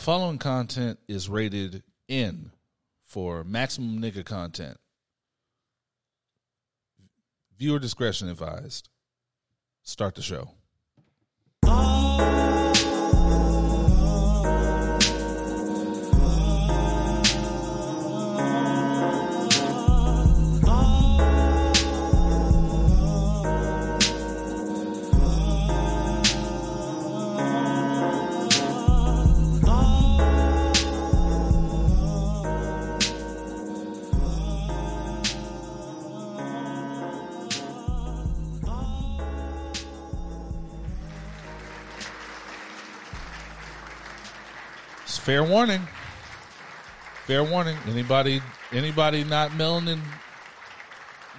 Following content is rated N for maximum nigga content. Viewer discretion advised. Start the show. Fair warning. Fair warning. Anybody anybody not melanin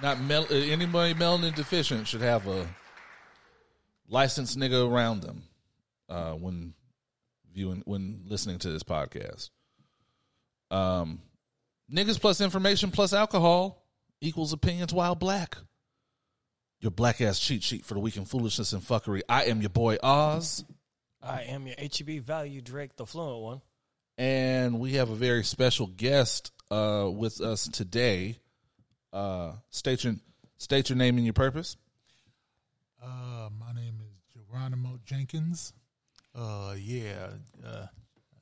not mel uh, anybody melanin deficient should have a licensed nigga around them uh, when viewing when listening to this podcast. Um niggas plus information plus alcohol equals opinions while black. Your black ass cheat sheet for the week in foolishness and fuckery. I am your boy Oz. I am your HEB value Drake, the fluent one. And we have a very special guest uh, with us today. Uh, state your state your name and your purpose. Uh, my name is Geronimo Jenkins. Uh, yeah, uh,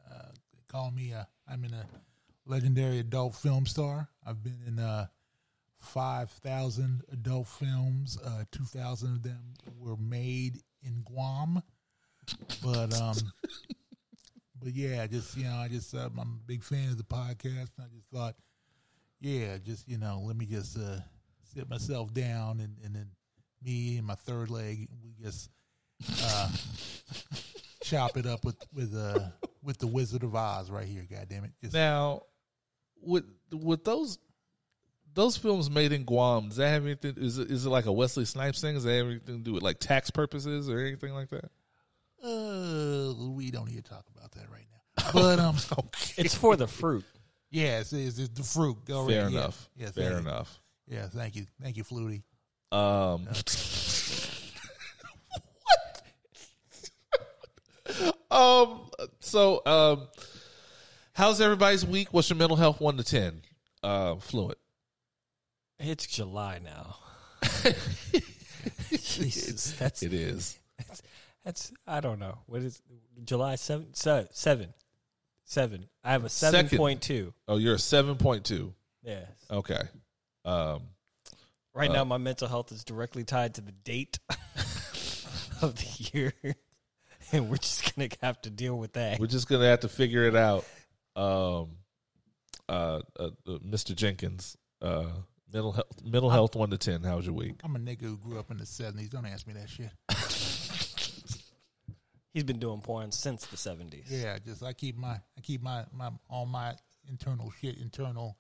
uh, call me. Uh, I'm in a legendary adult film star. I've been in uh, five thousand adult films. Uh, two thousand of them were made in Guam, but um, but yeah, just you know, I just uh, I'm a big fan of the podcast. And I just thought, yeah, just you know, let me just uh, sit myself down and and then me and my third leg, we just uh, chop it up with with uh with the Wizard of Oz right here. God damn it! Just, Now, with with those those films made in Guam, does that have anything? Is it, is it like a Wesley Snipes thing? Does that have anything to do with like tax purposes or anything like that? Uh, we don't need to talk about that right now. But um, It's for the fruit. yeah, it's, it's, it's the fruit. Go Fair right, enough. Yeah, Fair thank you. enough. Yeah, thank you, thank you, Flutie. Um, what? um. So, um, how's everybody's week? What's your mental health one to ten? Uh, fluent. It's July now. Jesus, that's It is. that's I don't know what is July seven se- seven seven. I have a seven point two. Oh, you're a seven point two. Yes. Okay. Um. Right Uh, now, my mental health is directly tied to the date of the year, and we're just gonna have to deal with that. We're just gonna have to figure it out. Um, uh, uh, uh Mr. Jenkins, uh, mental health, mental health one to ten. How's your week? I'm a nigga who grew up in the '70s. Don't ask me that shit. He's been doing porn since the seventies. Yeah, just I keep my I keep my my all my internal shit internal,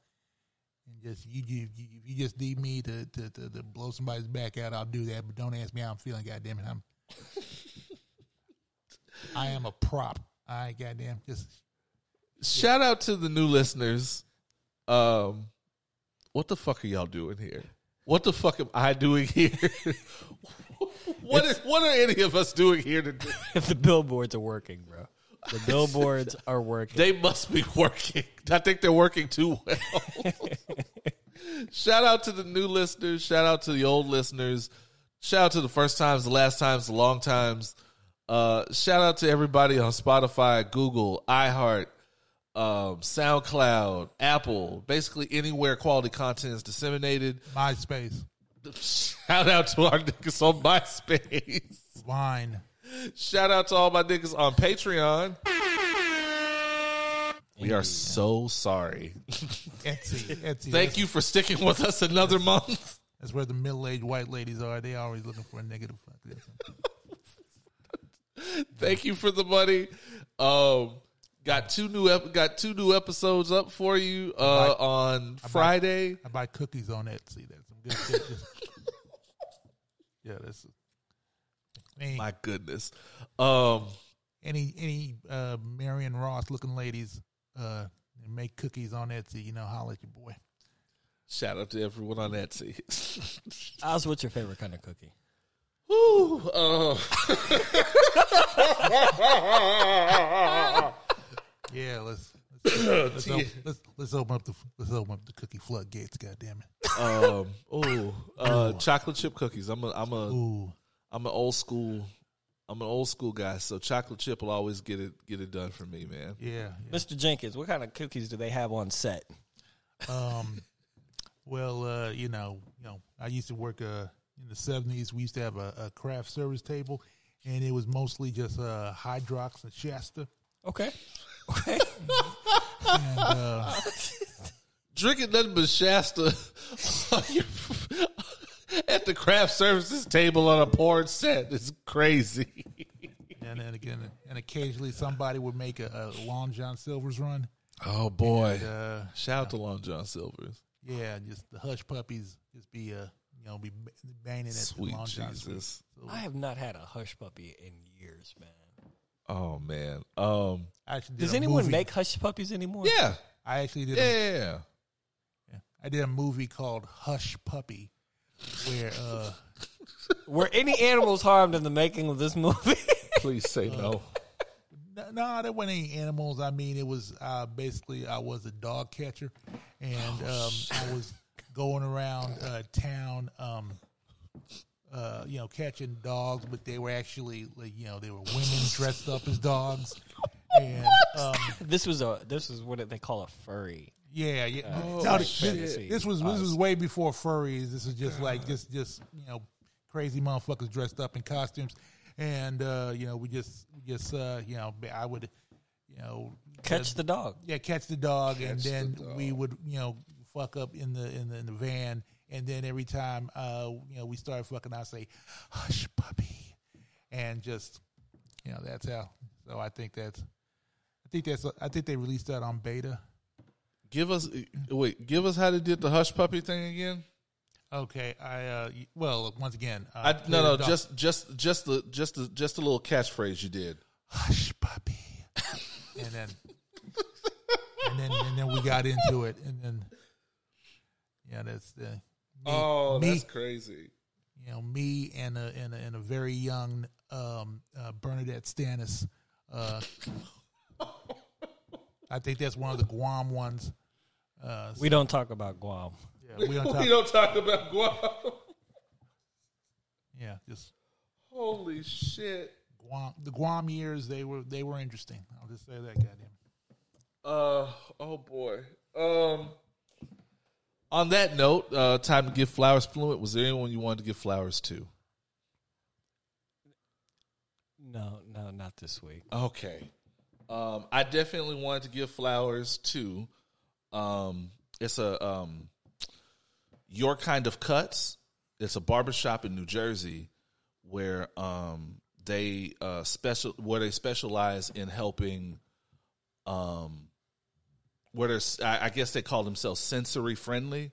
and just you you, you if you just need me to, to to to blow somebody's back out, I'll do that. But don't ask me how I'm feeling. Goddamn it, I'm I am a prop. All right, goddamn, just Shout out to the new listeners. Um, what the fuck are y'all doing here? What the fuck am I doing here? what is, what are any of us doing here today? the billboards are working, bro. The billboards are working. They must be working. I think they're working too well. shout out to the new listeners. Shout out to the old listeners. Shout out to the first times, the last times, the long times. Uh, shout out to everybody on Spotify, Google, iHeart, um, SoundCloud, Apple, basically anywhere quality content is disseminated. MySpace, Shout out to our niggas on MySpace. Vine. Shout out to all my niggas on Patreon. We are so sorry. Etsy, Etsy. Thank you for sticking with us another month. That's where the middle-aged white ladies are. They always looking for a nigga to fuck. with. Thank you for the money. Um, got two new ep- got two new episodes up for you uh, on Friday. I buy cookies on Etsy. That's some good shit. yeah, that's. Any, My goodness. Um, any any uh, Marion Ross looking ladies uh, make cookies on Etsy, you know, holla at your boy. shout out to everyone on Etsy. Oz, what's your favorite kind of cookie? Whew, uh, Yeah, let's let's let's, op- let's let's open up the let's open up the cookie floodgates. God damn it! Um, oh, uh, chocolate chip cookies. I'm a, I'm a, Ooh, I'm an old school. I'm an old school guy, so chocolate chip will always get it get it done for me, man. yeah. Mr. Jenkins, what kind of cookies do they have on set? Um, well, uh, you know, you know, I used to work uh in the seventies. We used to have a, a craft service table, and it was mostly just uh Hydrox and Shasta. Okay. Okay. And uh, Drinking nothing but Shasta at the craft services table on a porn set is crazy. and then again, and occasionally somebody would make a, a Long John Silver's run. Oh boy! Uh, Shout out to Long John Silver's. yeah, just the hush puppies just be uh you know be banging at Sweet the Long John Jesus. I have not had a hush puppy in years, man. Oh man. Um. I actually did Does a anyone movie- make hush puppies anymore? Yeah. I actually did. Yeah. A, yeah, yeah. I did a movie called Hush Puppy, where uh Were any animals harmed in the making of this movie? Please say no. no, no, there weren't any animals. I mean, it was uh basically I was a dog catcher, and um I was going around uh town um. Uh, you know, catching dogs, but they were actually, like, you know, they were women dressed up as dogs, and um, this was a this is what they call a furry. Yeah, yeah. Oh, No, like this, fantasy. this was this was way before furries. This is just like just just you know crazy motherfuckers dressed up in costumes, and uh, you know we just we just uh, you know I would you know Catch the dog. yeah catch the dog, and Catch the then dog. we would you know fuck up in the in the, in the van, and then every time uh, you know we start fucking, I say hush puppy, and just you know that's how. So I think that's I think that's I think they released that on beta. Give us wait. Give us how they did the hush puppy thing again. Okay, I uh, well once again, uh, I, no, no, dog- just just just the just the just the little catchphrase you did. hush puppy, and then and then and then we got into it, and then yeah, that's the me, Oh, me, that's crazy. you know me and a and a, and a very young um, uh, Bernadette Stanis. Uh, I think that's one of the Guam ones. Uh, We don't talk about Guam. yeah, we don't talk, we don't talk about Guam. yeah, just Holy shit. Guam. The Guam years they were they were interesting. I'll just say that, goddamn. Uh oh boy. Um. On that note, uh, time to give flowers fluent. Was there anyone you wanted to give flowers to? No, no, not this week. Okay. Um, I definitely wanted to give flowers to. Um, it's a um, your kind of cuts. It's a barbershop in New Jersey where um, they uh, special where they specialize in helping. Um, where there's, I, I guess they call themselves sensory friendly,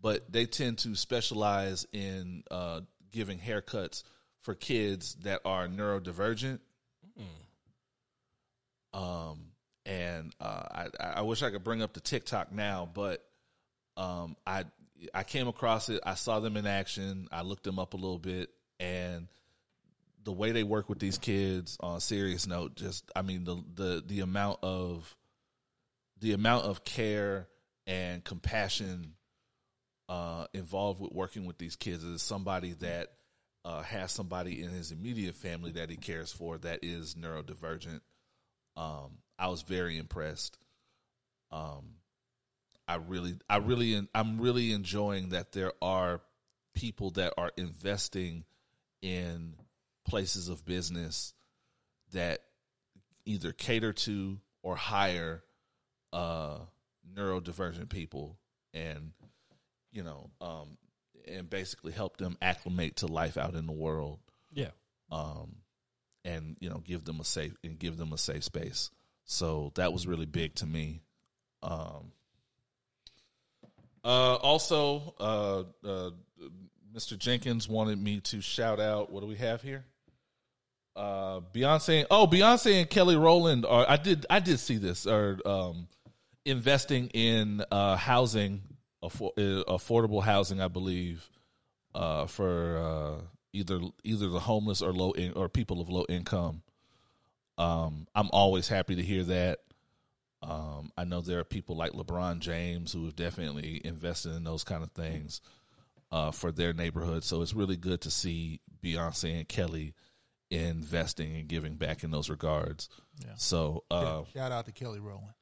but they tend to specialize in uh, giving haircuts for kids that are neurodivergent. Um, and uh, I, I wish I could bring up the TikTok now, but um, I I came across it. I saw them in action. I looked them up a little bit, and the way they work with these kids. On a serious note, just I mean the the the amount of the amount of care and compassion uh, involved with working with these kids is somebody that uh, has somebody in his immediate family that he cares for that is neurodivergent. Um, I was very impressed. Um, I really, I really, I'm really enjoying that there are people that are investing in places of business that either cater to or hire uh, neurodivergent people, and you know, um, and basically help them acclimate to life out in the world Yeah. um, and you know give them a safe and give them a safe space. So that was really big to me. Um, uh, also, uh, uh, Mr. Jenkins wanted me to shout out. What do we have here? Uh, Beyonce. Oh, Beyonce and Kelly Rowland are. I did. I did see this. Are um, investing in uh, housing, affor- uh, affordable housing, I believe, uh, for uh, either either the homeless or low in, or people of low income. Um, I'm always happy to hear that. Um, I know there are people like LeBron James who have definitely invested in those kind of things uh, for their neighborhood. So it's really good to see Beyonce and Kelly investing and giving back in those regards. Yeah. So uh, Shout out to Kelly Rowland.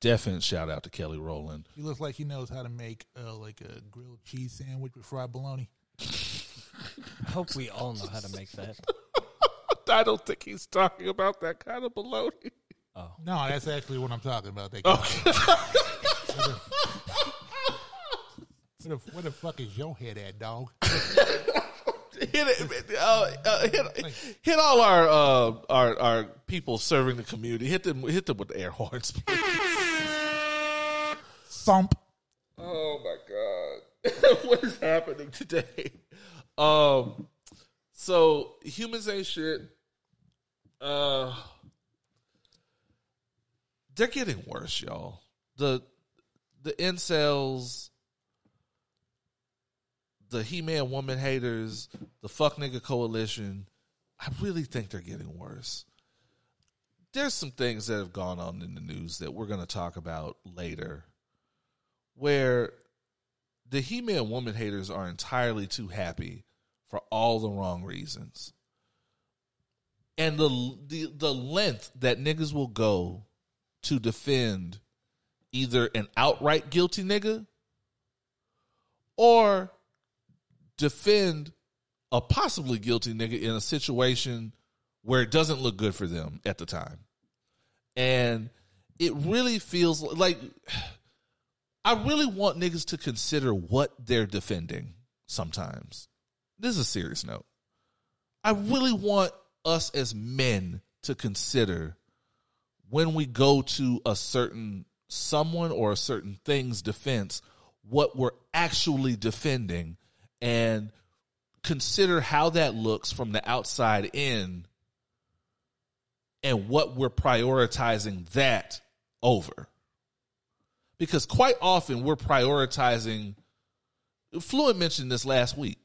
definite shout out to Kelly Rowland. He looks like he knows how to make uh, like a grilled cheese sandwich with fried bologna. I hope we all know how to make that. I don't think he's talking about that kind of baloney. No, that's actually what I'm talking about. They where, the, where the fuck is your head at, dog? Hit it, uh, uh, hit, hit all our uh, our our people serving the community. Hit them, hit them with the air horns. please. Thump. Oh my god, what is happening today? Um, so humans ain't shit. Uh, they're getting worse, y'all. The the incels, the He Man woman haters, the fuck nigga coalition. I really think they're getting worse. There's some things that have gone on in the news that we're going to talk about later where the He Man woman haters are entirely too happy for all the wrong reasons. And the the the length that niggas will go to defend either an outright guilty nigga or defend a possibly guilty nigga in a situation where it doesn't look good for them at the time. And it really feels like I really want niggas to consider what they're defending sometimes. This is a serious note. I really want us as men to consider when we go to a certain someone or a certain thing's defense what we're actually defending and consider how that looks from the outside in and what we're prioritizing that over because quite often we're prioritizing Fluent mentioned this last week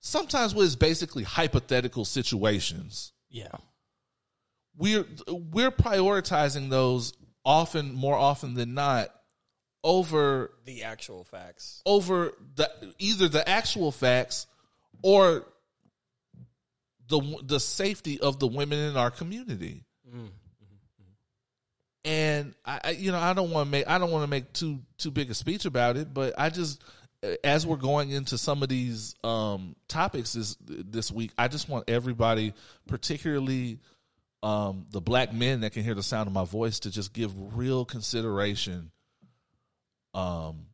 sometimes what is basically hypothetical situations Yeah. we're we're prioritizing those often more often than not over The actual facts. over the either the actual facts or the the safety of the women in our community. And I, I you know I don't want to make I don't want to make too too big a speech about it, but I just as we're going into some of these um topics this this week, I just want everybody, particularly um the black men that can hear the sound of my voice to just give real consideration um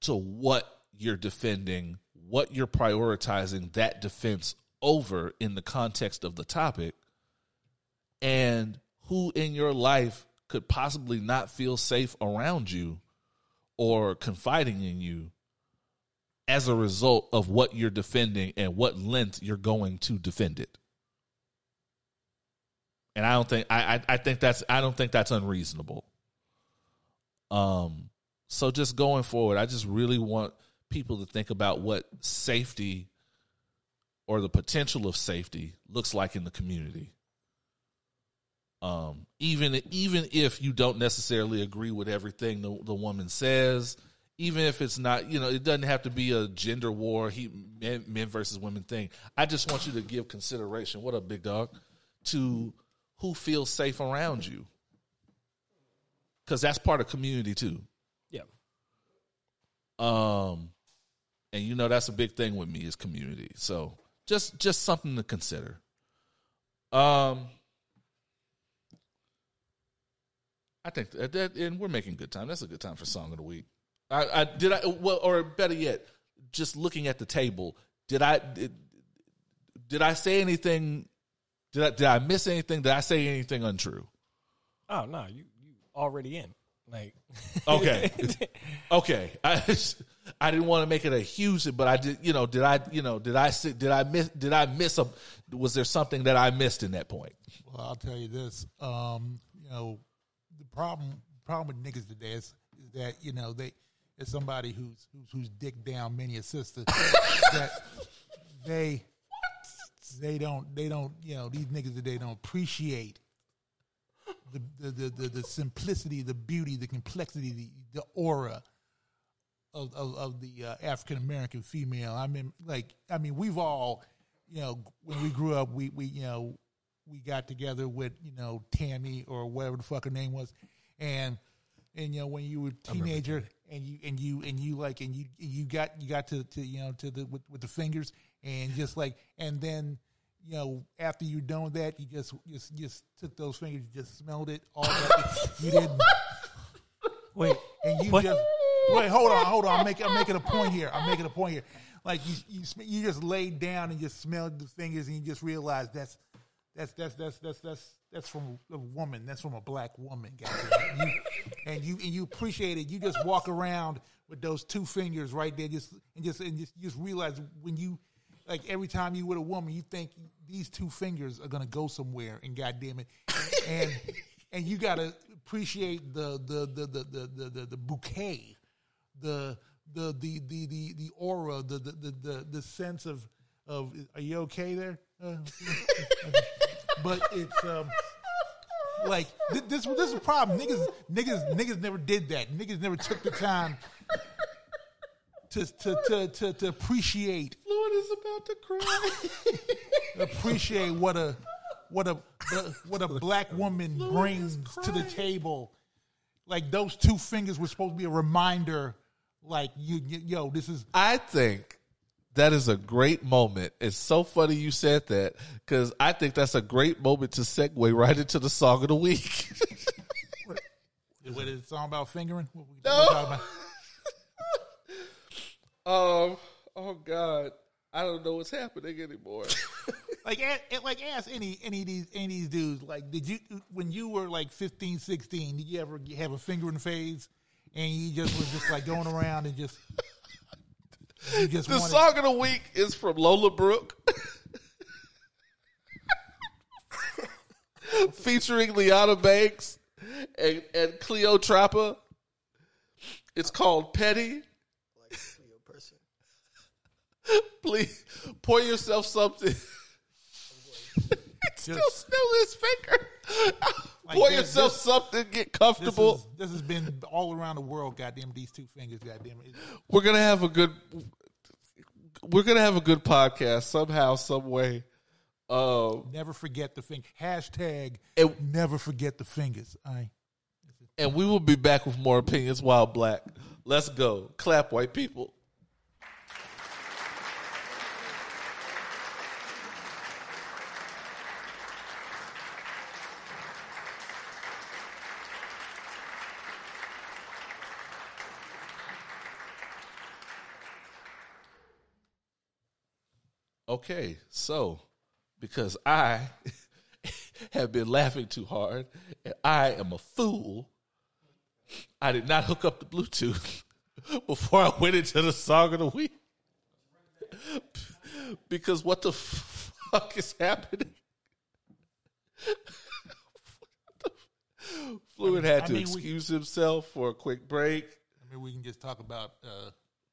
to what you're defending, what you're prioritizing that defense over in the context of the topic, and who in your life could possibly not feel safe around you or confiding in you as a result of what you're defending and what length you're going to defend it. And I don't think I, I, I think that's I don't think that's unreasonable. Um so just going forward, I just really want people to think about what safety or the potential of safety looks like in the community. Um, even even if you don't necessarily agree with everything the, the woman says, even if it's not, you know, it doesn't have to be a gender war, he men, men versus women thing. I just want you to give consideration. What up, big dog? To who feels safe around you, because that's part of community too. Yeah. Um, and you know that's a big thing with me is community. So just just something to consider. Um, I think that, that and we're making good time. That's a good time for song of the week. I, I did I well, or better yet, just looking at the table. Did I did, did I say anything? Did I did I miss anything? Did I say anything untrue? Oh no, you you already in. Like Okay. okay. I I didn't want to make it a huge, but I did. You know, did I? You know, did I? Did I miss? Did I miss a? Was there something that I missed in that point? Well, I'll tell you this. Um, you know, the problem problem with niggas today is, is that you know they as somebody who's who's who's dick down many a sister that they they don't they don't you know these niggas today don't appreciate the the the, the, simplicity, the beauty, the complexity, the, the aura of of, of the uh, African American female. I mean, like I mean, we've all, you know, when we grew up, we we you know we got together with you know Tammy or whatever the fuck her name was, and and you know when you were a teenager and you and you and you like and you you got you got to, to you know to the with, with the fingers and just like and then you know after you're done with that you just just just took those fingers you just smelled it all that you didn't Wait, and you What? just wait hold on hold on I'm making I'm making a point here I'm making a point here like you you you just laid down and just smelled the fingers and you just realized that's that's that's that's that's that's that's from a woman. That's from a black woman. You, and you and you appreciate it. You just walk around with those two fingers right there, just and just and just, you just realize when you like every time you with a woman, you think these two fingers are gonna go somewhere. And goddamn it, and and you gotta appreciate the the the the the the, the, bouquet, the the the the the the aura, the the the the, the sense of of are you okay there? Uh, but it's um like thi- this this is a problem. Niggas niggas niggas never did that. Niggas never took the time to to to to, to appreciate is about to cry. appreciate what a what a what a black woman brings to the table. Like those two fingers were supposed to be a reminder. Like you, you yo, this is I think that is a great moment. It's so funny you said that because I think that's a great moment to segue right into the song of the week. what is it song about fingering? What we No. talking about? um. Oh God, I don't know what's happening anymore. Like, a- a- like ask any any of these any of these dudes. Like, did you when you were like 15, 16, did you ever have a fingering phase? And you just was just like going around and just just the wanted, song of the week is from Lola Brooke, featuring Liana Banks and, and Cleotrapa. It's called Petty. Please pour yourself something. It's still smell his finger. Like pour this- yourself this- something. Get This, comfortable. is, this has been all around the world. Goddamn, these two fingers. Goddamn it. we're gonna have a good we're gonna have a good podcast somehow some way um Never forget the finger. Hashtag It- never forget the fingers. I and we will be back with more opinions while black let's go clap white people Okay, so because I have been laughing too hard and I am a fool, I did not hook up the Bluetooth before I went into the song of the week. Because what the fuck is happening? Fluent had I to mean, we- excuse himself for a quick break. I mean, we can just talk about uh,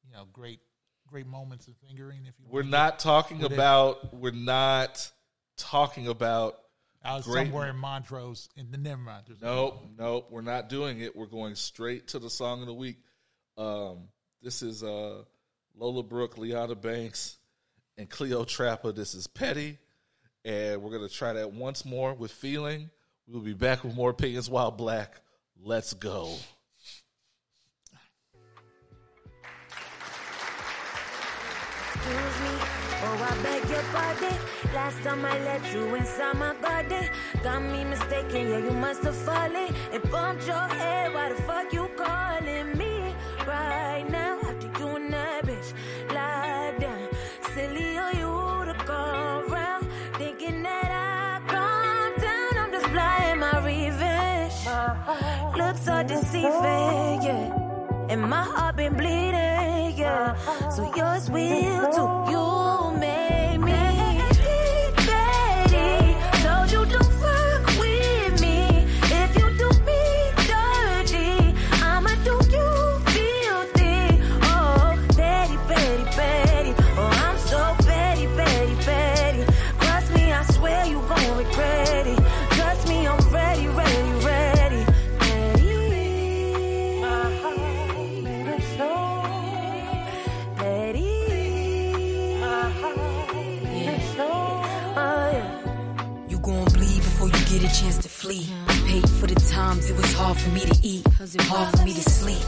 you know great great moments of fingering if you. We're not talking Would it- about. We're not talking about I was great- somewhere in Montrose, in the never mind. Nope, nope, we're not doing it. We're going straight to the song of the week. Um, this is uh, Lola Brooke, Liana Banks, and Cleotrapa. This is Petty, and we're gonna try that once more with feeling. We'll be back with more opinions while black. Let's go. Excuse me, oh I beg your pardon. Last time I let you inside my body, got me mistaken. Yeah, you must have fallen and bumped your head. Why the fuck you calling me right now? After you and that bitch lie down, silly of you to go around thinking that I calm down. I'm just flying my revenge. Looks so deceiving, yeah. And my heart been bleeding. So yours will too. Times it was hard for me to eat, hard for me to sleep.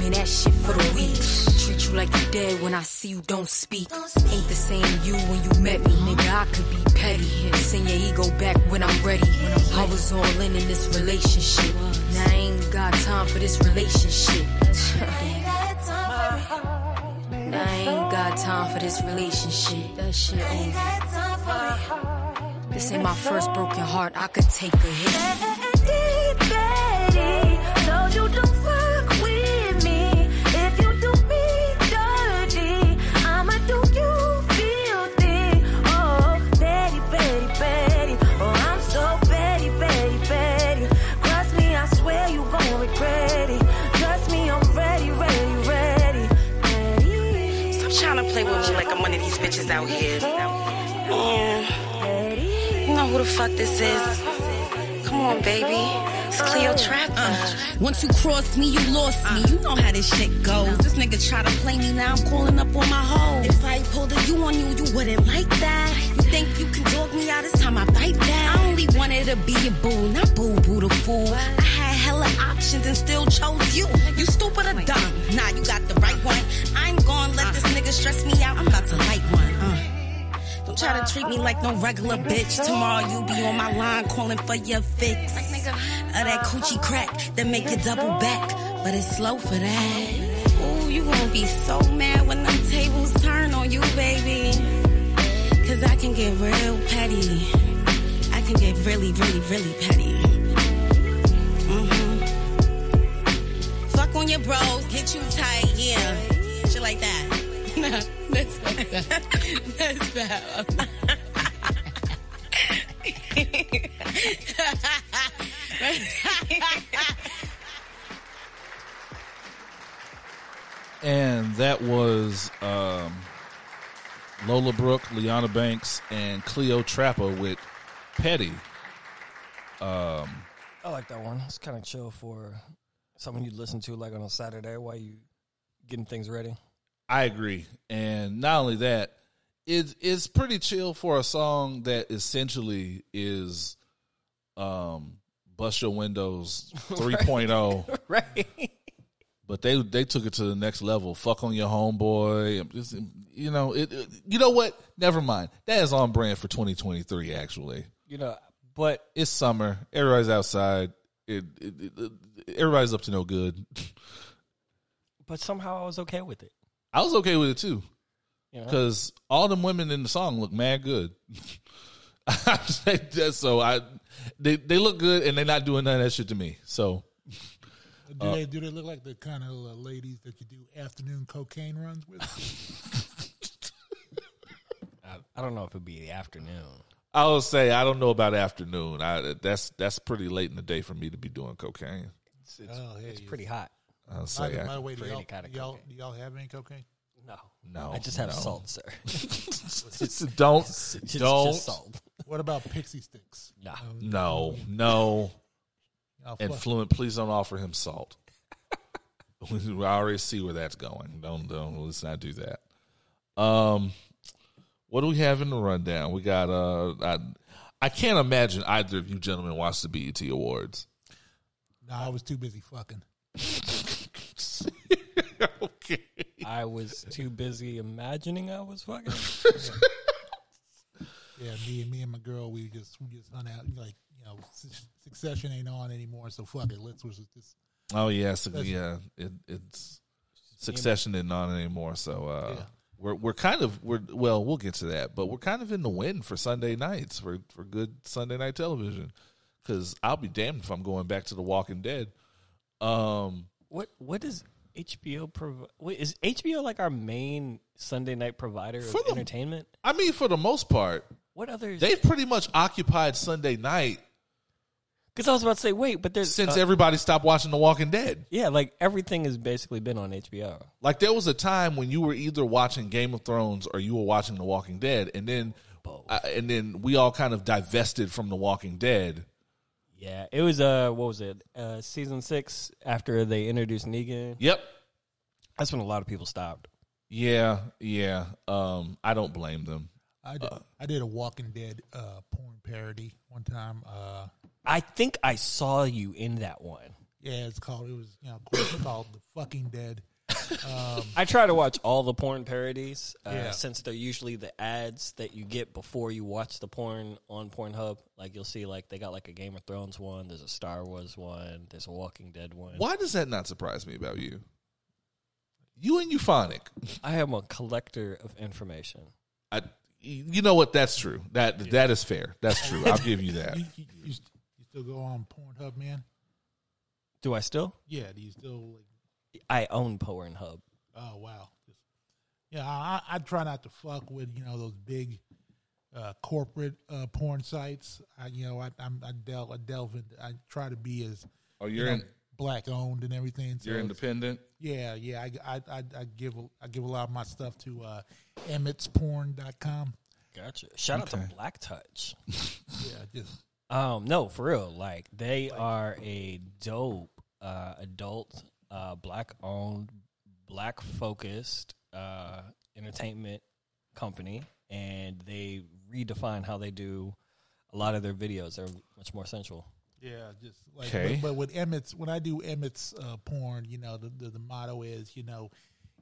Man, that shit for the weak. Treat you like you dead when I see you don't speak. Ain't the same you when you met me, nigga. I could be petty. Send your ego back when I'm ready. I was all in in this relationship. Now I ain't got time for this relationship. Now I ain't got time for this relationship. That shit over. This ain't my first broken heart. I could take a hit. Betty, Betty, told you don't fuck with me. If you do me dirty, I'ma do you filthy. Oh, Betty, Betty, Betty. Oh, I'm so Betty, Betty, Betty. Trust me, I swear you gon' regret it. Trust me, I'm ready, ready, ready. Stop trying to play with me like I'm one of these bitches out here. Yeah. You know who the fuck this is? Come on, baby. It's Cleotrapa. Uh, once you crossed me, you lost me. You know how this shit goes. This nigga try to play me, now I'm calling up on my hoe. If I pulled a you on you, you wouldn't like that. You think you can dog me out? This time I bite back. I only wanted to be a boo, not boo boo the fool. I had hella options and still chose you. You stupid or dumb? Nah, you got the right one. I'm gonna let this nigga stress me out. I'm about to light one. Try to treat me like no regular bitch. Tomorrow you be on my line calling for your fix. Of that coochie crack that make you double back. But it's slow for that. Ooh, you gonna be so mad when them tables turn on you, baby. Cause I can get real petty. I can get really, really, really petty. hmm Fuck on your bros, get you tight, yeah. Shit like that. Nah, that's that's bad. And that was um, Lola Brooke, Liana Banks, and Cleotrapa with Petty. I like that one. It's kind of chill for something you listen to like on a Saturday while you getting things ready. I agree. And not only that, it, it's pretty chill for a song that essentially is um, Bust Your Windows 3.0. Right. but they they took it to the next level. Fuck on your homeboy. Just- You know, it, it- You know what? Never mind. That is on brand for 2023. Actually, You know, but it's summer. Everybody's outside. It- everybody's up to no good. but somehow I was okay with it. I was okay with it too You know? because all them women in the song look mad good. I say that, so I they they look good and they're not doing none of that shit to me. So Do they do they look like the kind of uh, ladies that you do afternoon cocaine runs with? I, I don't know if it'd be the afternoon. I will say I don't know about afternoon. I that's that's pretty late in the day for me to be doing cocaine. It's, it's, Oh, hey, it's pretty hot. I'll By say the, I- by the way, do for y'all, any kind of do y'all, do y'all have any cocaine? No, no, I just have no. salt, sir. don't It's just don't salt. What about pixie sticks? No. no no. Y'all And fluent, please don't offer him salt. I already see where that's going. Don't don't let's not do that. Um, what do we have in the rundown? We got uh, I, I can't imagine either of you gentlemen watched the BET Awards. no, I was too busy fucking. okay. I was too busy imagining I was fucking. Yeah, me and me and my girl, we just we just hung out. Like you know, Succession ain't on anymore, so fuck it. Let's was just Oh yes, yeah. It, it's Succession isn't on anymore, so uh, Yeah. we're we're kind of we're well, we'll get to that, but we're kind of in the win for Sunday nights for for good Sunday night television. Because I'll be damned if I'm going back to The Walking Dead. Um, what What does HBO provide? Wait, is HBO like our main Sunday night provider of For the- entertainment? I mean, for the most part, What others? they've pretty much occupied Sunday night Because I was about to say, wait, but there's since uh, everybody stopped watching The Walking Dead. yeah, like everything has basically been on HBO. Like there was a time when you were either watching Game of Thrones or you were watching The Walking Dead, and then uh, and then we all kind of divested from The Walking Dead. Yeah, it was uh, what was it? Uh, season six after they introduced Negan. Yep. That's when a lot of people stopped. Yeah, yeah. Um, I don't blame them. I did, I did a Walking Dead uh, porn parody one time. Uh, I think I saw you in that one. Yeah, it's called. It was you know of course called the fucking dead. I try to watch all the porn parodies uh, Yeah. since they're usually the ads that you get before you watch the porn on Pornhub. Like you'll see, like they got like a Game of Thrones one, there's a Star Wars one, there's a Walking Dead one. Why does that not surprise me about you? You and euphonic. I am a collector of information. I, you know what? That's true. That that is fair. That's true. I'll give you that. You, you, you, you still go on Pornhub, man? Do I still? Yeah. Do you still like? I own Pornhub. Oh wow. Yeah, I, I try not to fuck with you know those big uh, corporate uh, porn sites. I, you know, I I'm, I delve I delve into. I try to be as Oh, you you're know, in. black owned and everything. So You're independent. Yeah, yeah. I, I, I, I give a- I give a lot of my stuff to uh, emmettsporn.com. Gotcha. Shout out to Black Touch. Yeah, just Um, no, for real. Like they are a dope uh, adult, uh, black owned, black focused uh, entertainment company, and they redefine how they do a lot of their videos. They're much more sensual. yeah, just like. Okay. But, but with Emmett's, when I do Emmett's uh, porn, you know, the, the the motto is, you know,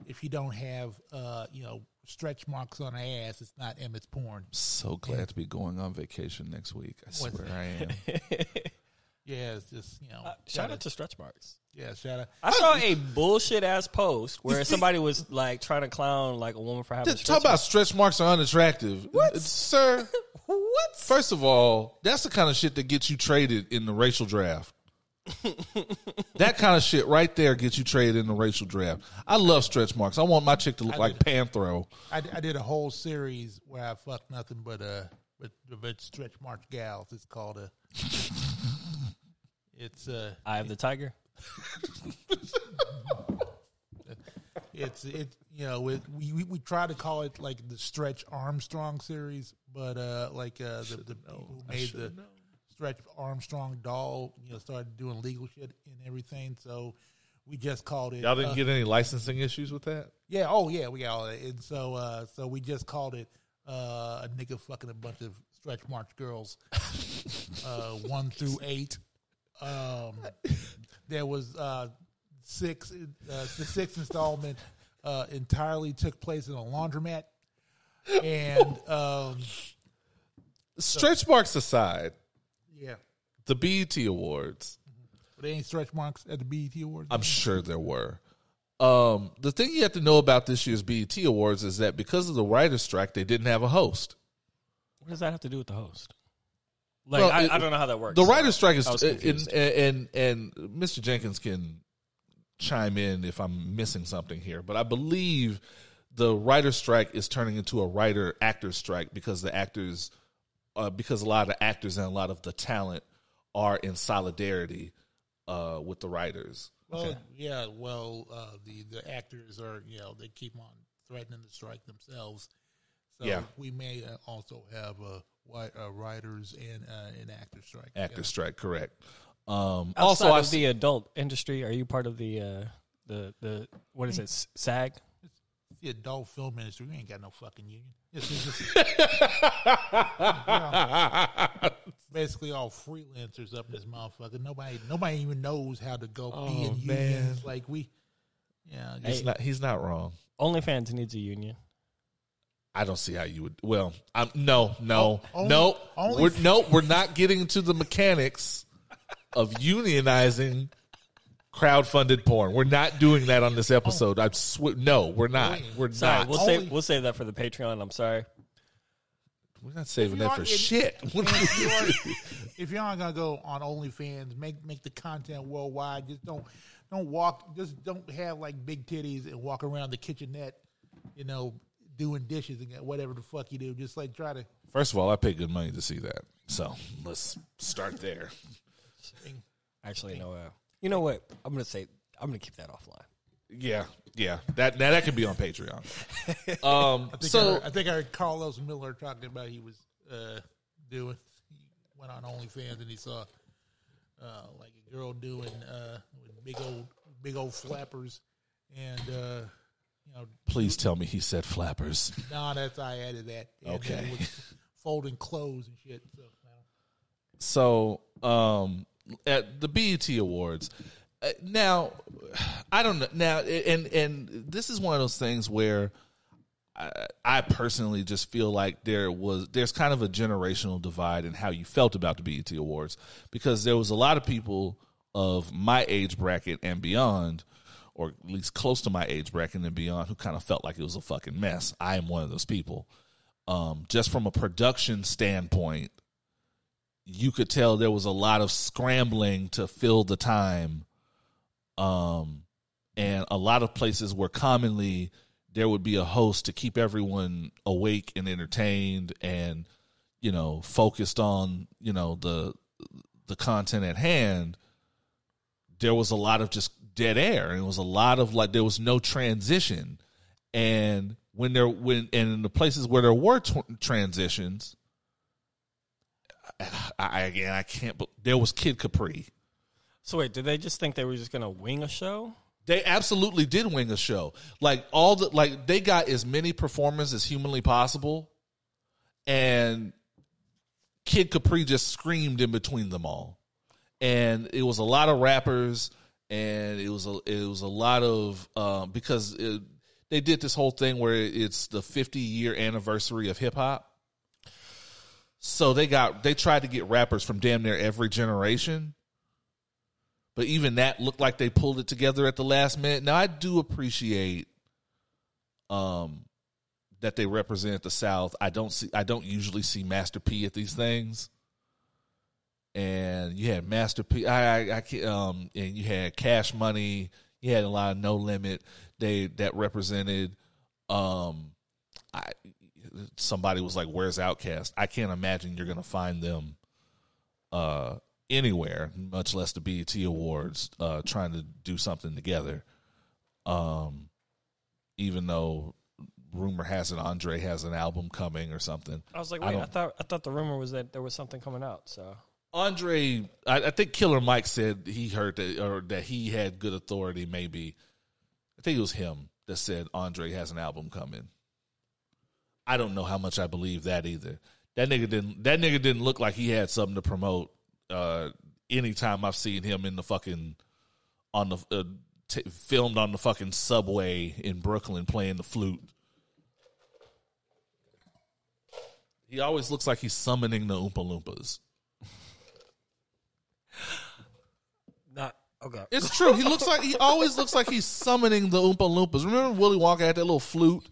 if you don't have, uh, you know, stretch marks on her ass, it's not Emmett's porn. So glad to be going on vacation next week. I What? swear I am. Yeah, it's just you know. Uh, shout gotta- out to stretch marks. yeah, shout out. I saw a bullshit ass post where somebody was like trying to clown like a woman for having stretch marks. Talk stretch about stretch marks are unattractive. What, sir? What? First of all, that's the kind of shit that gets you traded in the racial draft. that kind of shit right there gets you traded in the racial draft. I love stretch marks. I want my chick to look like Panthro. I, I did a whole series where I fucked nothing but uh but but stretch marks gals. It's called a. It's uh Eye of the tiger. it's it you know it, we, we we try to call it like the Stretch Armstrong series, but uh like uh the, the people who made the Stretch Armstrong doll you know started doing legal shit and everything, so we just called it. Y'all didn't uh, get any licensing issues with that? Yeah. Oh, yeah. We got all that. And so, uh, so we just called it uh, a nigga fucking a bunch of stretch march girls, uh, one through eight. Um, there was uh, six. Uh, the sixth installment uh, entirely took place in a laundromat, and um, Stretch marks aside, yeah, the BET Awards, there ain't stretch marks at the BET Awards. I'm sure there were. Um, the thing you have to know about this year's BET Awards is that because of the writer's strike, they didn't have a host. What does that have to do with the host? Like Well, I, it- I don't know how that works. The writer's strike is, and, and and Mr. Jenkins can chime in if I'm missing something here, but I believe the writer's strike is turning into a writer actor strike because the actors, uh, because a lot of actors and a lot of the talent are in solidarity uh, with the writers. Well, yeah. Well, uh, the the actors are you know they keep on threatening to strike themselves. So Yeah. we may uh, also have a uh, uh, writers and uh, an actor strike. Actor Yeah. strike, correct. Um, Outside also, I of the adult industry, are you part of the uh, the the what is it? S- SAG? the adult film industry. We ain't got no fucking union. It's just, you know, basically all freelancers up in this motherfucker. Nobody, nobody even knows how to go be in man. unions. Like we, yeah, he's not. He's not wrong. OnlyFans needs a union. I don't see how you would. Well, I'm no, no, Oh, only- no. only- we're no, we're not getting into the mechanics of unionizing crowdfunded porn. We're not doing that on this episode. I sw- no, we're not. We're Sorry, not. we'll Only- save we'll save that for the Patreon. I'm sorry. we're not saving that for aren't- if- shit. if you aren't- if you aren't gonna go on OnlyFans, make make the content worldwide. Just don't don't walk. Just don't have like big titties and walk around the kitchenette, you know, doing dishes and whatever the fuck you do. Just like try to. First of all, I pay good money to see that. So let's start there. Actually, no. Uh, you know what? I'm gonna say I'm gonna keep that offline. Yeah, yeah. That now that could be on Patreon. Um, I think, so I, heard, I think I heard Carlos Miller talking about he was uh, doing. He went on OnlyFans and he saw uh, like a girl doing uh, with big old big old flappers and uh, you know please tell me he said flappers. No, that's I added that. And Okay. then it was folding clothes and shit. So. So um, at the BET Awards. Uh, now, I don't know. Now, and and this is one of those things where I, I personally just feel like there was there's kind of a generational divide in how you felt about the BET Awards because there was a lot of people of my age bracket and beyond, or at least close to my age bracket and beyond, who kind of felt like it was a fucking mess. I am one of those people. Um, just from a production standpoint, you could tell there was a lot of scrambling to fill the time. Um, and a lot of places where commonly there would be a host to keep everyone awake and entertained and, you know, focused on, you know, the the content at hand, there was a lot of just dead air. And it was a lot of like there was no transition. And when there when and in the places where there were t- transitions, I again I can't. But there was Kid Capri. So wait, did they just think they were just gonna wing a show? They absolutely did wing a show. Like all the like they got as many performers as humanly possible, and Kid Capri just screamed in between them all, and it was a lot of rappers, and it was a it was a lot of um, because it, they did this whole thing where it's the 50 year anniversary of hip hop. So they got they tried to get rappers from damn near every generation. But even that looked like they pulled it together at the last minute. Now I do appreciate um that they represent the South. I don't see I don't usually see Master P at these things. And you had Master P I I, I um and you had Cash Money, you had a lot of No Limit they that represented um I somebody was like where's OutKast? I can't imagine you're going to find them uh anywhere, much less the BET Awards, uh, trying to do something together. Um, even though rumor has it Andre has an album coming or something. I was like, wait, I, don't- thought I thought the rumor was that there was something coming out. So Andre, I, I think Killer Mike said he heard that or that he had good authority. Maybe I think it was him that said Andre has an album coming. I don't know how much I believe that either. That nigga didn't. That nigga didn't look like he had something to promote. Uh, anytime I've seen him in the fucking on the uh, t- filmed on the fucking subway in Brooklyn playing the flute. He always looks like he's summoning the Oompa Loompas. not okay. It's true. He looks like he always looks like he's summoning the Oompa Loompas. Remember Willy Wonka had that little flute?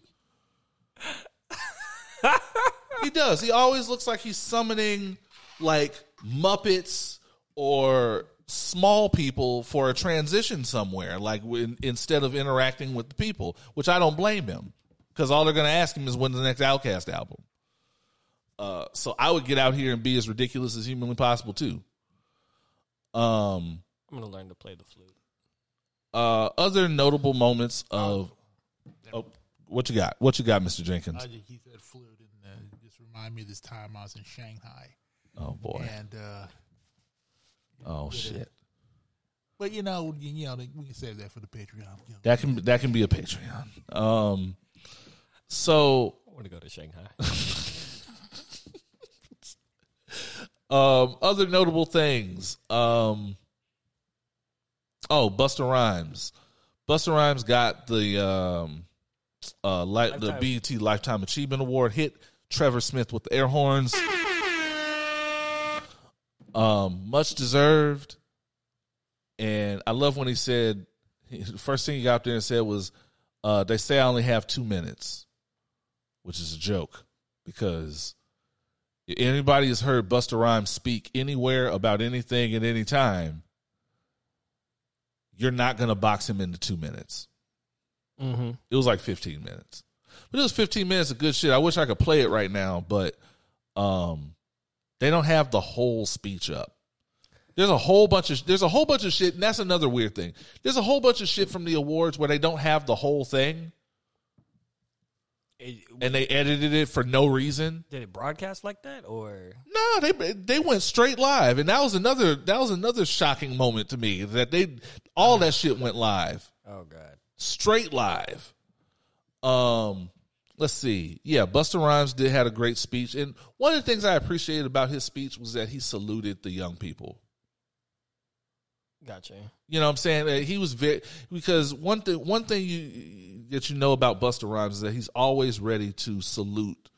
he does. He always looks like he's summoning like Muppets or small people for a transition somewhere, like when, instead of interacting with the people, which I don't blame him because all they're going to ask him is when the next OutKast album. Uh, so I would get out here and be as ridiculous as humanly possible too. Um, I'm gonna learn to play the flute. uh, other notable moments of oh, what you got? What you got, Mister Jenkins? I he said flute, and uh, just remind me of this time I was in Shanghai, Oh boy! and uh, Oh shit! but you know, you, you know, we can save that for the Patreon. You know. That can that can be a Patreon. Um, so I want to go to Shanghai. um, other notable things. Um, oh, Busta Rhymes. Busta Rhymes got the um, uh, li- the BET Lifetime Achievement Award. Hit Trevor Smith with the air horns. Um, much deserved. And I love when he said the first thing he got up there and said was, uh, "They say I only have two minutes," which is a joke because anybody has heard Busta Rhymes speak anywhere about anything at any time, you're not going to box him into two minutes. mm-hmm. It was like 15 minutes, but it was 15 minutes of good shit. I wish I could play it right now, but um, they don't have the whole speech up. There's a whole bunch of there's a whole bunch of shit, and that's another weird thing. There's a whole bunch of shit from the awards where they don't have the whole thing, and they edited it for no reason. did it broadcast like that, or No, they they went straight live, and that was another that was another shocking moment to me that they all that shit went live, oh god, straight live. Um, let's see. Yeah, Busta Rhymes did had a great speech, and one of the things I appreciated about his speech was that he saluted the young people. Gotcha. You know what I'm saying? He was very because one thing one thing you that you know about Busta Rhymes is that he's always ready to salute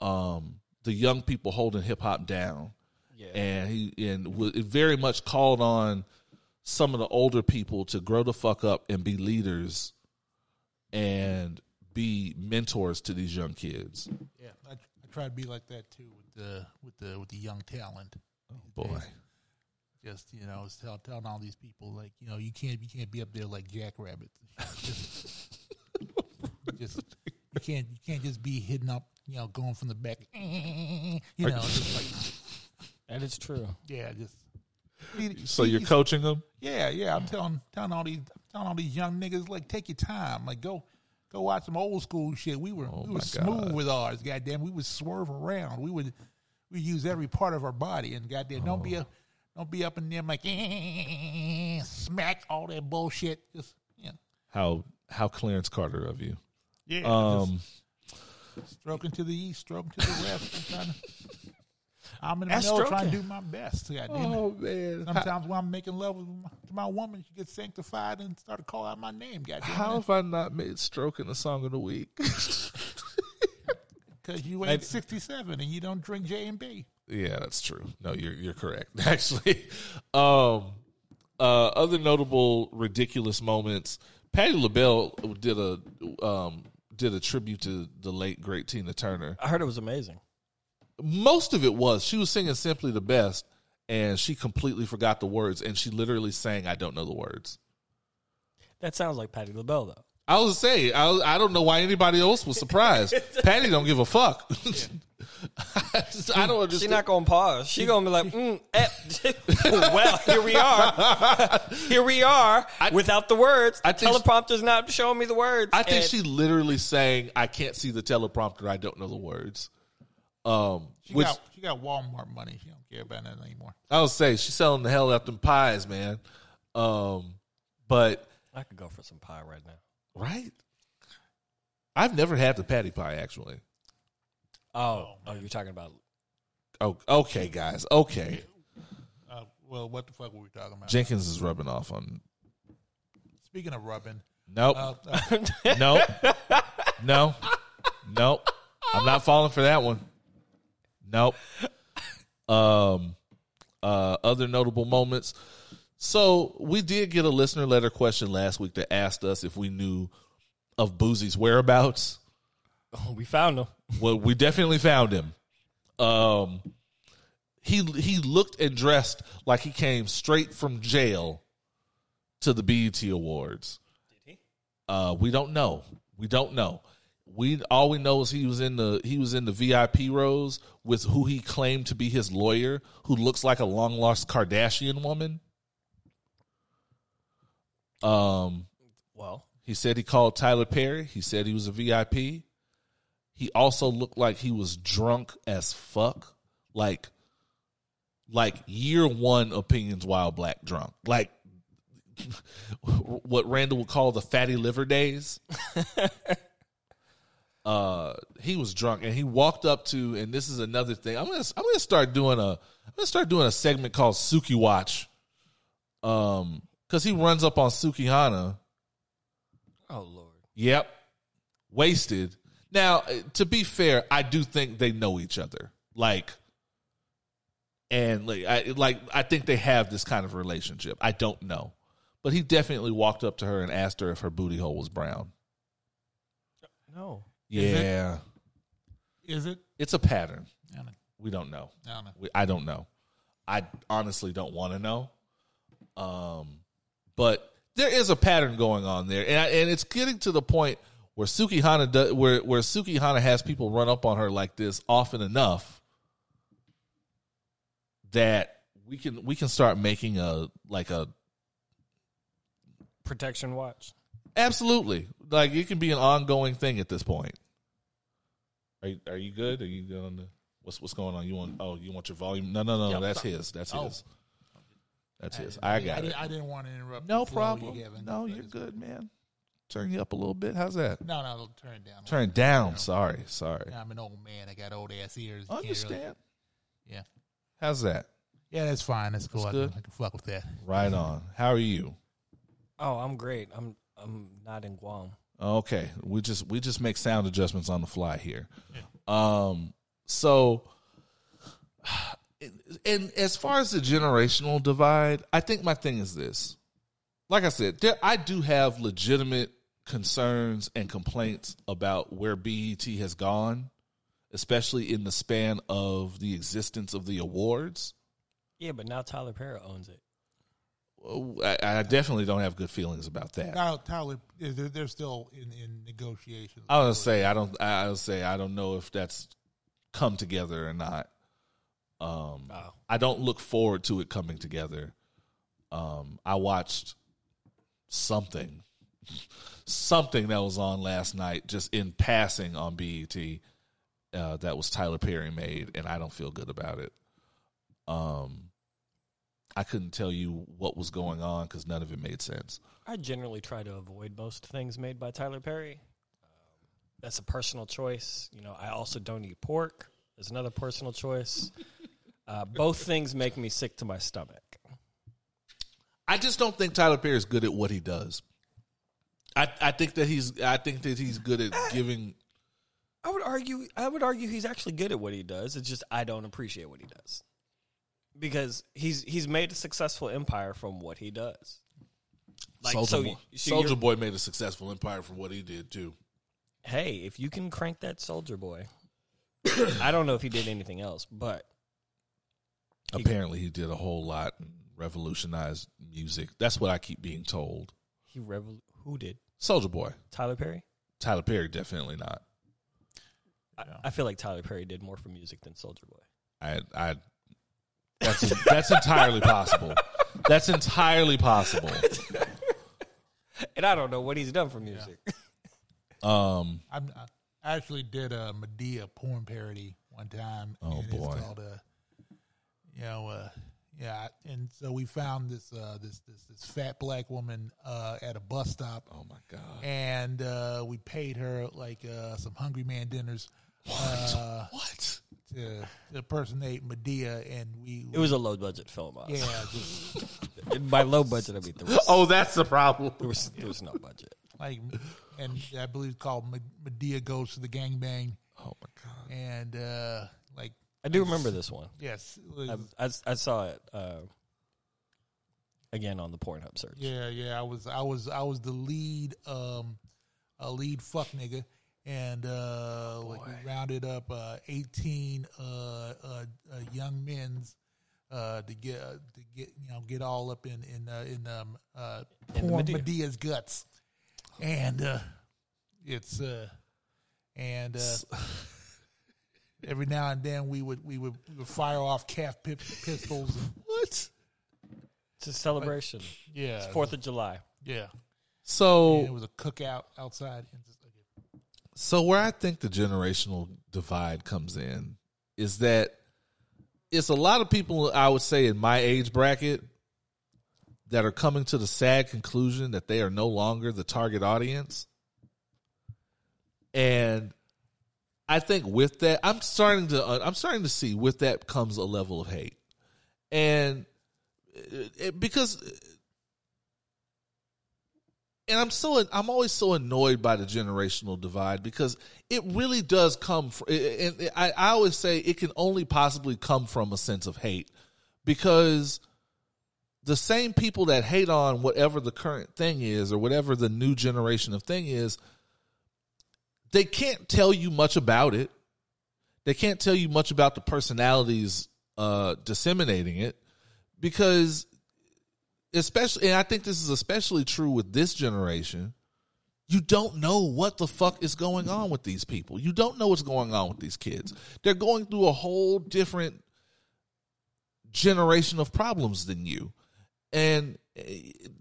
um the young people holding hip hop down. Yeah. And he and wa- it very much called on some of the older people to grow the fuck up and be leaders and be mentors to these young kids. Yeah, I, I try to be like that too with the with the with the young talent. Oh boy. Just you know, tell, telling all these people like you know you can't you can't be up there like jackrabbits. Just, just you can't you can't just be hitting up you know going from the back. You know, just like That is true. yeah, just. So you're coaching them? Yeah, yeah. I'm telling telling all these telling all these young niggas like take your time, like go go watch some old school shit. We were oh we were smooth God. with ours. Goddamn, we would swerve around. We would we use every part of our body, and goddamn, don't be a oh. Don't be up in there like smack all that bullshit. Just yeah, How how Clarence Carter of you. yeah. Um stroking to the east, stroking to the west. I'm trying to. I'm in the middle trying to do my best. Goddamn it. Oh man. Sometimes when I'm making love with my, to my woman, she gets sanctified and start to call out my name. Goddamn, How have I not made stroking the song of the week? because you ain't 67 and you don't drink J and B. yeah, that's true. No, you're you're correct. Actually, um, uh, other notable ridiculous moments. Patti LaBelle did a um, did a tribute to the late great Tina Turner. I heard it was amazing. Most of it was she was singing "Simply the Best," and she completely forgot the words, and she literally sang, "I don't know the words." That sounds like Patti LaBelle though. I was say I, I don't know why anybody else was surprised. Patti don't give a fuck. I, just- I don't She's not gonna pause. She gonna be like, mm, eh. "Well, here we are. Here we are without the words. I think- Teleprompter's not showing me the words." I think And she literally saying, "I can't see the teleprompter. I don't know the words." Um, She which got she got Walmart money. She don't care about that anymore. I would say she's selling the hell out them pies, man. Um, but I could go for some pie right now. Right, I've never had the patty pie actually. Oh, oh, you're talking about Oh, okay, guys. Okay, Uh, well, what the fuck were we talking about? Jenkins is rubbing off on. Speaking of rubbing, Nope. uh, uh, No, no, nope. I'm not falling for that one. Nope. Um, uh, other notable moments. So we did get a listener letter question last week that asked us if we knew of Boosie's whereabouts. oh, we found him. Well, we definitely found him. Um, he he looked and dressed like he came straight from jail to the BET Awards. Did he? Uh, we don't know. We don't know. We all we know is he was in the he was in the VIP rows with who he claimed to be his lawyer, who looks like a long lost Kardashian woman. Um, Well, he said he called Tyler Perry. He said he was a VIP. He also looked like he was drunk as fuck. Like like year one opinions while black drunk. Like what Randall would call the fatty liver days. uh he was drunk and he walked up to and this is another thing. I'm gonna I'm gonna start doing a I'm gonna start doing a segment called Suki Watch. Um because he runs up on Sukihana oh lord, Yep. Wasted. Now, uh, to be fair, I do think they know each other. Like and like I like I think they have this kind of relationship. I don't know. But he definitely walked up to her and asked her if her booty hole was brown. no. Yeah. is it? It's a pattern. Don't. We don't know. I don't know. We, I don't know. I honestly don't want to know. Um, but there is a pattern going on there, and I, and it's getting to the point where Sukihana does, where where Sukihana has people run up on her like this often enough that we can we can start making a like a Protection watch. absolutely like it can be an ongoing thing at this point. Are you, are you good? Are you good on the what's what's going on? You want oh you want your volume? No no no Yep. that's his that's Oh. his that's his. I got I, it. didn't, I didn't want to interrupt. No the problem. you're having, No, you're it's- good, man. turn you up a little bit? How's that? No, no, it'll turn it down. Turn down. Sorry, sorry. I'm an old man. I got old ass ears. You can't really- Understand? yeah. How's that? Yeah, that's fine. That's cool. I, good. can, I can fuck with that. Right on. How are you? Oh, I'm great. I'm I'm not in Guam. Okay, we just we just make sound adjustments on the fly here. Yeah. Um, so, and as far as the generational divide, I think my thing is this. Like I said, there I do have legitimate concerns and complaints about where BET has gone, especially in the span of the existence of the awards. Yeah, but now Tyler Perry owns it. Oh, I, I definitely don't have good feelings about that. Tyler, Tyler they're, they're still in, in negotiations. I was say I don't. I would say I don't know if that's come together or not. Um. I don't look forward to it coming together. Um, I watched something, something that was on last night, just in passing on BET. Uh, that was Tyler Perry made, and I don't feel good about it. Um, I couldn't tell you what was going on because none of it made sense. I generally try to avoid most things made by Tyler Perry. Um, that's a personal choice. You know, I also don't eat pork. There's another personal choice. Uh, both things make me sick to my stomach. I just don't think Tyler Perry is good at what he does. I, I think that he's I think that he's good at giving I would argue. I would argue he's actually good at what he does. It's just I don't appreciate what he does because he's he's made a successful empire from what he does. Like Soldier so, Boy. so Soldier Boy made a successful empire from what he did too. Hey, if you can crank that Soldier Boy, I don't know if he did anything else, but Apparently, he did a whole lot and revolutionized music. That's what I keep being told. he revol- who did Soldier Boy, Tyler Perry? Tyler Perry, definitely not. I, I feel like Tyler Perry did more for music than Soldier Boy. I, I, that's that's entirely possible. That's entirely possible. And I don't know what he's done for music. Um, I'm, I actually did a Madea porn parody one time. Oh, and boy. It's called uh, you know, uh, yeah. And so we found this uh, this this this fat black woman uh, at a bus stop. oh my god, and uh, we paid her like uh, some Hungry Man dinners uh, what? to, to impersonate Madea, and we It was a low budget film. Us. yeah, just by low budget, I mean there was, Oh, that's the problem. there was there was no budget. like, and I believe it's called Me- Madea goes to the gangbang, Oh my god. and uh, like I do remember this one. yes, it was- I, I, I saw it uh, again on the Pornhub search. yeah, yeah. I was I was I was the lead um, a lead fuck nigga. And uh, like we rounded up uh, eighteen uh, uh, uh, young men's uh, to get uh, to get you know get all up in in uh, in um, uh, In the Madea. Madea's guts, and uh, it's uh, and uh, every now and then we would we would we would fire off calf pip, pistols. What? It's a celebration. yeah, It's Fourth of July. yeah. So And it was a cookout outside. And just, okay. So where I think the generational divide comes in is that it's a lot of people I would say in my age bracket that are coming to the sad conclusion that they are no longer the target audience. And I think with that I'm starting to uh, I'm starting to see with that comes a level of hate. And it, it- because and I'm so I'm always so annoyed by the generational divide because it really does come from. And I, I always say it can only possibly come from a sense of hate because the same people that hate on whatever the current thing is or whatever the new generation of thing is, they can't tell you much about it. They can't tell you much about the personalities uh, disseminating it because especially and I think this is especially true with this generation. You don't know what the fuck is going on with these people. You don't know what's going on with these kids. They're going through a whole different generation of problems than you. And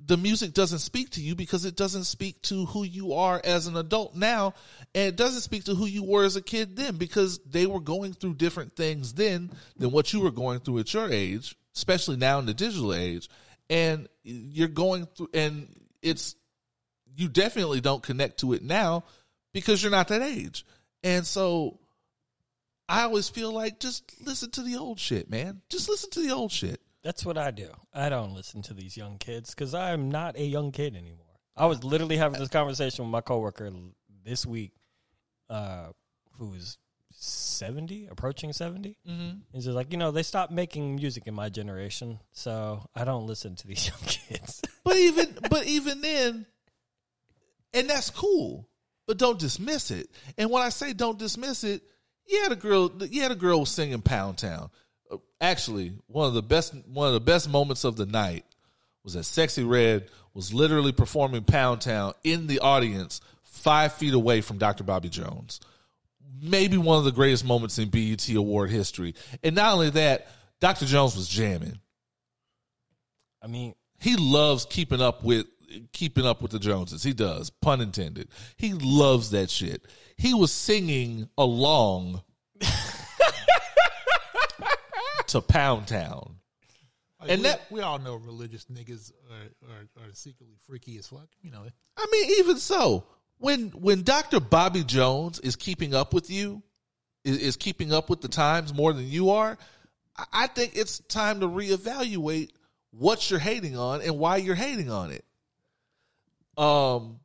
the music doesn't speak to you because it doesn't speak to who you are as an adult now. And it doesn't speak to who you were as a kid then because they were going through different things then than what you were going through at your age, especially now in the digital age. And you're going through, and it's, you definitely don't connect to it now because you're not that age. And so I always feel like just listen to the old shit, man. Just listen to the old shit. That's what I do. I don't listen to these young kids because I'm not a young kid anymore. I was literally having this conversation with my coworker this week, uh, who's seventy, approaching 70 Mm-hmm. He's just like, you know, they stopped making music in my generation, so I don't listen to these young kids. But even but even then, and that's cool. But don't dismiss it. And when I say don't dismiss it, yeah, the girl, yeah, the girl was singing Pound Town. Actually, one of the best one of the best moments of the night was that Sexyy Red was literally performing Pound Town in the audience, five feet away from Dr. Bobby Jones. Maybe one of the greatest moments in BET Award history. And not only that, Dr. Jones was jamming I mean, he loves keeping up with keeping up with the Joneses. He does, pun intended. He loves that shit. He was singing along to Pound Town. Like, And we, that- we all know religious niggas are, are, are secretly freaky as fuck. You know, I mean, even so, when when Dr. Bobby Jones is keeping up with you, is, is keeping up with the times more than you are, I- I think it's time to reevaluate what you're hating on and why you're hating on it. Um,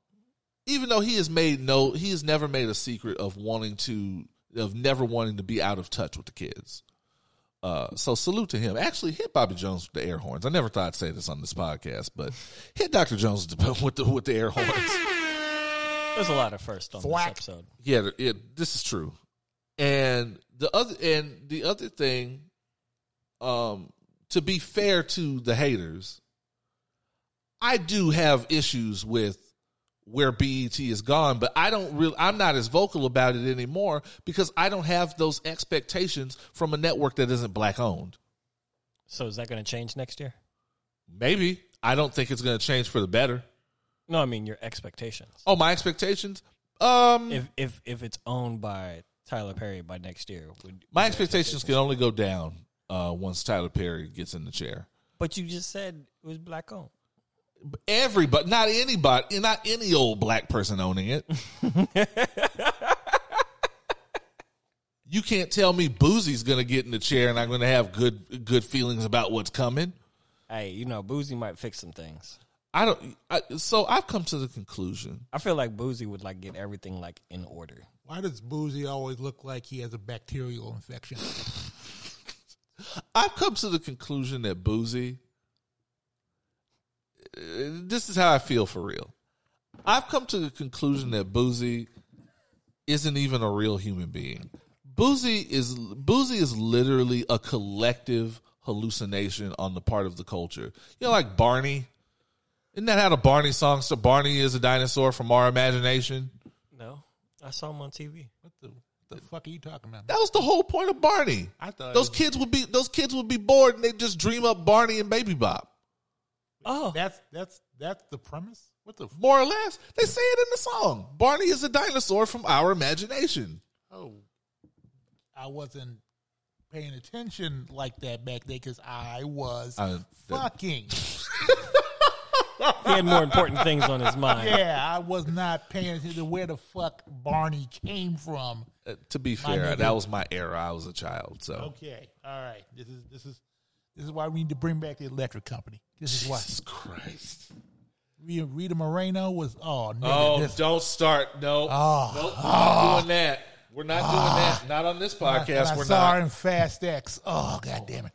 even though he has made no, he has never made a secret of wanting to, of never wanting to be out of touch with the kids. Uh, so salute to him. Actually, hit Bobby Jones with the air horns. I never thought I'd say this on this podcast, but hit Dr. Jones with the with the, air horns. there's a lot of first on Thwack. this episode. Yeah, yeah, this is true. And the other and the other thing, um, to be fair to the haters, I do have issues with where BET is gone, but I don't really I'm not as vocal about it anymore because I don't have those expectations from a network that isn't black owned. So is that going to change next year? Maybe. I don't think it's gonna change for the better. No, I mean your expectations. Oh, my expectations? Um If if if it's owned by Tyler Perry by next year, would my your expectations can only go down uh once Tyler Perry gets in the chair. But you just said it was black owned. Everybody, not anybody, not any old black person owning it. you can't tell me Boosie's going to get in the chair and I'm going to have good good feelings about what's coming. Hey, you know, Boosie might fix some things. I don't. I, so I've come to the conclusion. I feel like Boosie would like get everything like in order. why does Boosie always look like he has a bacterial infection? I've come to the conclusion that Boosie. This is how I feel for real. I've come to the conclusion that Boosie isn't even a real human being. Boosie is Boosie is literally a collective hallucination on the part of the culture. You know, like Barney. Isn't that how the Barney song? So Barney is a dinosaur from our imagination. No, I saw him on TV. What the, what the fuck are you talking about? That was the whole point of Barney. I thought those was- kids would be those kids would be bored and they just dream up Barney and Baby Bop. Oh, That's that's that's the premise. What the f- More or less, they say it in the song. Barney is a dinosaur from our imagination. oh, I wasn't paying attention like that back then because I was I- fucking. he had more important things on his mind. yeah, I was not paying attention to where the fuck Barney came from. Uh, to be fair, nigga. that was my era. I was a child, so Okay, all right. This is this is this is why we need to bring back the electric company. This is why Jesus Christ. Rita, Rita Moreno was. Oh, nigga, Oh, this, don't start. No, Oh. nope, we're not doing that. We're not doing that. Not on this when I- podcast. when I we're saw her not. in Fast X. Oh, god damn it!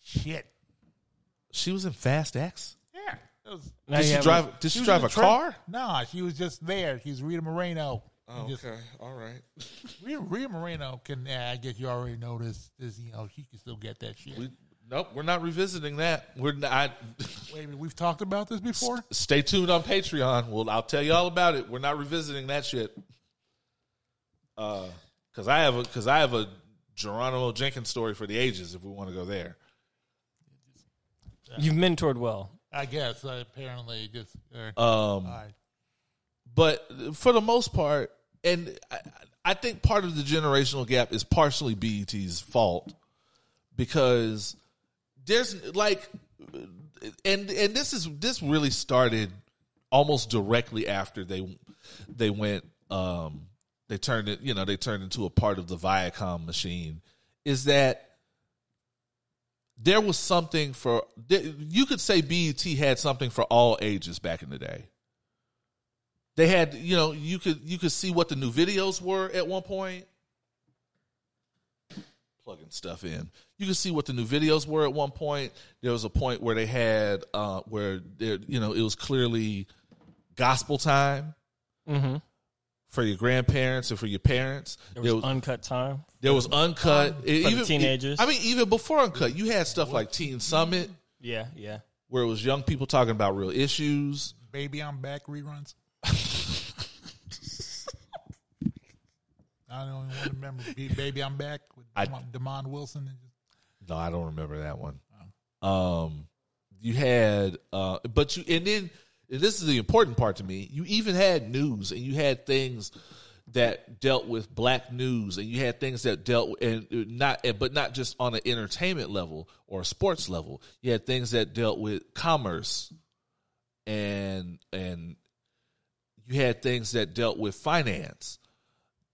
Shit. She was in Fast X. Yeah. Was, Did you she have drive? Did she, was drive in a the tra- car? Nah, she was just there. She's Rita Moreno. Oh, Just- okay, all right. Rita, Rita Moreno can. Uh, I guess you already know this. This, you know, she can still get that shit. We, nope, we're not revisiting that. We're not. Wait a minute, we've talked about this before. Stay tuned on Patreon. Well, I'll tell you all about it. We're not revisiting that shit. Uh, because I have a because I have a Geronimo Jenkins story for the ages. If we want to go there, You've mentored well. I guess uh, apparently just. Uh, um, all right. but for the most part, and I, I think part of the generational gap is partially BET's fault because there's like, and and this is this really started almost directly after they they went um they turned it you know they turned into a part of the Viacom machine is that there was something for you could say BET had something for all ages back in the day. They had, you know, you could you could see what the new videos were at one point. Plugging stuff in, you could see what the new videos were at one point. There was a point where they had uh, where there, you know, it was clearly gospel time Mm-hmm. for your grandparents and for your parents. There was, uncut time. There was uncut. It- the even teenagers. I mean, even before uncut, you had stuff like Teen Summit, Yeah, yeah. where it was young people talking about real issues. Baby, I'm back reruns. I don't even want to remember. Baby, I'm back with I- Demond Wilson. And just, No, I don't remember that one. Um, you had, uh, but you, and then and this is the important part to me. You even had news, and you had things that dealt with black news, and you had things that dealt and not, but not just on an entertainment level or a sports level. You had things that dealt with commerce, and and you had things that dealt with finance.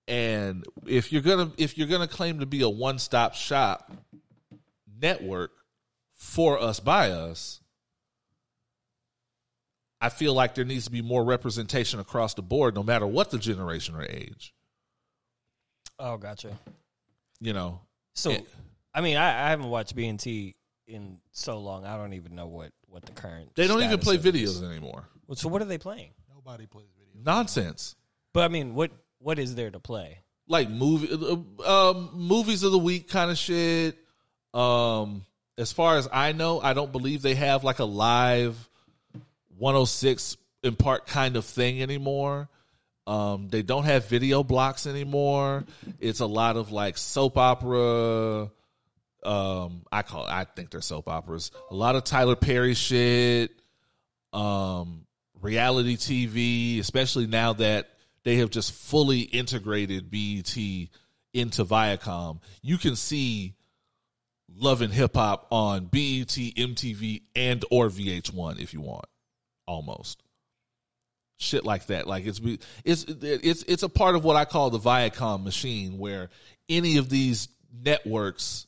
And if you're gonna if you're gonna claim to be a one stop shop network for us by us, I feel like there needs to be more representation across the board, no matter what the generation or age. Oh, gotcha. You know, So, Yeah. I mean, I, I haven't watched BET in so long. I don't even know what what the current. they don't even play videos is. anymore. Well, So, what are they playing? nobody plays video. Nonsense. But I mean, what what is there to play? Like movie, uh, um, movies of the week kind of shit. Um, as far as I know, I don't believe they have like a live 106 & Park kind of thing anymore. Um, they don't have video blocks anymore. It's a lot of like soap opera. Um, I call I think they're soap operas. A lot of Tyler Perry shit. Um, reality TV, especially now that they have just fully integrated BET into Viacom. You can see Love and Hip Hop on BET, MTV, and or VH1 if you want. Almost shit like that. Like it's it's it's it's a part of what I call the Viacom machine, where any of these networks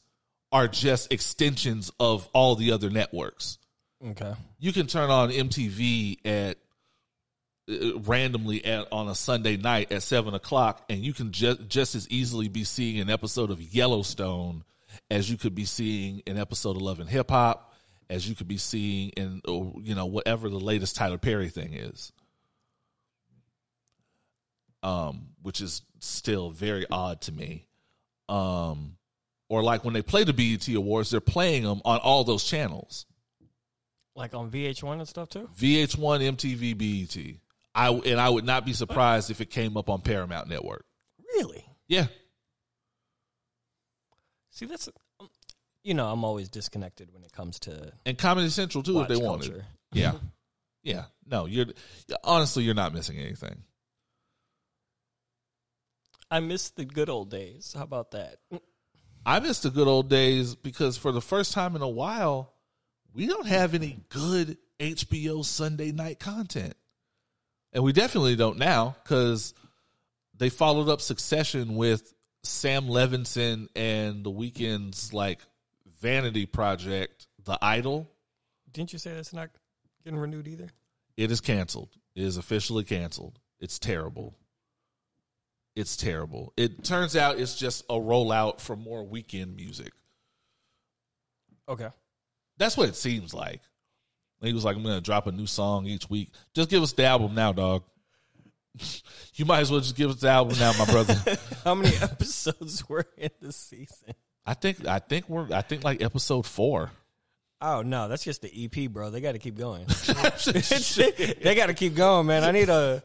are just extensions of all the other networks. Okay. You can turn on MTV at randomly at on a Sunday night at seven o'clock, and you can just just as easily be seeing an episode of Yellowstone as you could be seeing an episode of Love and Hip Hop, as you could be seeing in uh, you know whatever the latest Tyler Perry thing is. Um, which is still very odd to me. Um, or like when they play the BET Awards, they're playing them on all those channels. Like on VH1 and stuff too. VH1, MTV, BET. I and I would not be surprised if it came up on Paramount Network. Really? Yeah, See, that's um, you know, I'm always disconnected when it comes to and Comedy Central too if they wanted. culture. Yeah, yeah. No, you're honestly you're not missing anything. I miss the good old days. How about that? I miss the good old days because for the first time in a while, we don't have any good HBO Sunday night content. And we definitely don't now because they followed up Succession with Sam Levinson and the Weeknd's like vanity project, The Idol. Didn't you say that's not getting renewed either? It is canceled. It is officially canceled. It's terrible. It's terrible. It turns out it's just a rollout for more weekend music. Okay. That's what it seems like. He was like, I'm going to drop a new song each week. Just give us the album now, dog. you might as well just give us the album now, my brother. How many episodes were in the season? I think I think we're I think like episode four. Oh no, that's just the EP, bro. They got to keep going. they got to keep going, man. I need a,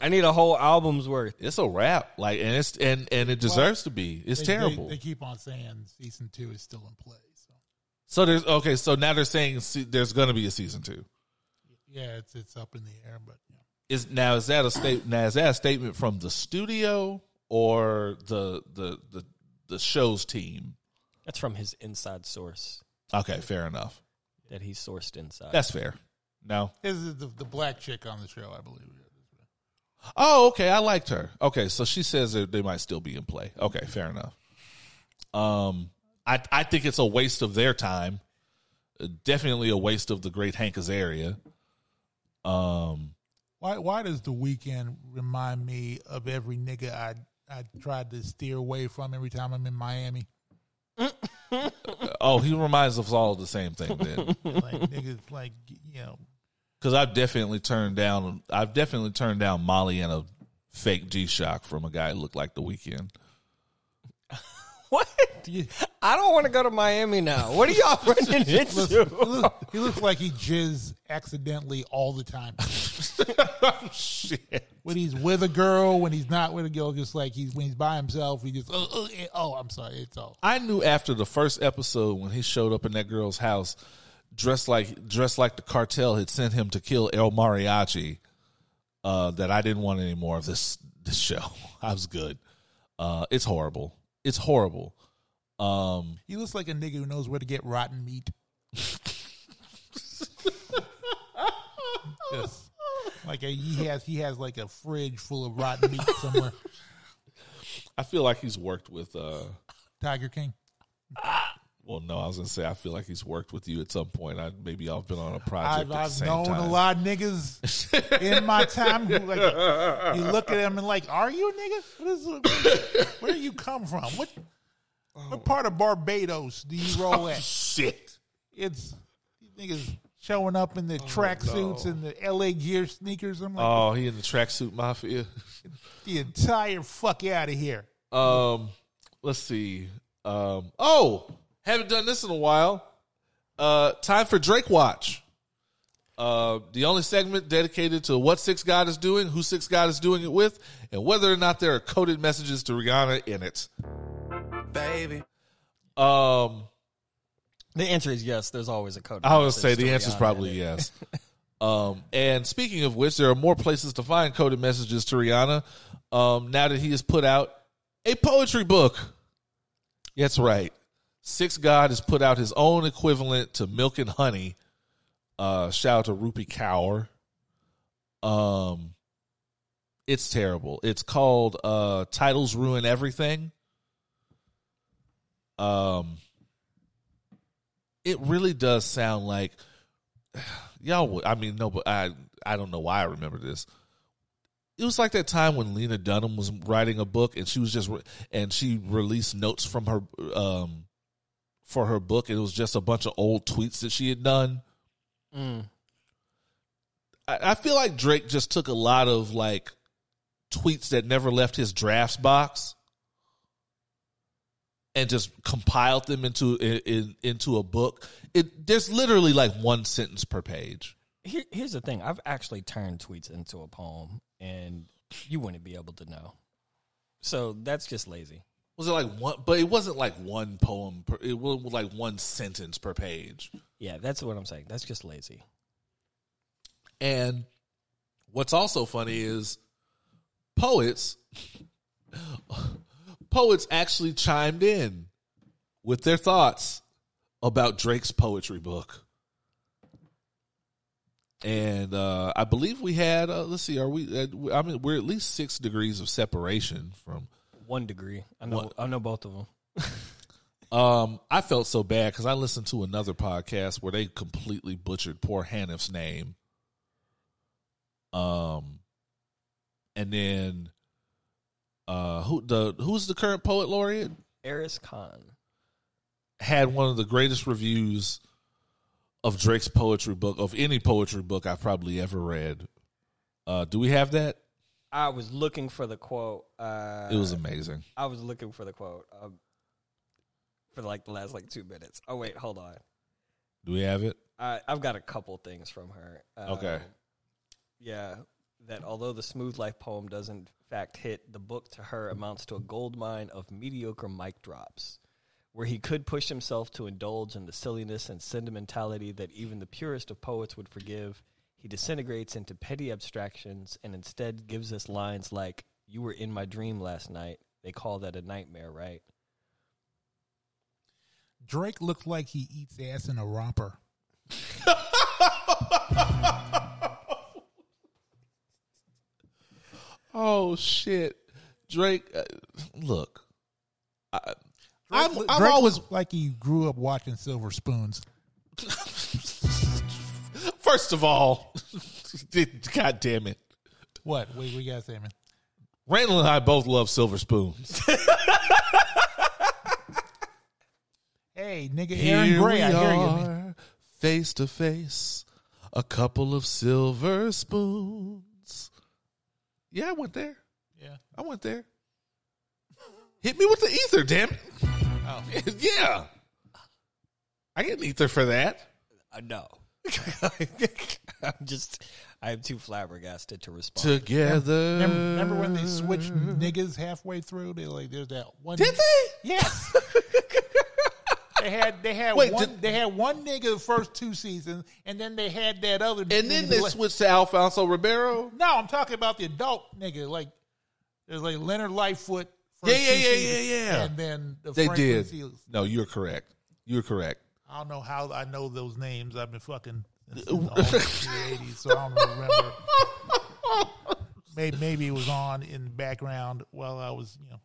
I need a whole album's worth. It's a wrap, like, and it's and and it deserves to be. It's They- terrible. They, they keep on saying season two is still in play. So so there's okay. So now they're saying se- there's going to be a season two. yeah, it's it's up in the air, but yeah. Is now is that a state? Now is that a statement from the studio or the the the the show's team? That's from his inside source Okay, fair enough. that he sourced inside. That's fair. No. This is the, the black chick on the show, I believe. Oh, okay. I liked her. Okay, so she says that they might still be in play. Okay, fair enough. Um, I I think it's a waste of their time. Uh, Definitely a waste of the great Hank Azaria. Um, Why why does the Weeknd remind me of every nigga I I tried to steer away from every time I'm in Miami? oh, he reminds us all of the same thing then. Like niggas like you know Because I've definitely turned down. I've definitely turned down Molly and a fake G Shock from a guy who looked like the Weeknd. What? You, I don't want to go to Miami now. What are y'all running looks, he, into? looks, he looks like he jizz accidentally all the time. Shit. When he's with a girl, when he's not with a girl, just like he's when he's by himself, he just oh, oh, oh I'm sorry, it's all. I knew after the first episode when he showed up in that girl's house, dressed like dressed like the cartel had sent him to kill El Mariachi, uh, that I didn't want any more of this this show. I was good. Uh, it's horrible. It's horrible. Um, He looks like a nigga who knows where to get rotten meat. Yes. Like a, he has he has like a fridge full of rotten meat somewhere. I feel like he's worked with. Uh, Tiger King. Well, no, I was gonna say I feel like he's worked with you at some point. I maybe I've been on a project. I've, at the I've same known time. a lot of niggas in my time who like you look at them and like, are you a nigga? What is where do you come from? What what part of Barbados do you roll at? Shit. It's these niggas showing up in the tracksuits and the LA Gear sneakers. I'm like, Oh, he in the tracksuit mafia. the entire fuck out of here. Um, let's see. Um, oh, haven't done this in a while. Uh, time for Drake Watch. Uh, the only segment dedicated to what Six God is doing, who Six God is doing it with, and whether or not there are coded messages to Rihanna in it. baby. Um, The answer is yes. There's always a code. I would say the answer is probably yes. Um, and speaking of which, there are more places to find coded messages to Rihanna. Um, now that he has put out a poetry book. That's right. Six God has put out his own equivalent to Milk and Honey. Uh, shout out to Rupi Kaur. Um, it's terrible. It's called uh, "Titles Ruin Everything." Um, it really does sound like y'all. I mean, no, but I I don't know why I remember this. It was like that time when Lena Dunham was writing a book and she was just and she released notes from her um for her book it was just a bunch of old tweets that she had done. Mm. I, I feel like Drake just took a lot of like tweets that never left his drafts box and just compiled them into in, in, into a book. It there's literally like one sentence per page. Here, here's the thing. I've actually turned tweets into a poem, and you wouldn't be able to know. So that's just lazy. Was it like one? But it wasn't like one poem. Per, it was like one sentence per page. Yeah, that's what I'm saying. That's just lazy. And what's also funny is poets poets actually chimed in with their thoughts about Drake's poetry book. And uh, I believe we had. Uh, let's see. Are we? Uh, I mean, we're at least six degrees of separation from. One degree. I know. I know both of them. Um, I felt so bad because I listened to another podcast where they completely butchered poor Hanif's name. Um, and then, uh, who the who's the current poet laureate Eris Khan. had one of the greatest reviews of Drake's poetry book of any poetry book I've probably ever read. Uh, do we have that? I was looking for the quote. Uh, It was amazing. I was looking for the quote um, for like the last like two minutes. Oh wait, hold on. Do we have it? I, I've got a couple things from her. Um, Okay. Yeah, that although the Smooth Life poem does in fact hit, the book to her amounts to a gold mine of mediocre mic drops, where he could push himself to indulge in the silliness and sentimentality that even the purest of poets would forgive. He disintegrates into petty abstractions and instead gives us lines like, You were in my dream last night. They call that a nightmare, right? Drake looks like he eats ass in a romper. Oh shit, Drake. Uh, look, I, I'm, Drake I'm always like he grew up watching Silver Spoons. First of all. God damn it, What? Wait, we gotta say, man. Randall and I both love Silver Spoons. Hey, nigga, Erin Gray, I hear you. nigga. face to face, a couple of silver spoons. Yeah, I went there. Yeah. I went there. Hit me with the ether, damn it. Oh. yeah. I get ether for that. Uh, no. I'm just, I'm too flabbergasted to respond. Together. Remember, remember when they switched niggas halfway through? They like there's that one. Did they? Yes. they had they had Wait, one did- they had one nigga the first two seasons, and then they had that other. And then nigga they the la- switched to Alfonso Ribeiro. No, I'm talking about the adult nigga. Like there's like Leonard Lightfoot. Yeah, first yeah, two yeah, seasons, yeah, yeah. And then the They Franklin did. Seales. No, you're correct. You're correct. I don't know how I know those names. I've been fucking since the '80s, so I don't remember. Maybe, maybe it was on in the background while I was, you know.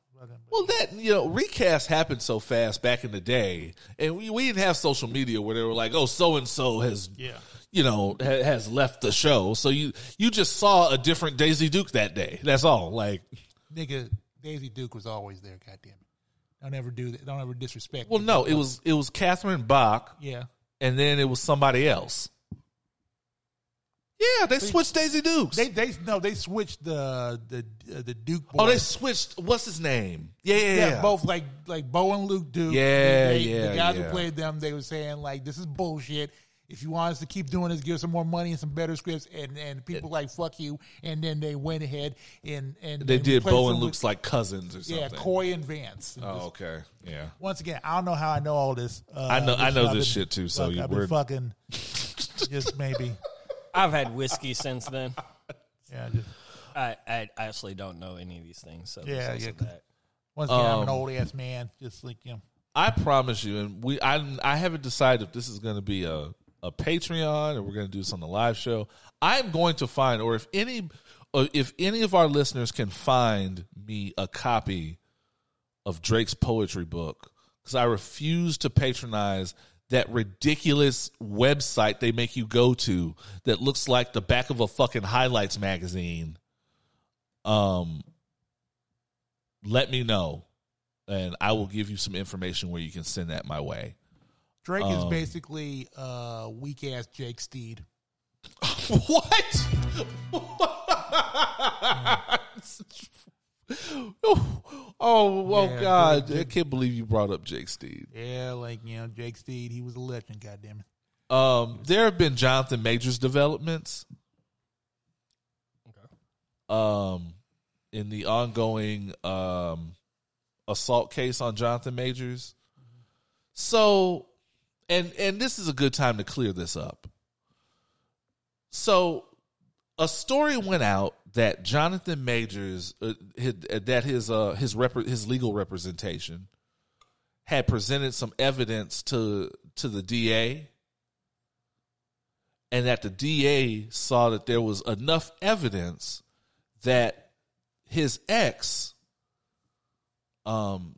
Well, that you know, recast happened so fast back in the day, and we, we didn't have social media where they were like, "Oh, so and so has, Yeah. you know, ha, has left the show." So you you just saw a different Daisy Duke that day. That's all. Like, nigga, Daisy Duke was always there. Goddamn it! Don't ever do that. Don't ever disrespect. well, me. no, it was it was Catherine Bach, Yeah, and then it was somebody else. Yeah, they switched Daisy Dukes. they they no they switched the the uh, the Duke. oh, they switched. What's his name? Yeah, yeah, Yeah, yeah. both like like Bo and Luke Duke. Yeah, They- yeah, The guys yeah. who played them, they were saying like, "This is bullshit." If you want us to keep doing this, give us some more money and some better scripts. And and people like fuck you. And then they went ahead and and They and did replaced Bo and Luke's like cousins or something. Yeah, Coy and Vance. And Oh, just- okay. Yeah. once again, I don't know how I know all this. Uh, I know- I know this been- shit too, so fuck, you- I've we're- been fucking just maybe. I've had whiskey since then. Yeah, just, I, I actually don't know any of these things. So Yeah, yeah. once again, I'm an Um, old ass man. Just like you know. I promise you, and we I I haven't decided if this is going to be a a Patreon or we're going to do this on the live show. I'm going to find, or if any, or if any of our listeners can find me a copy of Drake's poetry book, because I refuse to patronize that ridiculous website they make you go to that looks like the back of a fucking highlights magazine. Um, let me know, and I will give you some information where you can send that my way. Drake is um, basically uh, weak ass Jake Steed. What? oh, oh Yeah, God! Drake- I can't believe you brought up Jake Steed. Yeah, like you know, Jake Steed. He was a legend. Goddamn it. Um, there have been Jonathan Majors developments. Um, in the ongoing um assault case on Jonathan Majors. So, and and this is a good time to clear this up. So, a story went out that Jonathan Majors, uh, his, that his uh his rep- his legal representation had presented some evidence to to the DA and that the DA saw that there was enough evidence that his ex um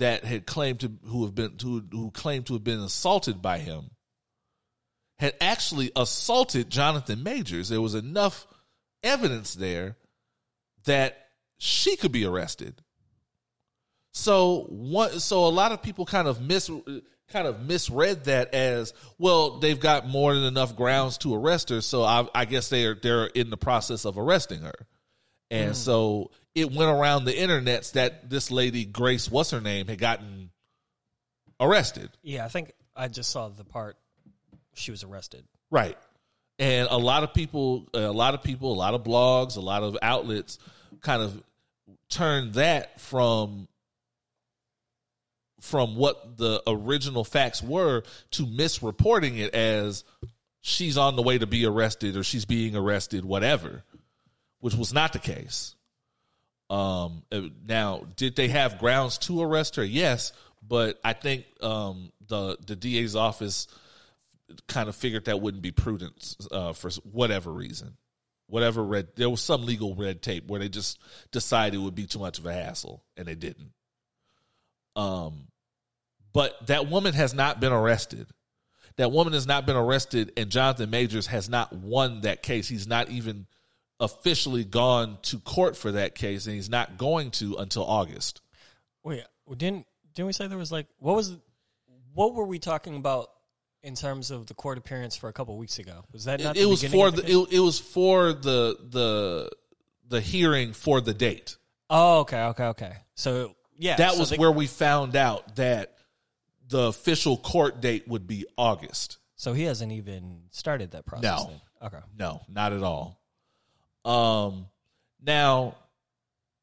that had claimed to who have been who, who claimed to have been assaulted by him had actually assaulted Jonathan Majors there was enough evidence there that she could be arrested so what? So a lot of people kind of mis kind of misread that as well. They've got more than enough grounds to arrest her. So I, I guess they're they're in the process of arresting her, and hmm. so it went around the internets that this lady Grace, what's her name, had gotten arrested. Yeah, I think I just saw the part she was arrested. Right. And a lot of people, uh, a lot of people, a lot of blogs, a lot of outlets kind of turned that from from what the original facts were to misreporting it as she's on the way to be arrested or she's being arrested whatever which was not the case um uh, now did they have grounds to arrest her yes but i think um the the DA's office kind of figured that wouldn't be prudent uh, for whatever reason. Whatever red, there was some legal red tape where they just decided it would be too much of a hassle, and they didn't. Um, but that woman has not been arrested. That woman has not been arrested, and Jonathan Majors has not won that case. He's not even officially gone to court for that case, and he's not going to until August. Wait, didn't didn't we say there was like what was what were we talking about in terms of the court appearance for a couple weeks ago? Was that not it, the was for the case? it, it was for the the the hearing for the date. Oh, okay, okay, okay. So yeah, that so was they- where we found out that the official court date would be August. So he hasn't even started that process. No. then. Okay. No, not at all. Um, now,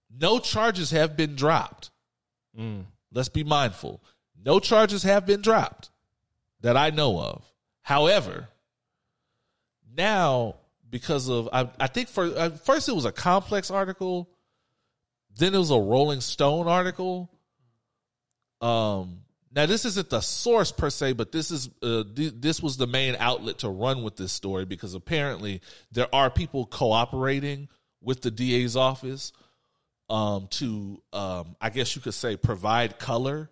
no charges have been dropped. Mm. Let's be mindful. No charges have been dropped that I know of. However, now because of I, I think for uh, first it was a complex article, then it was a Rolling Stone article. Um, now this isn't the source per se, but this is uh, th- this was the main outlet to run with this story because apparently there are people cooperating with the DA's office um, to um, I guess you could say provide color.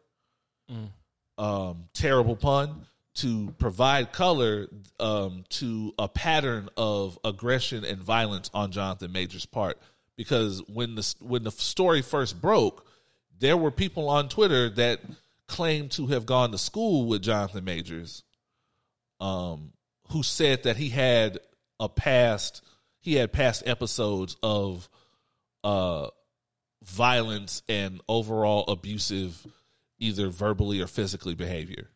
Um, terrible pun to provide color um, to a pattern of aggression and violence on Jonathan Major's part. Because when the when the story first broke, there were people on Twitter that claimed to have gone to school with Jonathan Majors, um, who said that he had a past he had past episodes of uh violence and overall abusive either verbally or physically behavior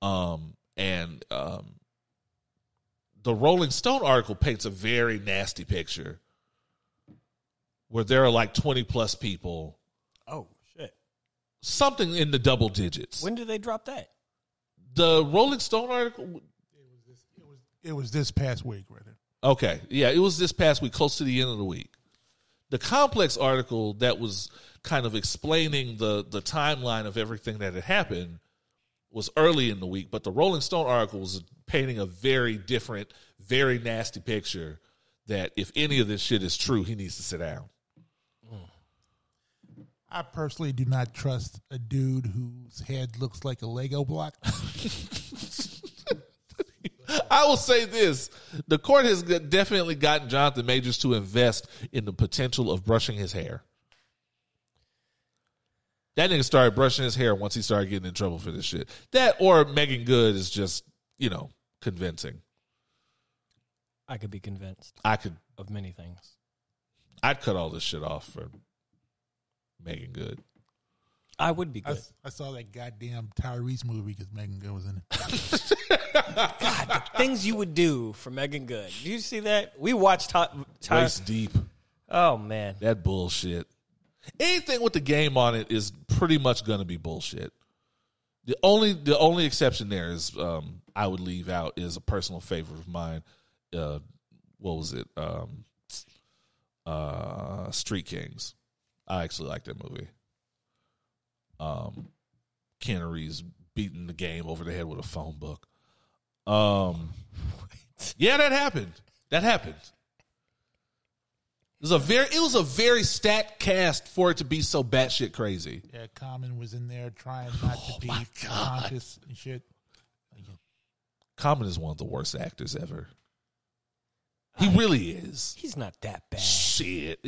um and um the rolling stone article paints a very nasty picture where there are like 20 plus people! Something in the double digits When did they drop that? the rolling stone article It was this past week, right? there. Okay. Yeah, it was this past week, close to the end of the week. The complex article that was kind of explaining the the timeline of everything that had happened was early in the week, but the Rolling Stone article was painting a very different, very nasty picture that if any of this shit is true, he needs to sit down. I personally do not trust a dude whose head looks like a Lego block. I will say this: the court has definitely gotten Jonathan Majors to invest in the potential of brushing his hair. That nigga started brushing his hair once he started getting in trouble for this shit. That or Meagan Good is just you know convincing. I could be convinced I could of many things. I'd cut all this shit off for Meagan Good. I would be I, good. I saw that goddamn Tyrese movie because Meagan Good was in it. God, the things you would do for Meagan Good. Do you see that? We watched Ty- Ty- Waist deep. Oh man, That bullshit. Anything with the game on it is pretty much going to be bullshit. The only the only exception there is um, I would leave out is a personal favorite of mine. Uh, what was it? Um, uh, Street Kings. I actually like that movie. Um, Keanu Reeves beating the game over the head with a phone book. Um, yeah, that happened. That happened. It was a very it was a very stacked cast for it to be so batshit crazy. Yeah, Common was in there trying not to be conscious and shit. Common is one of the worst actors ever. He really is. he's not that bad. Shit.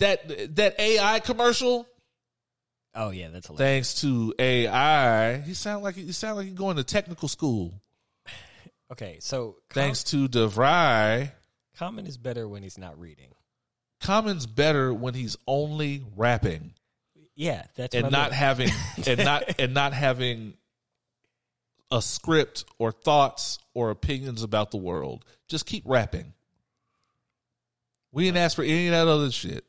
That that AI commercial, Oh yeah, that's hilarious. thanks to AI, he sound like he sound like he going to technical school. Okay, so Thanks to DeVry, Common is better when he's not reading. Common's better when he's only rapping Yeah, that's and not doing. having and not and not having a script or thoughts or opinions about the world. Just keep rapping. We didn't ask for any of that other shit.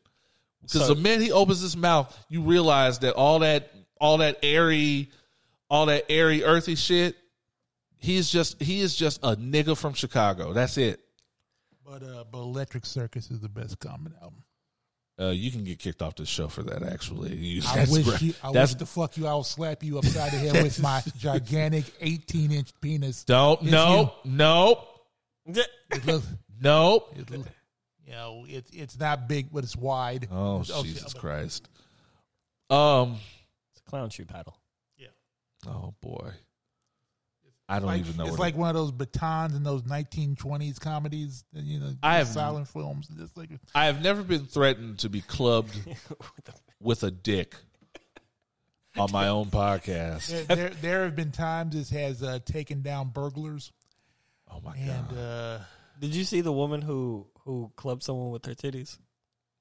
Because So- the minute he opens his mouth, you realize that all that all that airy, all that airy, earthy shit, he's just he is just a nigga from Chicago. That's it. But uh, but Electric Circus is the best Common album. Uh, you can get kicked off the show for that. Actually, You- I wish you, I that's wish to fuck you. I'll slap you upside the head with my gigantic 18 inch penis. don't It's no no It looks, no. it look- you know, it's it's not big, but it's wide. Oh It's- Jesus but- Christ. Um. It's a clown shoe paddle. Yeah. Oh boy. I don't Like, even know. it's where like to- one of those batons in those 1920s comedies, that, you know, I have- silent films. It's like I have never been threatened to be clubbed with a dick on my own podcast. there, there, there have been times this has uh, taken down burglars, Oh my and god. uh, Did you see the woman who who clubbed someone with her titties?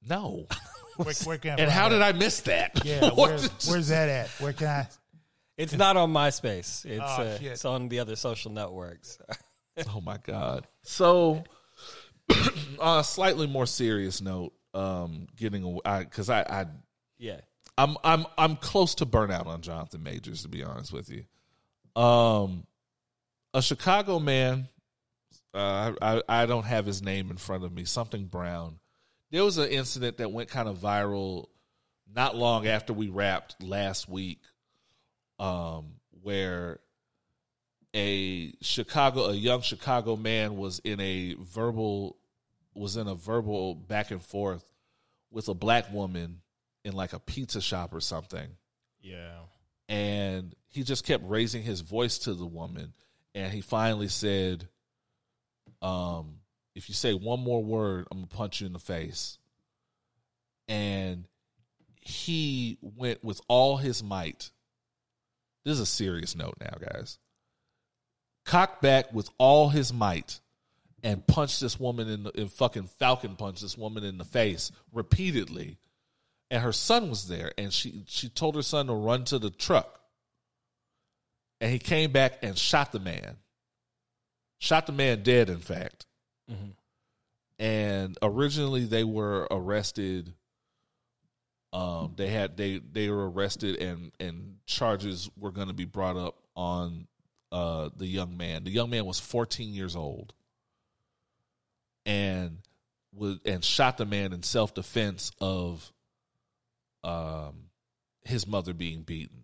No. where, where can I And find how that? did I miss that? Yeah, What where, did- where's that at? Where can I? It's not on MySpace. It's Oh, uh, shit. it's on the other social networks. Oh my god. So, on a slightly more serious note, um, getting away because I, I yeah. I'm I'm I'm close to burnout on Jonathan Majors to be honest with you. Um, a Chicago man, uh, I I don't have his name in front of me. Something Brown. There was an incident that went kind of viral not long after we wrapped last week, um, where a Chicago a young Chicago man was in a verbal was in a verbal back and forth with a black woman in like a pizza shop or something Yeah. and he just kept raising his voice to the woman and he finally said um if you say one more word i'm gonna punch you in the face. And he went with all his might. This is a serious note now guys. Cocked back with all his might and punched this woman in the in fucking falcon punched this woman in the face repeatedly. And her son was there and she she told her son to run to the truck. And he came back and shot the man shot the man dead in fact. And originally they were arrested um they had they they were arrested and and charges were going to be brought up on uh the young man. The young man was 14 years old. And was and shot the man in self-defense of um his mother being beaten.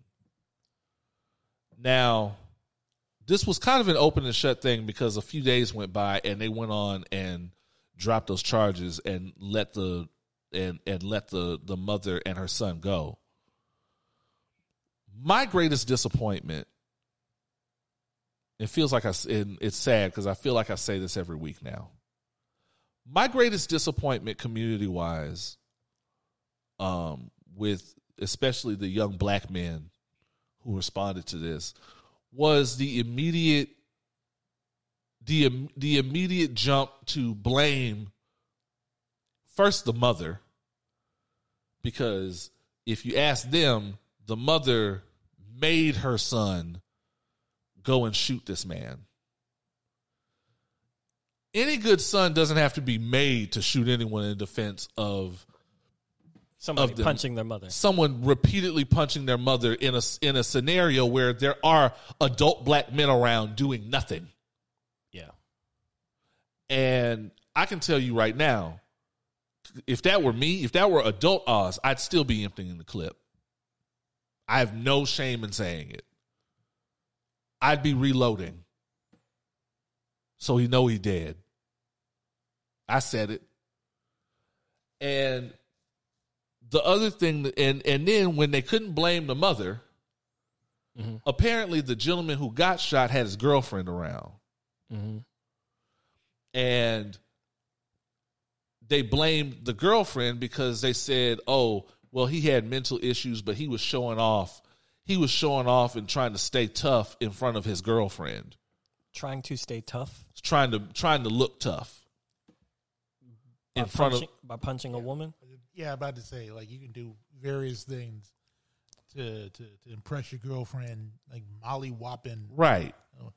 Now this was kind of an open and shut thing because a few days went by and they went on and dropped those charges and let the and and let the the mother and her son go. My greatest disappointment. It feels like I. it's sad because I feel like I say this every week now. My greatest disappointment, community wise, um, with especially the young black men who responded to this, was the immediate the the immediate jump to blame first the mother because if you ask them the mother made her son go and shoot this man. Any good son doesn't have to be made to shoot anyone in defense of Somebody Of them. punching their mother. someone repeatedly punching their mother in a in a scenario where there are adult black men around doing nothing. Yeah. And I can tell you right now, if that were me, if that were adult Oz, I'd still be emptying the clip. I have no shame in saying it. I'd be reloading. So he know he dead. I said it. And the other thing and and then when they couldn't blame the mother, mm-hmm. apparently the gentleman who got shot had his girlfriend around. Mm-hmm. And they blamed the girlfriend because they said, "Oh, well, he had mental issues, but he was showing off. He was showing off and trying to stay tough in front of his girlfriend, Trying to stay tough trying to trying to look tough in by front punching, of by punching a woman. Yeah, about to say like you can do various things to to, to impress your girlfriend, like Molly whopping. right." Oh,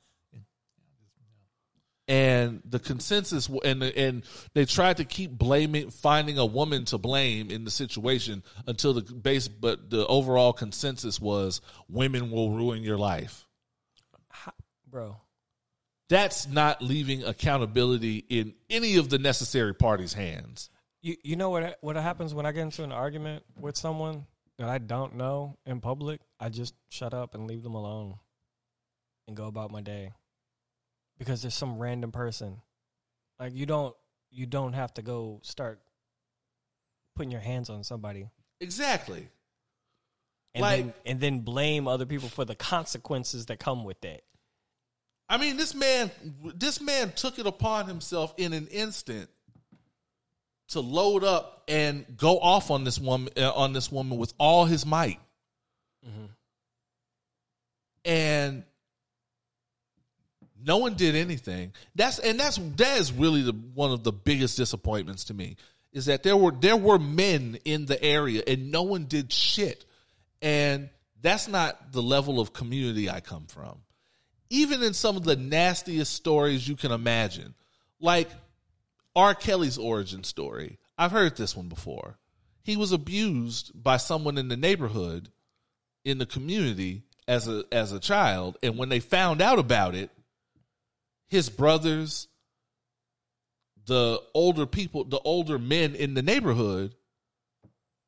and the consensus and and they tried to keep blaming finding a woman to blame in the situation until the base but the overall consensus was women will ruin your life Bro, that's not leaving accountability in any of the necessary parties hands You you know what what happens when I get into an argument with someone that I don't know in public? I just shut up and leave them alone and go about my day. Because there's some random person. Like you don't you don't have to go start putting your hands on somebody Exactly. and Like- then and then blame other people for the consequences that come with that. I mean, this man, this man took it upon himself in an instant to load up and go off on this woman, uh, on this woman with all his might, and no one did anything. That's and that's that is really the one of the biggest disappointments to me is that there were there were men in the area and no one did shit, and that's not the level of community I come from. Even in some of the nastiest stories you can imagine, like R. Kelly's origin story. I've heard this one before. He was abused by someone in the neighborhood, in the community as a as a child, and when they found out about it, his brothers, the older people, the older men in the neighborhood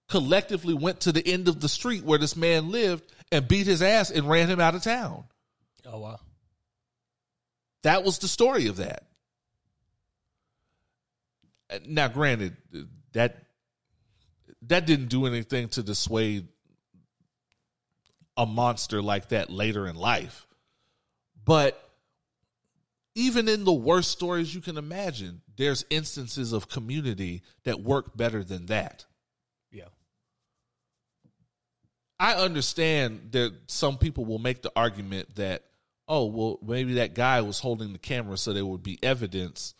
collectively went to the end of the street where this man lived and beat his ass and ran him out of town. Oh wow. That was the story of that. Now, granted, that that didn't do anything to dissuade a monster like that later in life. But even in the worst stories you can imagine, there's instances of community that work better than that. Yeah. I understand that some people will make the argument that, oh, well, maybe that guy was holding the camera so there would be evidence,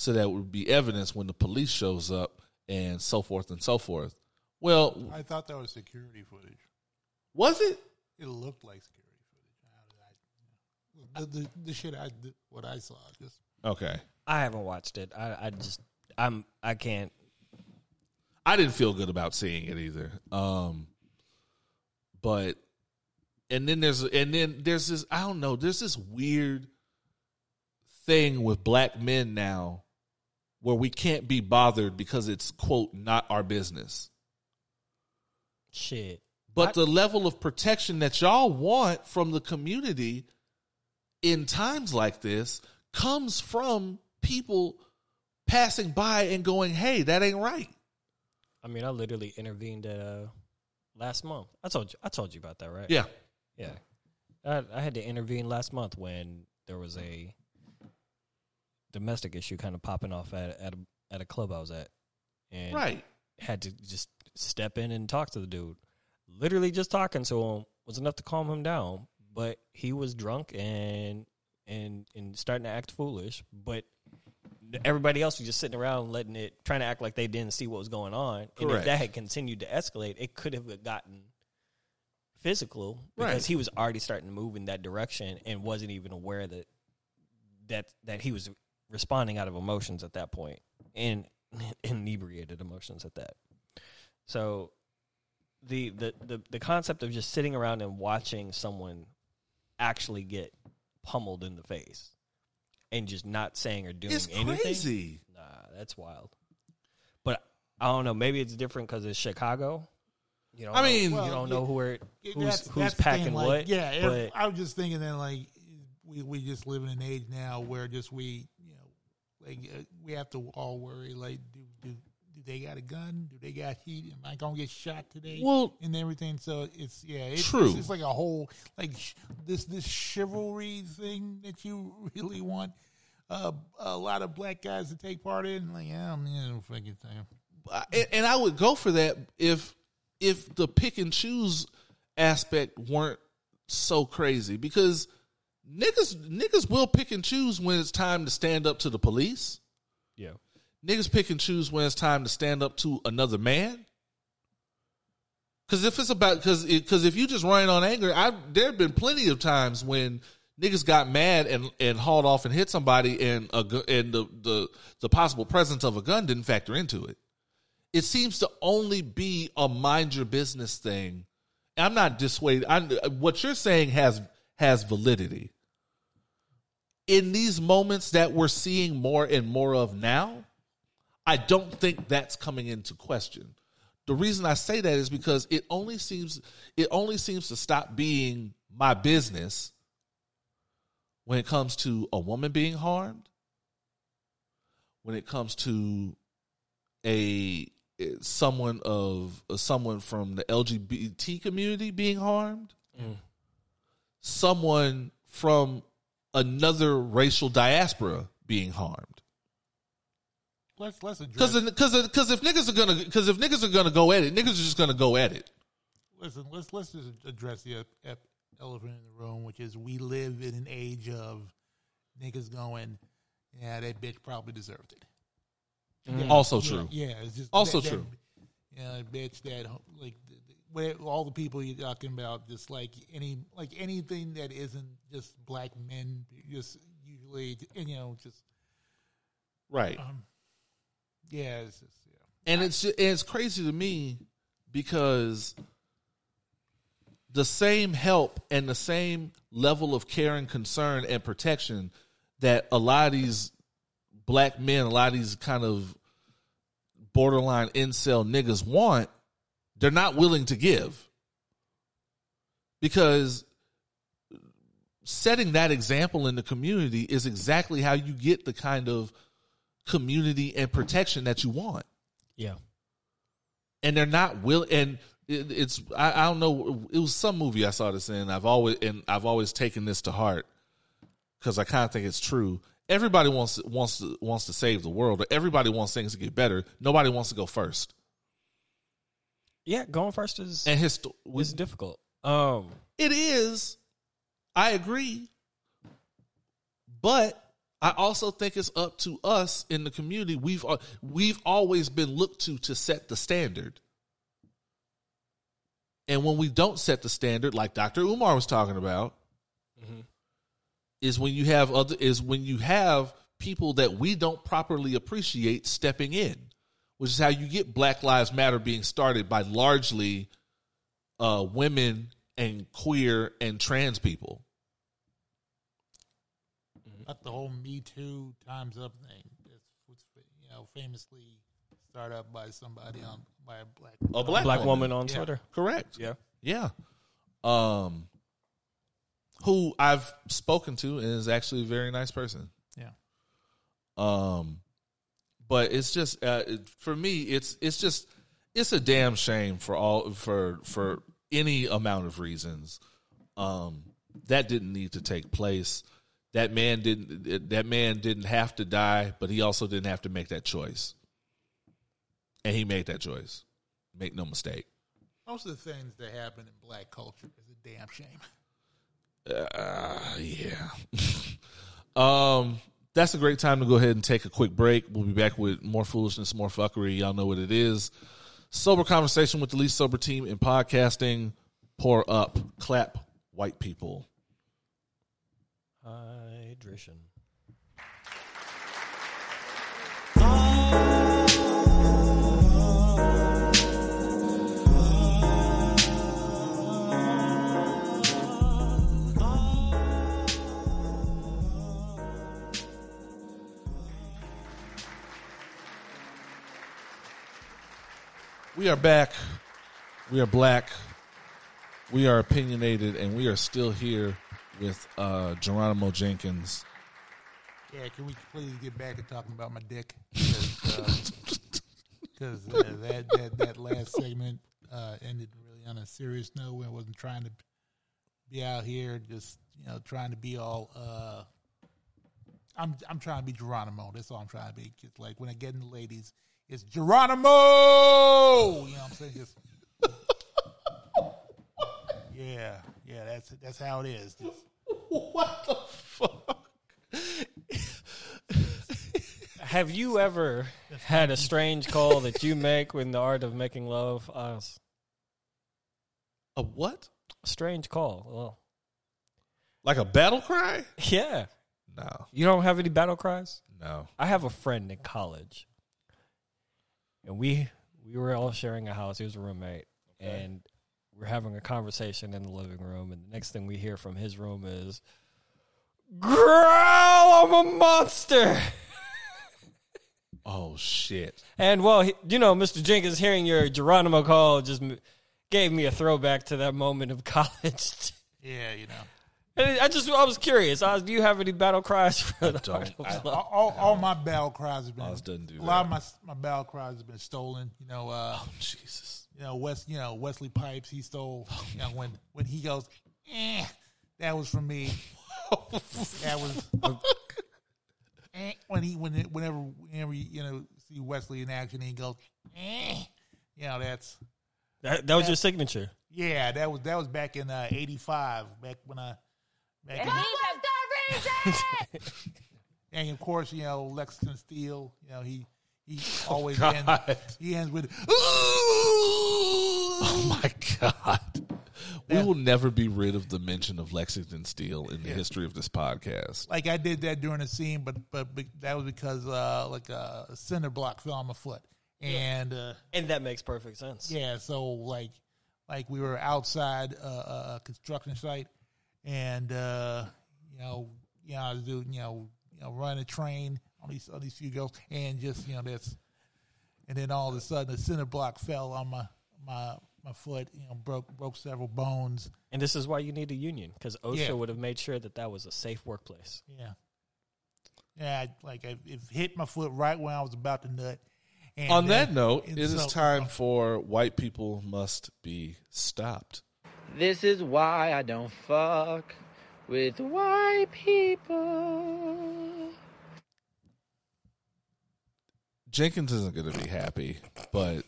so that would be evidence when the police shows up and so forth and so forth. Well, I thought that was security footage. was it? It looked like security footage. How I- The, the, the shit I did, what I saw, just Okay. I haven't watched it. I, I just I'm I can't I didn't feel good about seeing it either. Um, but and then there's and then there's this I don't know there's this weird thing with black men now where we can't be bothered because it's quote not our business. shit. But I- the level of protection that y'all want from the community in times like this comes from people passing by and going, "Hey, that ain't right." I mean, I literally intervened uh last month. I told you I told you about that, right? Yeah. Yeah. I, I had to intervene last month when there was a domestic issue kind of popping off at at a, at a club I was at, and Right. had to just step in and talk to the dude. Literally, just talking to him was enough to calm him down. But he was drunk and and and starting to act foolish. But everybody else was just sitting around letting it, trying to act like they didn't see what was going on. And if that had continued to escalate, it could have gotten physical because Right. he was already starting to move in that direction and wasn't even aware that that that he was responding out of emotions at that point and inebriated emotions at that. So the, the the the concept of just sitting around and watching someone actually get pummeled in the face and just not saying or doing It's anything. crazy. Nah, that's wild. But I don't know. Maybe it's different because it's Chicago. You know, I mean- you don't yeah, know who are who's that's- who's that's the thing, packing like, what. Yeah, but I was just thinking that like we we just live in an age now where just we like uh, we have to all worry like do do do they got a gun? Do they got heat? Am I gonna get shot today? Well- and everything. So it's yeah, it's, True. It's, it's like a whole like sh- this this chivalry thing that you really want. Uh, a lot of black guys to take part in, like, yeah, I don't need no fucking thing. and, and I would go for that if if the pick and choose aspect weren't so crazy because niggas niggas will pick and choose when it's time to stand up to the police. yeah, Niggas pick and choose when it's time to stand up to another man. Because if it's about because because if you just run on anger, I there have been plenty of times when niggas got mad and and hauled off and hit somebody, and a and the the the possible presence of a gun didn't factor into it. It seems to only be a mind your business thing. I'm not dissuaded. I, what you're saying has has validity. In these moments that we're seeing more and more of now, I don't think that's coming into question. The reason I say that is because it only seems it only seems to stop being my business when it comes to a woman being harmed, when it comes to a eh, someone of someone from the LGBT community being harmed, mm. someone from another racial diaspora being harmed. Let's let's address. Because because because if niggas are gonna because if niggas are gonna go at it, niggas are just gonna go at it. Listen, let's let's just address the ep- ep- elephant in the room, which is we live in an age of niggas going, yeah, that bitch probably deserved it. Yeah, Also yeah, true. Yeah, it's just Also that, true. That, yeah, bitch that like where all the people you're talking about, just like any like anything that isn't just black men, just usually and you know just Right. um, yeah, it's just yeah. and it's ju- it's crazy to me because the same help and the same level of care and concern and protection that a lot of these black men, a lot of these kind of borderline incel niggas want, they're not willing to give. Because setting that example in the community is exactly how you get the kind of community and protection that you want Yeah. and they're not will and it, it's I, I don't know it was some movie I saw this in I've always and I've always taken this to heart because I kind of think it's true. Everybody wants wants to wants to save the world, or everybody wants things to get better. Nobody wants to go first. Yeah, going first is And his is difficult. Um, it is. I agree, but I also think it's up to us in the community. We've al- we've always been looked to to set the standard. And when we don't set the standard, like Dr. Umar was talking about, is when you have other is when you have people that we don't properly appreciate stepping in, which is how you get Black Lives Matter being started by largely uh, women and queer and trans people. Not the whole Me Too Times Up thing. It's, it's you know famously started up by somebody on by a black A black, black woman. woman on Yeah. Twitter. correct? Yeah. Yeah. Um, who I've spoken to and is actually a very nice person. Yeah. Um, but it's just uh, for me, it's it's just it's a damn shame for all for for any amount of reasons. Um, that didn't need to take place. That man didn't. That man didn't have to die, but he also didn't have to make that choice. And he made that choice. Make no mistake. Most of the things that happen in black culture is a damn shame. Uh, yeah. um, that's a great time to go ahead and take a quick break. We'll be back with more foolishness, more fuckery. Y'all know what it is. Sober conversation with the least sober team in podcasting. Pour up, clap, white people. Hydration. We are back. We are black. We are opinionated, and we are still here with uh, Geronimo Jenkins. Yeah, can we please get back to talking about my dick? Because uh, that, that that last segment uh, ended really on a serious note. I wasn't trying to be out here just you know trying to be all. Uh, I'm I'm trying to be Geronimo. That's all I'm trying to be. Just like when I get in the ladies, it's Geronimo. You know what I'm saying? Just yeah, yeah. That's that's how it is. Just, What the fuck? Have you ever had a strange call that you make when the art of making love? Us. A what? strange call. Well, Like a battle cry? yeah. No, You don't have any battle cries? no. I have a friend in college, and we we were all sharing a house. He was a roommate, and we're having a conversation in the living room. And the next thing we hear from his room is, "Growl! I'm a monster." Oh shit! And well, he- you know, Mr. Jenkins, hearing your Geronimo call just m- gave me a throwback to that moment of college. Yeah, you know. And I just, I was curious. I was, do you have any battle cries for the don't. Heart of I- Love? All, all, all my battle cries have been. Oz doesn't do a lot of my my battle cries have been stolen. You know, uh, Oh Jesus! you know West. You know Wesley Pipes. He stole. You know when when he goes, eh, that was from me. that was eh, when he when whenever whenever you, you know see Wesley in action, he goes, eh, you know that's That, that was your signature. yeah that was that was back in uh, '85. Back when I back in, and of course you know Lexington Steele. You know he he always ends, he ends with. Oh my god! We will never be rid of the mention of Lexington Steele in the history of this podcast. like I did that during a scene, but but, but that was because uh, like a cinder block fell on my foot, and uh, And that makes perfect sense. yeah, so like like we were outside uh, a construction site, and uh, you know you know I was you know you know running a train on these on these few girls, and just you know that's, and then all of a sudden the cinder block fell on my my my foot, you know broke broke several bones. And this is why you need a union because OSHA Yeah. would have made sure that that was a safe workplace. Yeah. Yeah, I- like I, it hit my foot right when I was about to nut. And On then- that note, and it is so- time for white people must be stopped. This is why I don't fuck with white people. Jenkins isn't going to be happy, but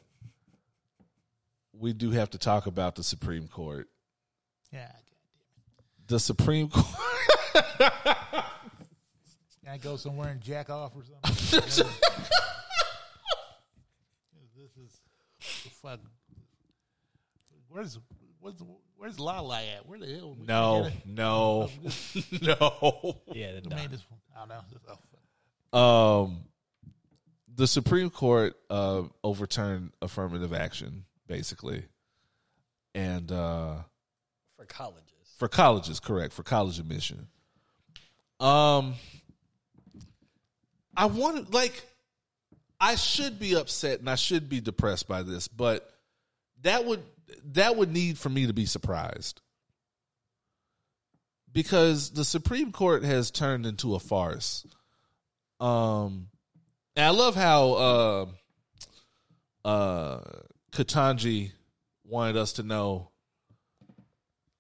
we do have to talk about the Supreme Court. Yeah, The Supreme Court. can I go somewhere and jack off or something? this is the fuck. Where's where's where's Lala at? Where the hell? we No, get it? no, no. Yeah, the Who doc. made this? one? I don't know. Just- oh. Um, the Supreme Court uh, overturned affirmative action, basically, and uh, for colleges. for colleges, correct for college admission. Um, I want like, I should be upset and I should be depressed by this, but that would that would need for me to be surprised because the Supreme Court has turned into a farce. Um, and I love how uh, uh, Ketanji wanted us to know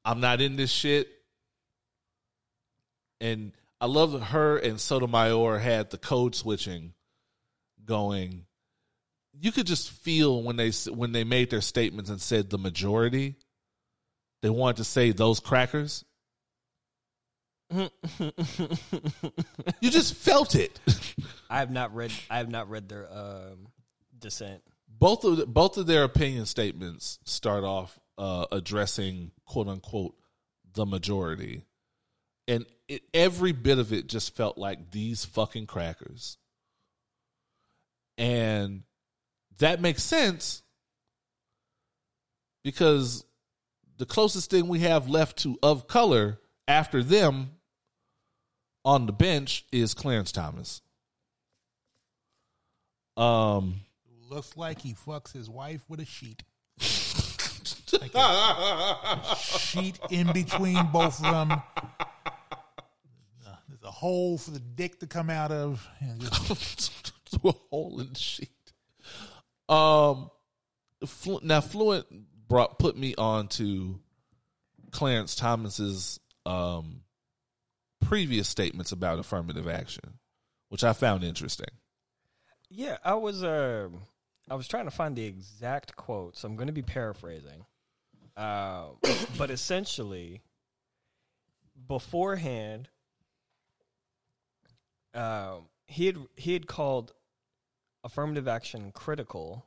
I'm not in this shit. And I love her and Sotomayor had the code switching going. You could just feel when they when they made their statements and said the majority, they wanted to say those crackers. You just felt it. I have not read. I have not read their um, dissent. both of the, both of their opinion statements start off uh, addressing quote unquote the majority, and it, every bit of it just felt like these fucking crackers, and that makes sense because the closest thing we have left to of color after them on the bench is Clarence Thomas. Um. Looks like he fucks his wife with a sheet. Like a sheet in between both of them. There's a hole for the dick to come out of. Just, a hole in the sheet. Um, Flu- now Fluent brought put me on to Clarence Thomas's um previous statements about affirmative action, which I found interesting. Yeah, I was. Uh, I was trying to find the exact quote, so I'm going to be paraphrasing. Uh, but essentially, beforehand, um, he had he had called affirmative action critical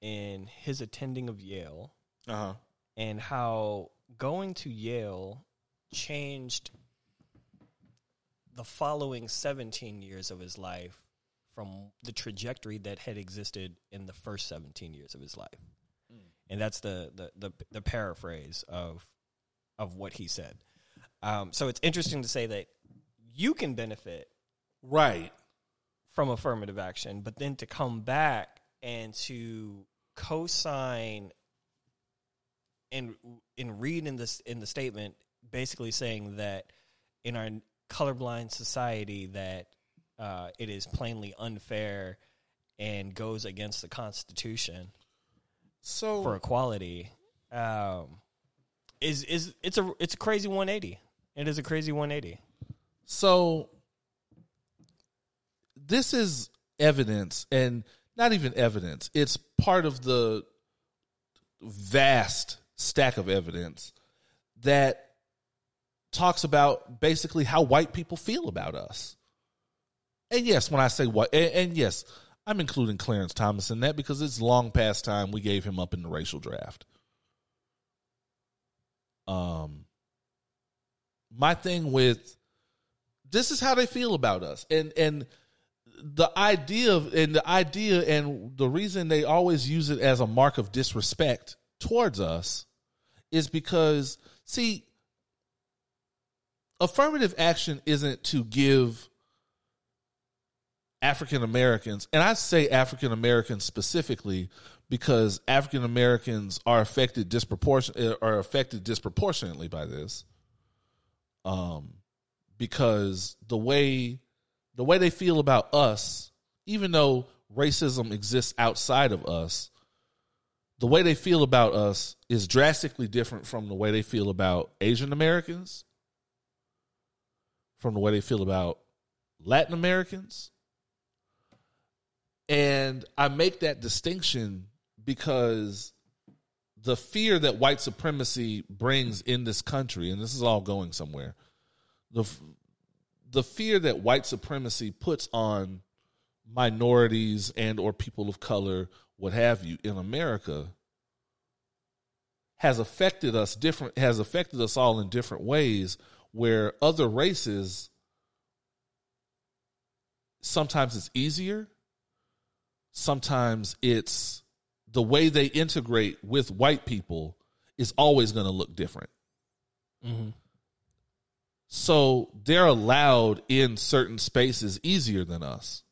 in his attending of Yale Uh huh. and how going to Yale changed the following 17 years of his life from the trajectory that had existed in the first 17 years of his life. And that's the, the, the, the paraphrase of, of what he said. Um, so it's interesting to say that you can benefit Right. From affirmative action, but then to come back and to co-sign and and read in this in the statement basically saying that in our colorblind society that uh, it is plainly unfair and goes against the Constitution So for equality um, is is it's a it's a crazy 180. It is a crazy 180. So this is evidence and not even evidence. It's part of the vast stack of evidence that talks about basically how white people feel about us. And yes, when I say white, and, and yes, I'm including Clarence Thomas in that because it's long past time we gave him up in the racial draft. Um, my thing with this is how they feel about us and and the idea of and the idea and the reason they always use it as a mark of disrespect towards us is because see affirmative action isn't to give African Americans and I say African Americans specifically because African Americans are affected disproportion are affected disproportionately by this um because the way the way they feel about us, even though racism exists outside of us, the way they feel about us is drastically different from the way they feel about Asian Americans, from the way they feel about Latin Americans. And I make that distinction because the fear that white supremacy brings in this country, and this is all going somewhere, the the fear that white supremacy puts on minorities and or people of color what have you in america has affected us different has affected us all in different ways where other races sometimes it's easier sometimes it's the way they integrate with white people is always going to look different Mm-hmm. So they're allowed in certain spaces easier than us.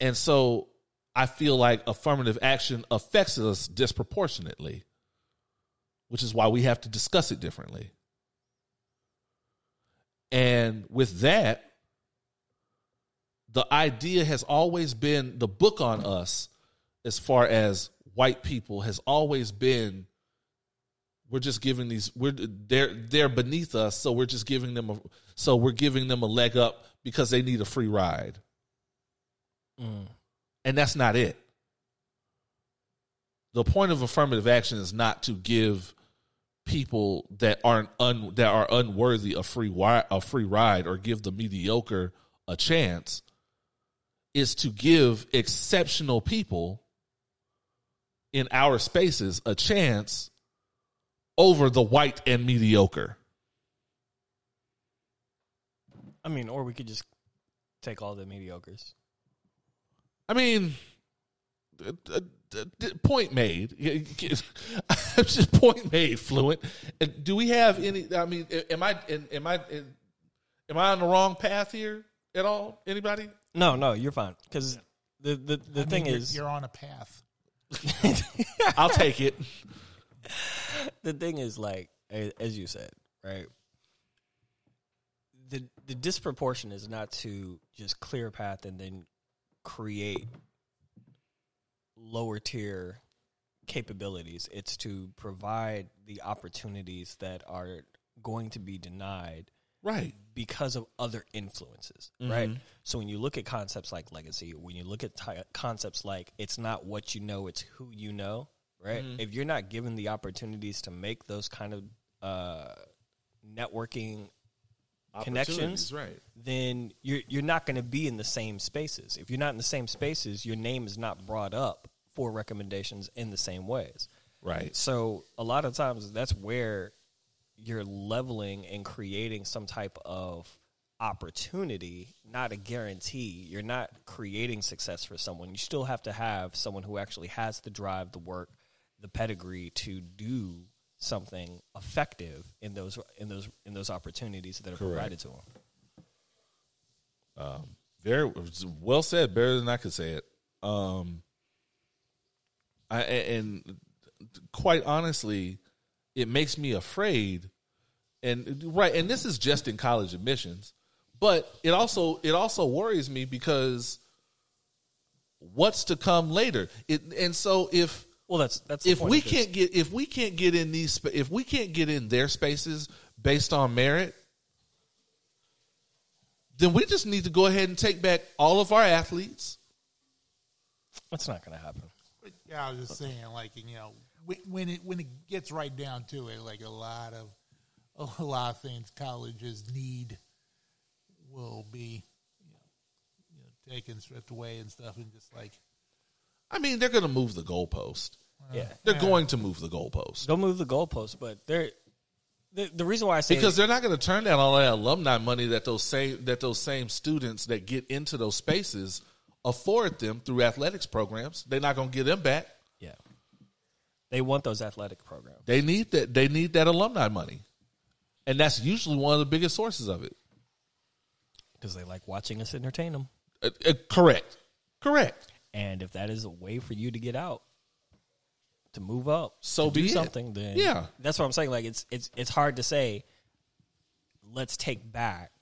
And so I feel like affirmative action affects us disproportionately, which is why we have to discuss it differently. And with that, the idea has always been the book on us, as far as white people, has always been we're just giving these we're they're they're beneath us so we're just giving them a so we're giving them a leg up because they need a free ride Mm. and that's not it the point of affirmative action is not to give people that aren't un, that are unworthy a free wi- a free ride or give the mediocre a chance is to give exceptional people in our spaces a chance over the white and mediocre. I mean, or we could just take all the mediocres. I mean, point made. Just point made. Fluent. Do we have any? I mean, am I? Am I? Am I on the wrong path here at all? Anybody? No, no, you're fine. Because the the, the I thing mean, you're- is, you're on a path. I'll take it. the thing is like as you said, right? The the disproportion is not to just clear a path and then create lower tier capabilities. It's to provide the opportunities that are going to be denied Right. because of other influences, right? Mhm. So when you look at concepts like legacy, when you look at ty concepts like it's not what you know, it's who you know, right? Mhm. If you're not given the opportunities to make those kind of uh, networking connections, right. then you're you're not going to be in the same spaces. If you're not in the same spaces, your name is not brought up for recommendations in the same ways. Right. So a lot of times that's where you're leveling and creating some type of opportunity, not a guarantee. You're not creating success for someone. You still have to have someone who actually has the drive, the work, the pedigree to do something effective in those in those in those opportunities that are Correct. provided to them. Um, very well said. Better than I could say it. Um, I and quite honestly, it makes me afraid. And right, and this is just in college admissions, but it also it also worries me because what's to come later. It and so if well, that's that's the if point we can't get if we can't get in these if we can't get in their spaces based on merit, then we just need to go ahead and take back all of our athletes. That's not going to happen. Yeah, I was just saying, like you know, when, when it when it gets right down to it, like a lot of a lot of things colleges need will be you know, you know taken stripped away and stuff, and just like I mean, they're going to move the goalpost. Yeah, They're going to move the goalpost Don't move the goalpost, but they're the, the reason why I say because they're not going to turn down all that alumni money that those same that those same students that get into those spaces afford them through athletics programs. They're not going to get them back. yeah, they want those athletic programs. They need that. They need that alumni money, and that's usually one of the biggest sources of it. because they like watching us entertain them. Uh, uh, correct. Correct. And if that is a way for you to get out, to move up, So be it. something, then Yeah. that's what I'm saying. Like it's it's it's hard to say. Let's take back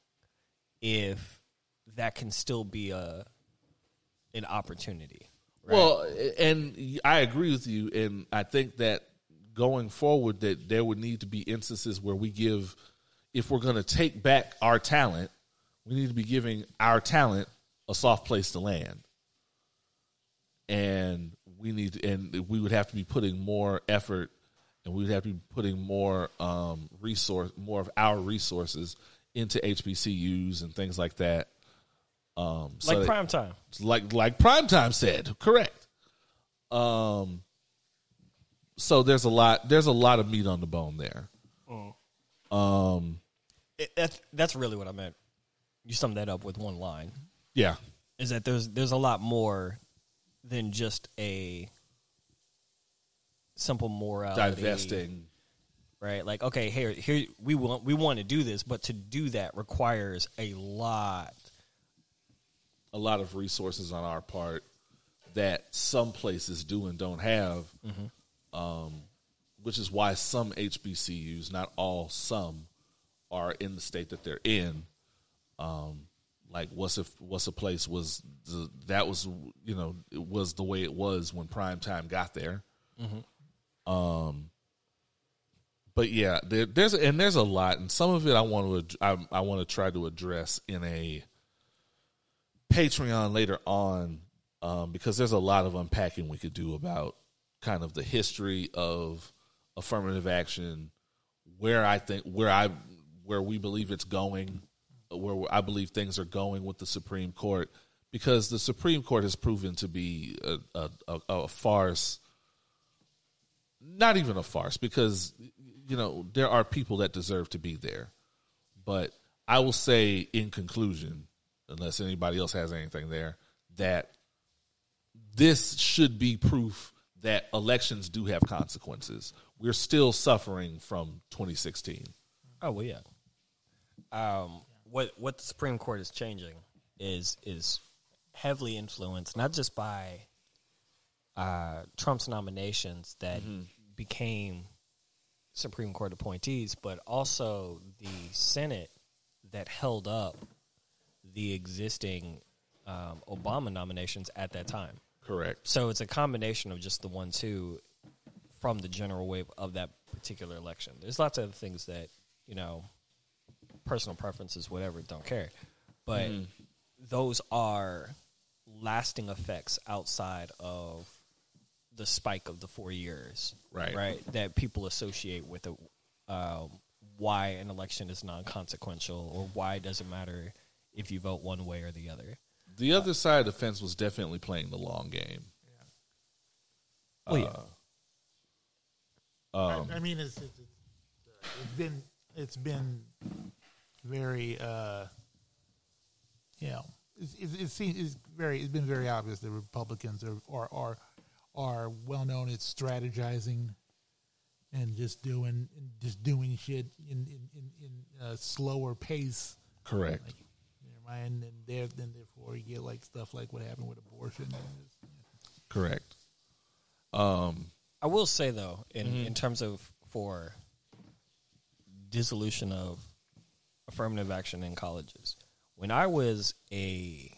if that can still be a an opportunity. right? Well, and I agree with you, and I think that going forward, that there would need to be instances where we give, if we're going to take back our talent, we need to be giving our talent a soft place to land, and we need, to, and we would have to be putting more effort, and we would have to be putting more um, resource, more of our resources into HBCUs and things like that. Um, so like that- prime time. like like prime time said correct um so there's a lot there's a lot of meat on the bone there um It, that's that's really what I meant. You summed that up with one line. yeah Is that there's there's a lot more than just a simple morality divesting right? Like, okay, here, here we want we want to do this, but to do that requires a lot. a lot of resources on our part that some places do and don't have um which is why some HBCUs not all some are in the state that they're in um like what's if what's a place was the, that was you know it was the way it was when prime time got there. Um but yeah there, there's and there's a lot and some of it i want to i, I want to try to address in a patreon later on um because there's a lot of unpacking we could do about kind of the history of affirmative action where i think where i where we believe it's going where I believe things are going with the Supreme Court because the Supreme Court has proven to be a, a, a, farce. Not even a farce because you know there are people that deserve to be there, but I will say in conclusion, unless anybody else has anything there, that this should be proof that elections do have consequences. We're still suffering from 2016. Oh well, yeah. Um, what what the Supreme Court is changing is is heavily influenced not just by uh, Trump's nominations that became Supreme Court appointees, but also the Senate that held up the existing um, Obama nominations at that time. Correct. So it's a combination of just the one two from the general wave of that particular election. There's lots of other things that you know, personal preferences, whatever, don't care, but those are lasting effects outside of the spike of the four years, Right. Right, that people associate with it. Um, why an election is non-consequential, or why it doesn't matter if you vote one way or the other. The other side of the fence was definitely playing the long game. Well, yeah. I, I mean, it's, it's it's it's been it's been very uh, you know it's it's, it's, seen, it's very it's been very obvious the Republicans are are are, are well known at strategizing and just doing just doing shit in in in, in a slower pace. Correct. Like, you and then there, then therefore you get like stuff like what happened with abortion. And it's, Correct. Um, I will say though, in in terms of for dissolution of affirmative action in colleges, when I was a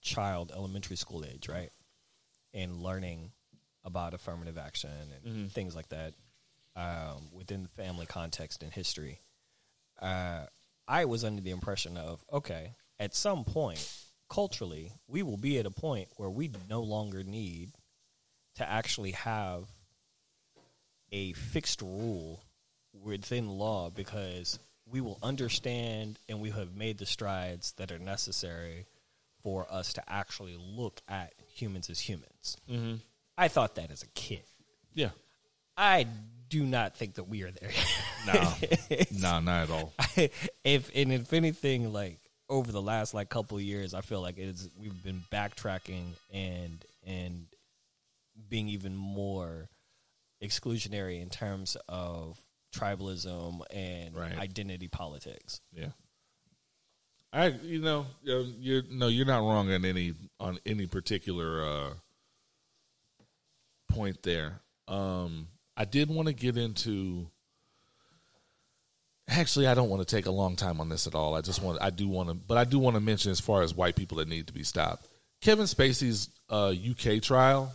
child, elementary school age, right, and learning about affirmative action and things like that um, within the family context and history, uh, I was under the impression of okay, at some point, culturally, we will be at a point where we no longer need to actually have a fixed rule within law because we will understand and we have made the strides that are necessary for us to actually look at humans as humans. Mm-hmm. I thought that as a kid. yeah. I do not think that we are there. No. no, not at all. if and if anything, like over the last like couple of years, I feel like it's we've been backtracking and and being even more exclusionary in terms of tribalism and Right. identity politics. Yeah. I you know you're, you're no you're not wrong on any on any particular uh, point there. Um, I did want to get into. Actually, I don't want to take a long time on this at all. I just want I do want to, but I do want to mention as far as white people that need to be stopped. Kevin Spacey's uh, UK trial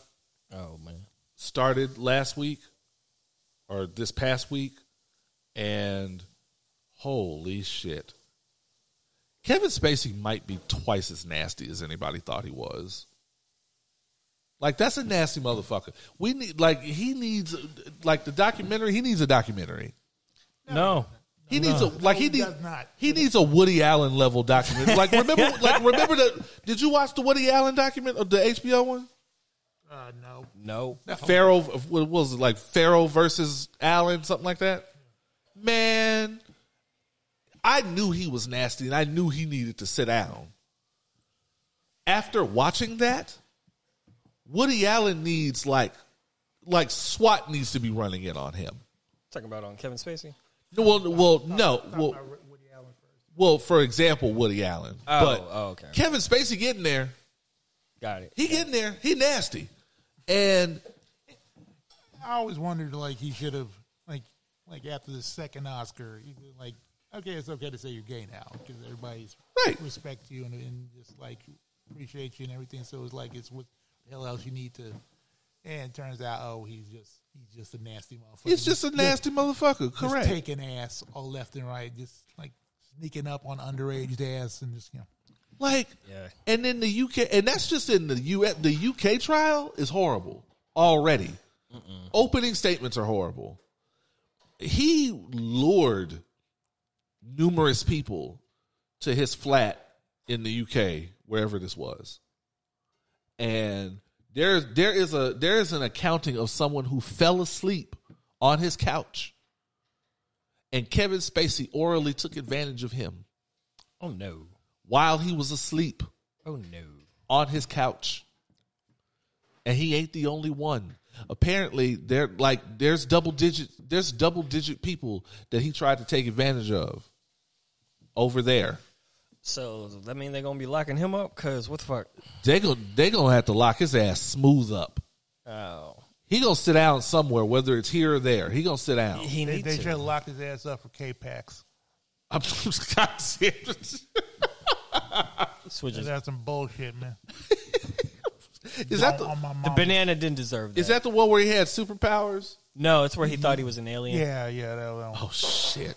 Oh man. started last week or this past week, and holy shit. Kevin Spacey might be twice as nasty as anybody thought he was. Like that's a nasty motherfucker. We need like he needs like the documentary. He needs a documentary. No. He needs a like he he needs does not. he needs a Woody Allen level documentary. Like remember like remember the did you watch the Woody Allen document or the HBO one? uh, no, No. Farrow, what was it like? Farrow versus Allen, something like that. Man, I knew he was nasty, and I knew he needed to sit down. After watching that, Woody Allen needs like, like SWAT needs to be running in on him. Talking about on Kevin Spacey. No, Well, well, no, well, About Woody Allen first. well. For example, Woody Allen, Oh, but oh, okay. Kevin Spacey getting there. Got it. He getting there. He nasty, and I always wondered like he should have like like after the second Oscar, he was like okay, it's okay to say you're gay now because everybody's Right. respect you and, and just like appreciate you and everything. So it's like it's what the hell else you need to. And it turns out, oh, he's just he's just a nasty motherfucker. he's just a nasty motherfucker. just Correct. taking ass all left and right, just like sneaking up on underage ass and just you know. Like, Yeah. and then the UK, and that's just in the U. The UK trial is horrible already. Opening statements are horrible. He lured numerous people to his flat in the UK, wherever this was, and there there is a there is an accounting of someone who fell asleep on his couch, and Kevin Spacey orally took advantage of him Oh no. while he was asleep Oh no. on his couch. And he ain't the only one. Apparently, there like there's double digit there's double digit people that he tried to take advantage of over there. So that mean they're gonna be locking him up? Cause what the fuck? They go they gonna have to lock his ass smooth up. Oh, He gonna sit down somewhere, whether it's here or there. He gonna sit down. he They, needs they to. should have locked his ass up for K-Pax. I'm just God Switches. That's some bullshit, man. Is that the my The banana didn't deserve that. is that the one where he had superpowers? No, it's where he thought he was an alien. Yeah, yeah. That one. Oh shit.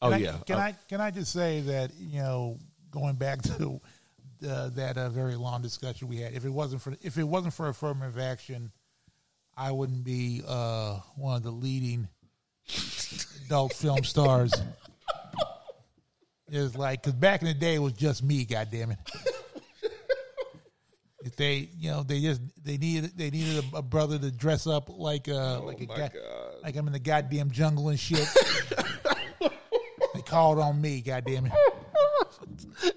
Oh Can I, yeah. Can Oh, I can I just say that you know going back to uh, that uh, very long discussion we had, if it wasn't for if it wasn't for affirmative action, I wouldn't be uh, one of the leading adult film stars. It's like because back in the day it was just me. God damn it. If they, you know, they just they needed they needed a, a brother to dress up like uh like a my guy, God. like I'm in the goddamn jungle and shit. they called on me. goddamn it.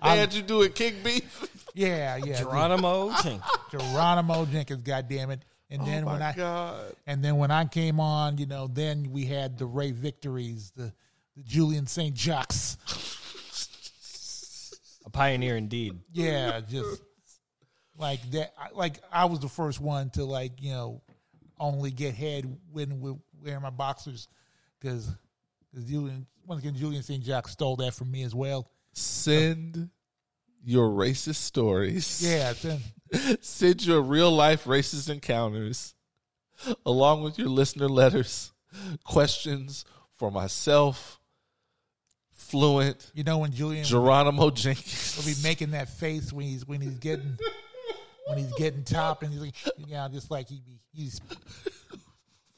they had you do it, King Beef. Yeah, yeah. Geronimo Jenkins. Geronimo Jenkins. goddamn it. And then oh my when I God. and then when I came on, you know, then we had the Ray Victories, the the Julian St. Jacques. A pioneer indeed. Yeah, just like that. I- Like I was the first one to like you know only get head when we wearing my boxers because Julian once again Julian St. Jack stole that from me as well. Send your racist stories. Yeah, then Send your real life racist encounters along with your listener letters, questions for myself, Fluent, you know when Julian Geronimo Jenkins. will be making that face when he's when he's getting when he's getting top and he's like, you know just like he be he's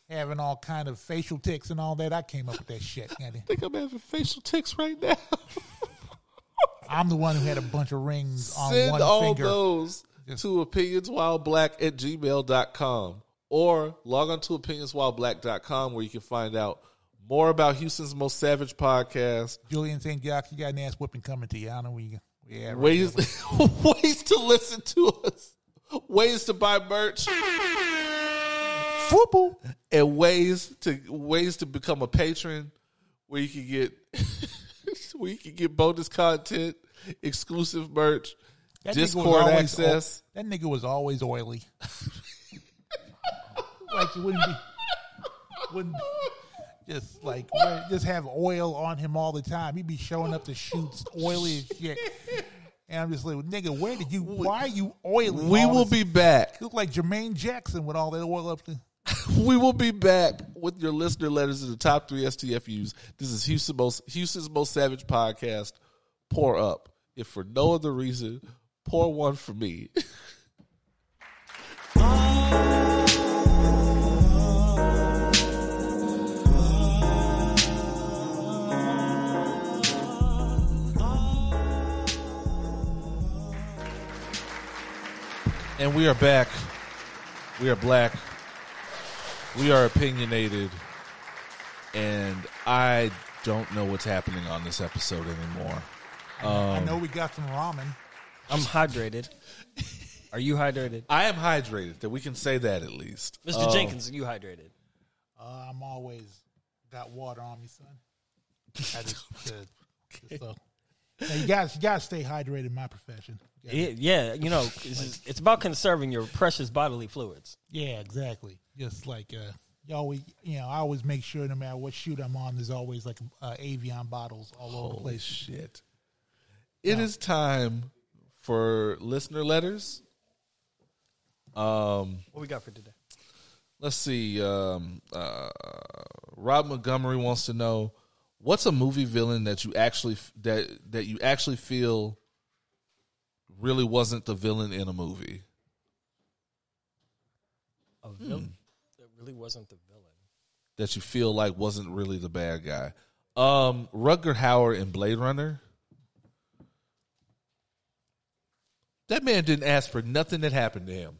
having all kind of facial tics and all that. I came up with that shit. I think I'm having facial tics right now. I'm the one who had a bunch of rings on Send one all finger. those Just- to opinionswhileblack at gmail.com or log on to opinionswhileblack.com where you can find out more about Houston's Most Savage podcast, Julian St. Jacques, you got an ass whipping coming to you. I don't know where you where you right ways, ways to listen to us, ways to buy merch, Football. and ways to ways to become a patron where you can get where you can get bonus content, exclusive merch, That nigga was Discord always access. o- that nigga was always oily. like he wouldn't be, wouldn't be- just like wear- just have oil on him all the time. He'd be showing up to shoots oily as shit. And I'm just like, nigga, where did you? Why are you oily? We all will this- be back. You look like Jermaine Jackson with all that oil up to. We will be back with your listener letters to the top three STFUs. This is Houston most, Houston's most savage podcast. Pour up, if for no other reason, pour one for me. and we are back. We are black. We are opinionated. And I don't know what's happening on this episode anymore. I Um, know we got some ramen. I'm hydrated. Are you hydrated, I am hydrated, that we can say that at least. Mr. Um, Jenkins? Are you hydrated? Uh, I'm always got water on me, son. I just, uh, just so. Now, you guys, you gotta stay hydrated in my profession. Yeah, yeah, you know, it's, just- it's about conserving your precious bodily fluids. Yeah, exactly. Just like uh, you always, you know, I always make sure no matter what shoot I'm on, there's always like uh, Evian bottles all over the place. shit. It is time for listener letters. Um, What we got for today? let's see. Um, uh, Rob Montgomery wants to know what's a movie villain that you actually that that you actually feel really wasn't the villain in a movie. A villain that really wasn't the villain. that you feel like wasn't really the bad guy. Um, Rutger Hauer in Blade Runner. That man didn't ask for nothing that happened to him.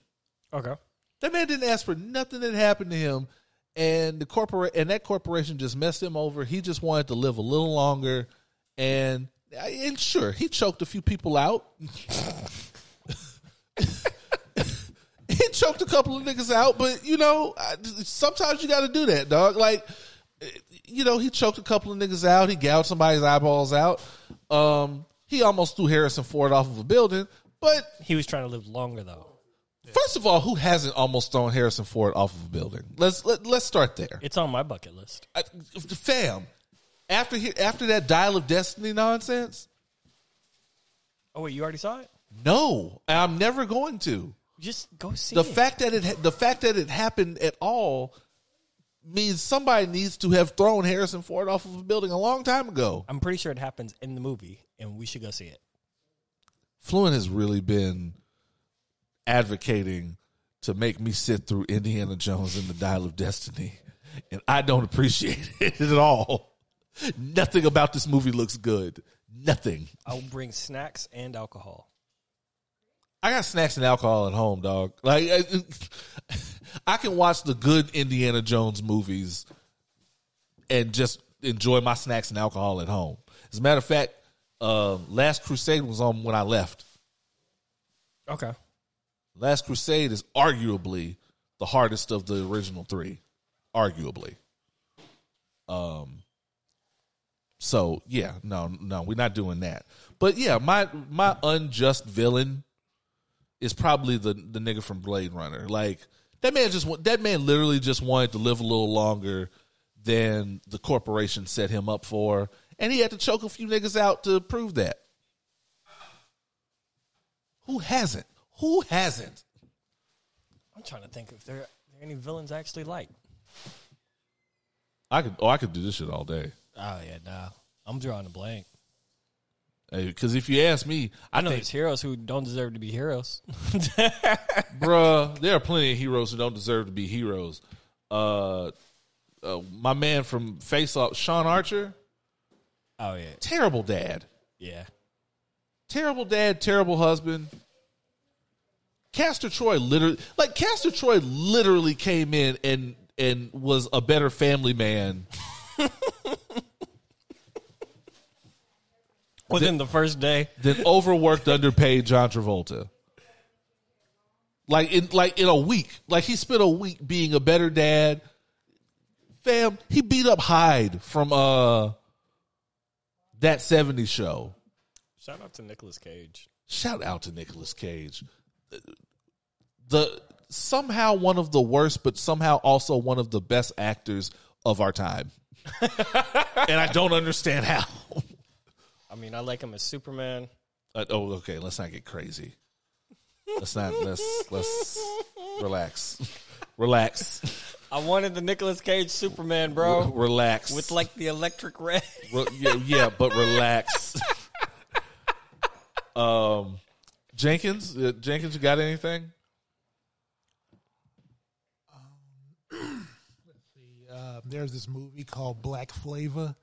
Okay. That man didn't ask for nothing that happened to him, and the corporate and that corporation just messed him over. He just wanted to live a little longer, and and sure he choked a few people out. he choked a couple of niggas out, but you know sometimes you got to do that, dog. Like you know he choked a couple of niggas out. He gouged somebody's eyeballs out. Um, he almost threw Harrison Ford off of a building, but He was trying to live longer though. First of all, who hasn't almost thrown Harrison Ford off of a building? Let's let, let's start there. It's on my bucket list. I, fam, after he, after that Dial of Destiny nonsense, Oh wait, you already saw it? no, I'm never going to. Just go see The it. fact that it the fact that it happened at all means somebody needs to have thrown Harrison Ford off of a building a long time ago. I'm pretty sure it happens in the movie, and we should go see it. Fluent has really been advocating to make me sit through Indiana Jones and the Dial of Destiny, and I don't appreciate it at all. Nothing about this movie looks good. Nothing. I'll bring snacks and alcohol. I got snacks and alcohol at home, dog. Like I, I can watch the good Indiana Jones movies and just enjoy my snacks and alcohol at home. As a matter of fact, uh, Last Crusade was on when I left. Okay. Last Crusade is arguably the hardest of the original three, arguably. Um. So yeah, no, no, we're not doing that. But yeah, my my unjust villain is probably the the nigga from Blade Runner. Like that man just that man literally just wanted to live a little longer than the corporation set him up for, and he had to choke a few niggas out to prove that. Who hasn't? Who hasn't? I'm trying to think if there are any villains I actually like. I could oh I could do this shit all day. Oh yeah, nah. I'm drawing a blank. Because if you ask me, I I know think, there's heroes who don't deserve to be heroes. bruh, there are plenty of heroes who don't deserve to be heroes. Uh, uh my man from Face Off, Sean Archer, oh yeah, terrible dad, yeah. terrible dad, terrible husband. Castor Troy literally, like Castor Troy, literally came in and and was a better family man. Within the first day, than overworked, underpaid John Travolta. Like in like in a week, like he spent a week being a better dad. Fam, he beat up Hyde from uh that 70s show. shout out to Nicolas Cage. Shout out to Nicolas Cage. The somehow one of the worst, but somehow also one of the best actors of our time. and I don't understand how. I mean, I like him as Superman. Uh, oh, okay. Let's not get crazy. Let's not. Let's let's relax. Relax. I wanted the Nicolas Cage Superman, bro, Relax. with like the electric red. Re- yeah, yeah, but relax. um, Jenkins, uh, Jenkins, you got anything? Um, let's see. Uh, there's this movie called Black Flavor,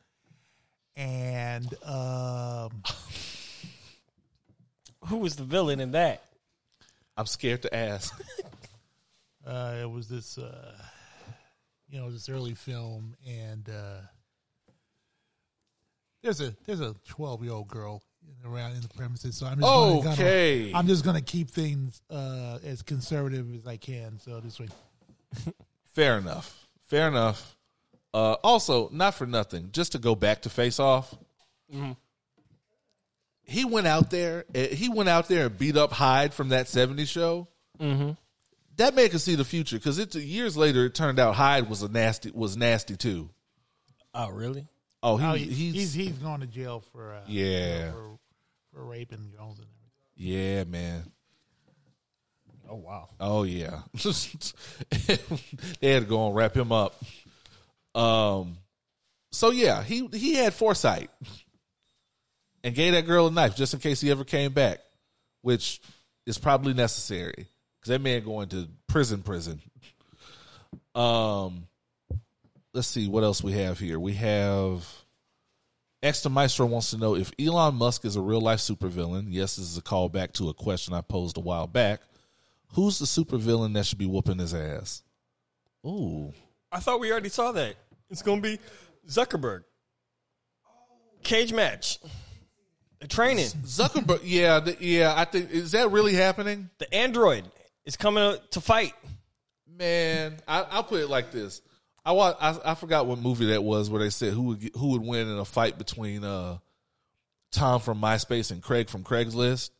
and um, Who was the villain in that? I'm scared to ask. uh, it was this, uh, you know, this early film, and uh, there's a there's a 12 year old girl around in the premises, so I'm just gonna, Okay. gonna, I'm just gonna keep things uh, as conservative as I can. So this way, Fair enough. Fair enough. Uh, also, not for nothing, just to go back to Face Off. He went out there. eh, He went out there and beat up Hyde from that '70s show. Mm-hmm. That man could see the future because it's years later. It turned out Hyde was a nasty was nasty too. Oh, really? Oh, he, oh, he's, he's he's going to jail for uh, Yeah. for, for raping Jones and everything. yeah, man. Oh, wow. Oh yeah, they had to go and wrap him up. Um, so yeah, he he had foresight and gave that girl a knife just in case he ever came back, which is probably necessary because that man going to prison, prison. Um, let's see what else we have here. We have Extra Maestro wants to know if Elon Musk is a real life supervillain. Yes, this is a callback to a question I posed a while back. Who's the supervillain that should be whooping his ass? Ooh. I thought we already saw that. It's going to be Zuckerberg. Cage match. The training. Zuckerberg, yeah, th- yeah. I think is that really happening, The android is coming to fight. man? I, I'll put it like this: I, I I forgot what movie that was where they said who would get, who would win in a fight between uh Tom from MySpace and Craig from Craigslist,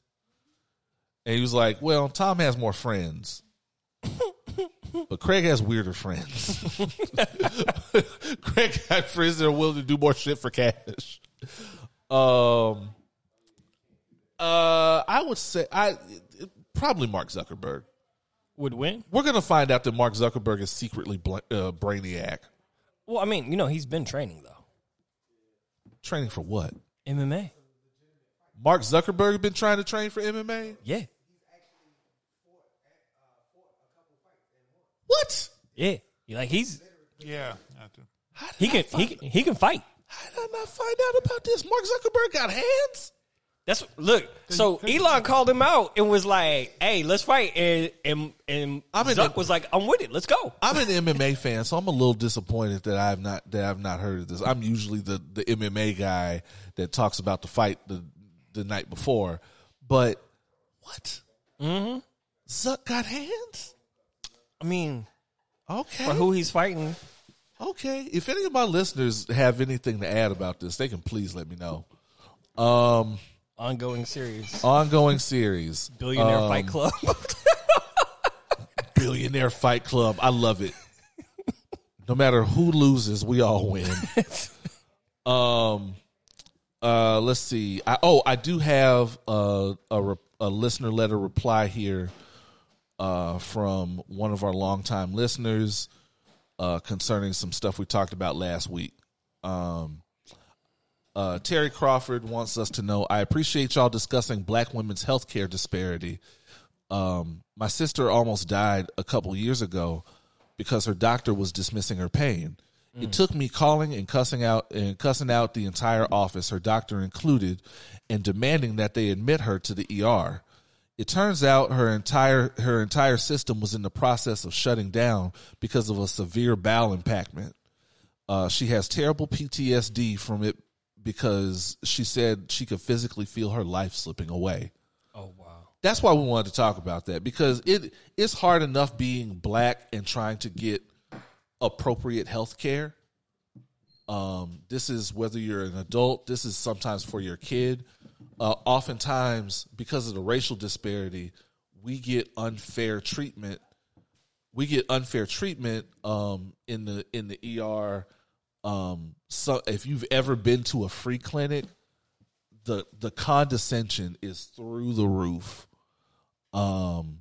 and he was like, "Well, Tom has more friends." But Craig has weirder friends. Craig got friends that are willing to do more shit for cash. Um, uh, I would say I probably Mark Zuckerberg. Would win? We're gonna find out that Mark Zuckerberg is secretly bl- uh, brainiac. Well, I mean, you know, he's been training, though. Training for what? MMA. Mark Zuckerberg been trying to train for MMA. Yeah. What? Yeah. You like, he's. Yeah, He can, he can he can fight. How did I not find out about this? Mark Zuckerberg got hands. That's look. So Elon called him out and was like, "Hey, let's fight." And and and I'm in Zuck the- was like, "I'm with it. Let's go." I'm an MMA fan, so I'm a little disappointed that I've not that I've not heard of this. I'm usually the the MMA guy that talks about the fight the the night before, but what? Mm-hmm. Zuck got hands. I mean, Okay. for who he's fighting, Okay. If any of my listeners have anything to add about this, they can please let me know. Um, Ongoing series. ongoing series. Billionaire Um, Fight Club. Billionaire Fight Club. I love it. No matter who loses, we all win. um, uh, let's see. I, oh, I do have a, a re- a listener letter reply here uh, from one of our longtime listeners uh, concerning some stuff we talked about last week. Um, uh, Terry Crawford wants us to know I appreciate y'all discussing black women's healthcare disparity. Um, my sister almost died a couple years ago because her doctor was dismissing her pain. It took me calling and cussing out and cussing out the entire office, her doctor included, and demanding that they admit her to the ER. It turns out her entire her entire system was in the process of shutting down because of a severe bowel impactment. Uh, she has terrible PTSD from it because she said she could physically feel her life slipping away. oh wow. That's why we wanted to talk about that because it it's hard enough being black and trying to get appropriate health care. Um, this is whether you're an adult, this is sometimes for your kid. Uh, oftentimes, because of the racial disparity, we get unfair treatment. We get unfair treatment um, in the in the ER. Um, so if you've ever been to a free clinic, the the condescension is through the roof. Um,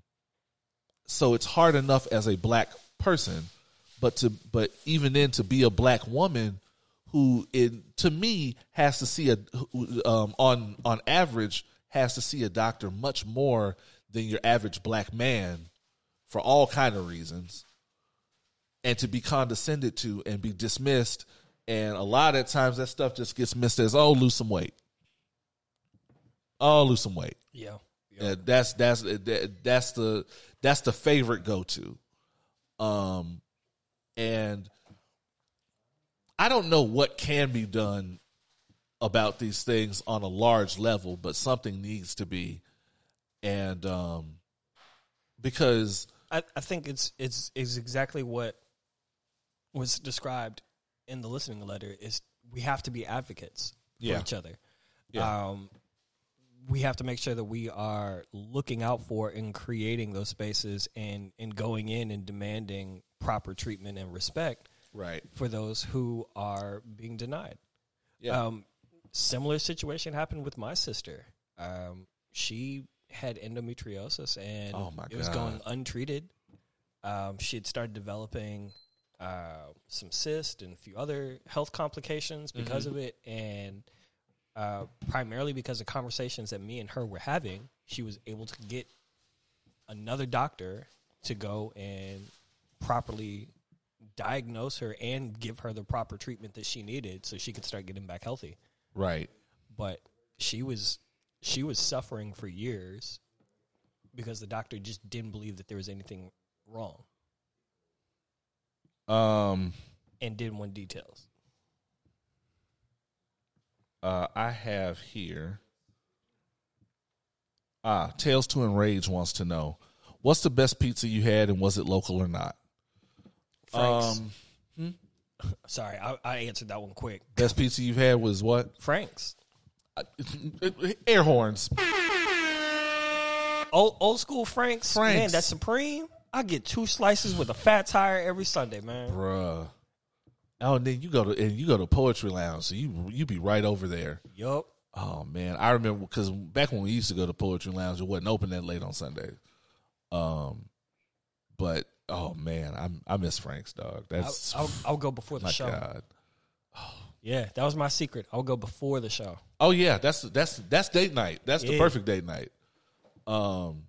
so it's hard enough as a black person, but to but even then to be a black woman who in to me has to see a um, on on average has to see a doctor much more than your average black man for all kind of reasons and to be condescended to and be dismissed and a lot of times that stuff just gets missed as oh lose some weight oh lose some weight Yeah. yeah, that's that's that's the that's the favorite go to. Um and I don't know what can be done about these things on a large level, but something needs to be. And um because I, I think it's it's is exactly what was described in the listening letter is we have to be advocates Yeah. for each other. Yeah. Um, we have to make sure that we are looking out for and creating those spaces and and going in and demanding proper treatment and respect right. for those who are being denied. Yeah. Um, similar situation happened with my sister. Um, she had endometriosis and Oh, it was going untreated. Um, she had started developing uh, some cyst and a few other health complications because Mm-hmm. of it, and uh, primarily because of conversations that me and her were having, she was able to get another doctor to go and properly diagnose her and give her the proper treatment that she needed so she could start getting back healthy. right. But she was she was suffering for years because the doctor just didn't believe that there was anything wrong Um and didn't want details. uh I have here Ah, Tales to Enrage wants to know what's the best pizza you had and was it local or not? Frank's. Um Sorry, I, I answered that one quick. Best pizza you've had was what? Frank's. Air horns. Old old school Frank's. Man, that's supreme. I get two slices with a fat tire every Sunday, man. Bruh. Oh, and then you go to and you go to Poetry Lounge, so you you be right over there. Yup. Oh man, I remember because back when we used to go to Poetry Lounge, it wasn't open that late on Sunday. Um, but oh man, I I miss Frank's dog. I'll, That's I'll, I'll go before the my show. god. Yeah, that was my secret. I'll go before the show. Oh yeah, that's that's that's date night. That's the Yeah. perfect date night. Um,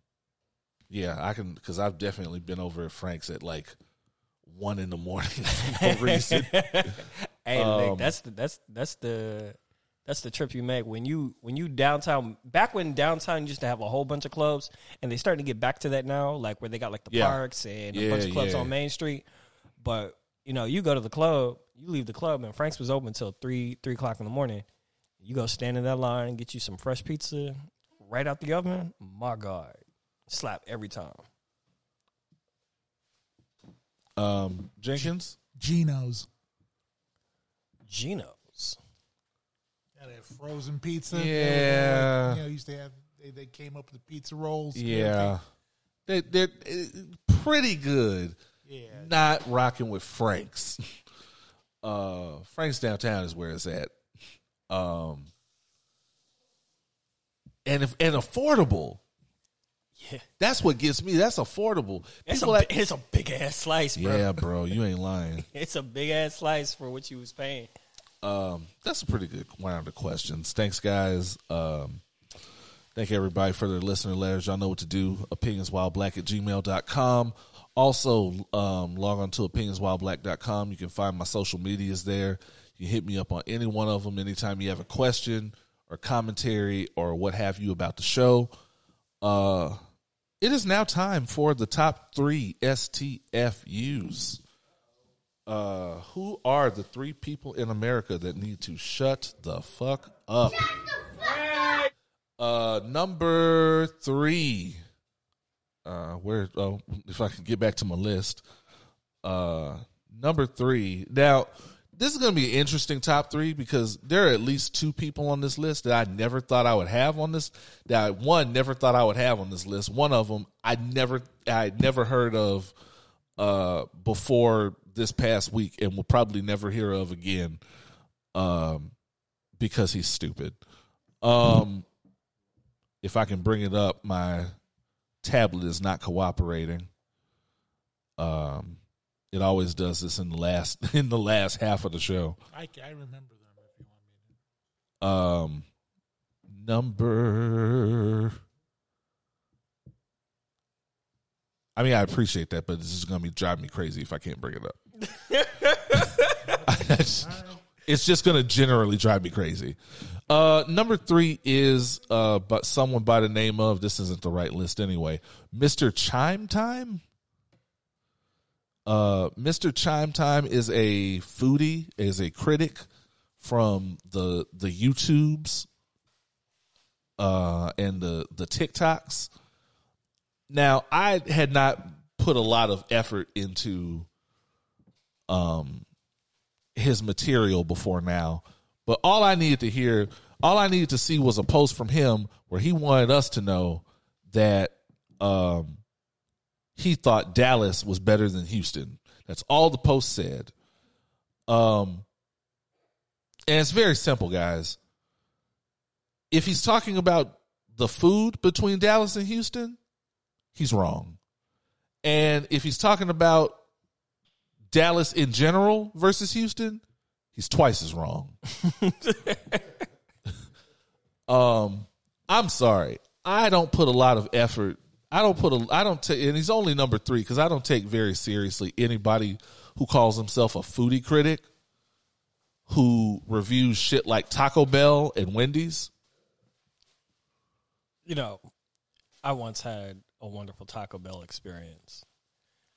yeah, I can because I've definitely been over at Frank's at like one in the morning for no reason. Hey, Um, Nick, that's the that's that's the that's the trip you make when you when you downtown. Back when downtown used to have a whole bunch of clubs, and they starting to get back to that now, like where they got like the Yeah. parks and a Yeah, bunch of clubs yeah. on Main Street. But you know, you go to the club, you leave the club, and Frank's was open until three three o'clock in the morning. You go stand in that line and get you some fresh pizza right out the oven. My God, slap every time. Um, Jenkins, Jeno's. Jeno's. Yeah, they have frozen pizza. Yeah. you know, used to have. They, they came up with the pizza rolls. Yeah, they they're uh, pretty good. Yeah. Not rocking with Frank's. Uh, Frank's downtown is where it's at. Um, and if and affordable. Yeah. That's what gets me. That's affordable. It's a, like- it's a big ass slice, bro. yeah, bro, you ain't lying. It's a big ass slice for what you was paying. Um, that's a pretty good round of questions. Thanks, guys. Um, thank everybody for their listener letters. Y'all know what to do. Opinionswhileblack at gmail.com. Also, um, log on to opinionswhileblack.com. You can find my social medias there. You hit me up on any one of them anytime you have a question or commentary or what have you about the show. Uh, it is now time for the top three STFUs. Uh, who are the three people in America that need to shut the fuck up? Uh, number three. Uh, where? Oh, if I can get back to my list. Uh, number three. Now, this is going to be an interesting top three because there are at least two people on this list that I never thought I would have on this. That I, one never thought I would have on this list. One of them I never, I never heard of uh, before this past week, and will probably never hear of again, um, because he's stupid. Um, if I can bring it up, my tablet is not cooperating. Um, it always does this in the last in the last half of the show. I, I remember them if you want me to. Um, number. I mean, I appreciate that, but this is going to be driving me crazy if I can't bring it up. it's just going to generally drive me crazy. Uh, number three is uh, but someone by the name of this isn't the right list anyway. Mister Chime Time. Uh, Mr. Chime Time is a foodie, is a critic from the the YouTubes uh, and the the TikToks. Now, I had not put a lot of effort into um his material before now, but all I needed to hear, all I needed to see was a post from him where he wanted us to know that um he thought Dallas was better than Houston. That's all the post said. Um and it's very simple, guys. If he's talking about the food between Dallas and Houston, he's wrong. And if he's talking about Dallas in general versus Houston, he's twice as wrong. um, I'm sorry. I don't put a lot of effort. I don't put a. I don't take. And he's only number three because I don't take very seriously anybody who calls himself a foodie critic who reviews shit like Taco Bell and Wendy's. You know, I once had a wonderful Taco Bell experience.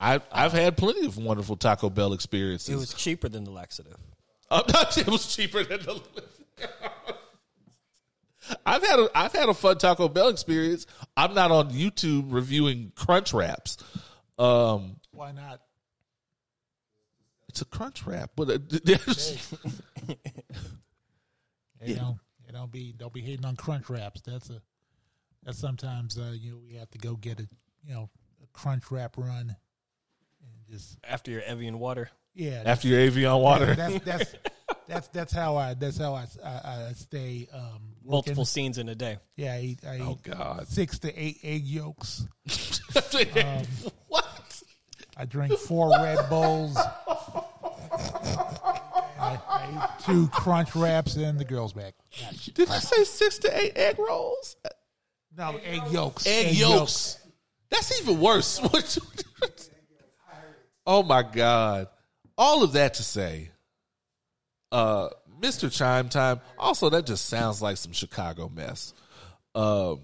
I, I've had plenty of wonderful Taco Bell experiences. It was cheaper than the laxative. I'm not, it was cheaper than the. Laxative. I've had a I've had a fun Taco Bell experience. I'm not on YouTube reviewing Crunch Wraps. Um, Why not? it's a Crunch Wrap, but uh, You know, you don't be don't be hating on crunch wraps. That's a that's sometimes uh, you know we have to go get a you know a crunch wrap run and just After your Evian water. yeah. after your Evian water, that's that's that's that's how I that's how I I, I stay um working. Multiple scenes in a day. Yeah, I eat, I Oh, eat God. six to eight egg yolks. what? I drink four Red Bulls. I, I eat two crunch wraps and the girls back. Did you say six to eight egg rolls? No, egg yolks. Egg, yolks. That's even worse. What you- oh my god! All of that to say, uh, Mr. Chime Time. Also, that just sounds like some Chicago mess. Um,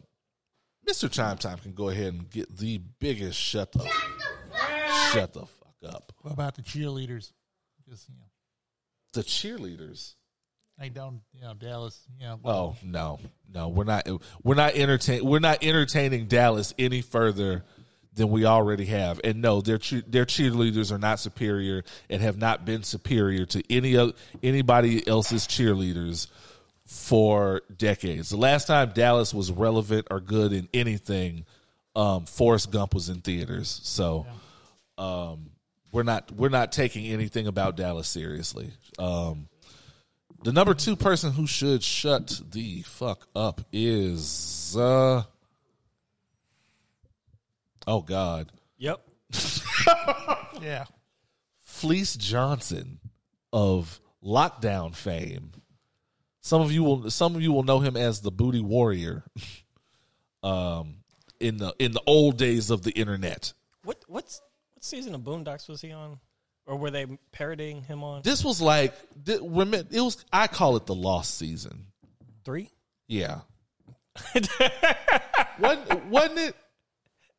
Mr. Chime Time can go ahead and get the biggest shut the shut the fuck up. What about the cheerleaders? Just you know, The cheerleaders. they don't. You know, Dallas. You know. Oh no, no, we're not. We're not entertain. We're not entertaining Dallas any further than we already have. And no, their their cheerleaders are not superior and have not been superior to any of anybody else's cheerleaders for decades. The last time Dallas was relevant or good in anything, um, Forrest Gump was in theaters. So um, we're not we're not taking anything about Dallas seriously. Um, the number two person who should shut the fuck up is uh oh god Yep. Yeah. Fleece Johnson of Lockdown fame. Some of you will some of you will know him as the Booty Warrior. um in the in the old days of the internet. What what's what season of Boondocks was he on, or were they parodying him on? This was like thi- it was I call it the lost season. Three. Yeah. wasn't, wasn't it?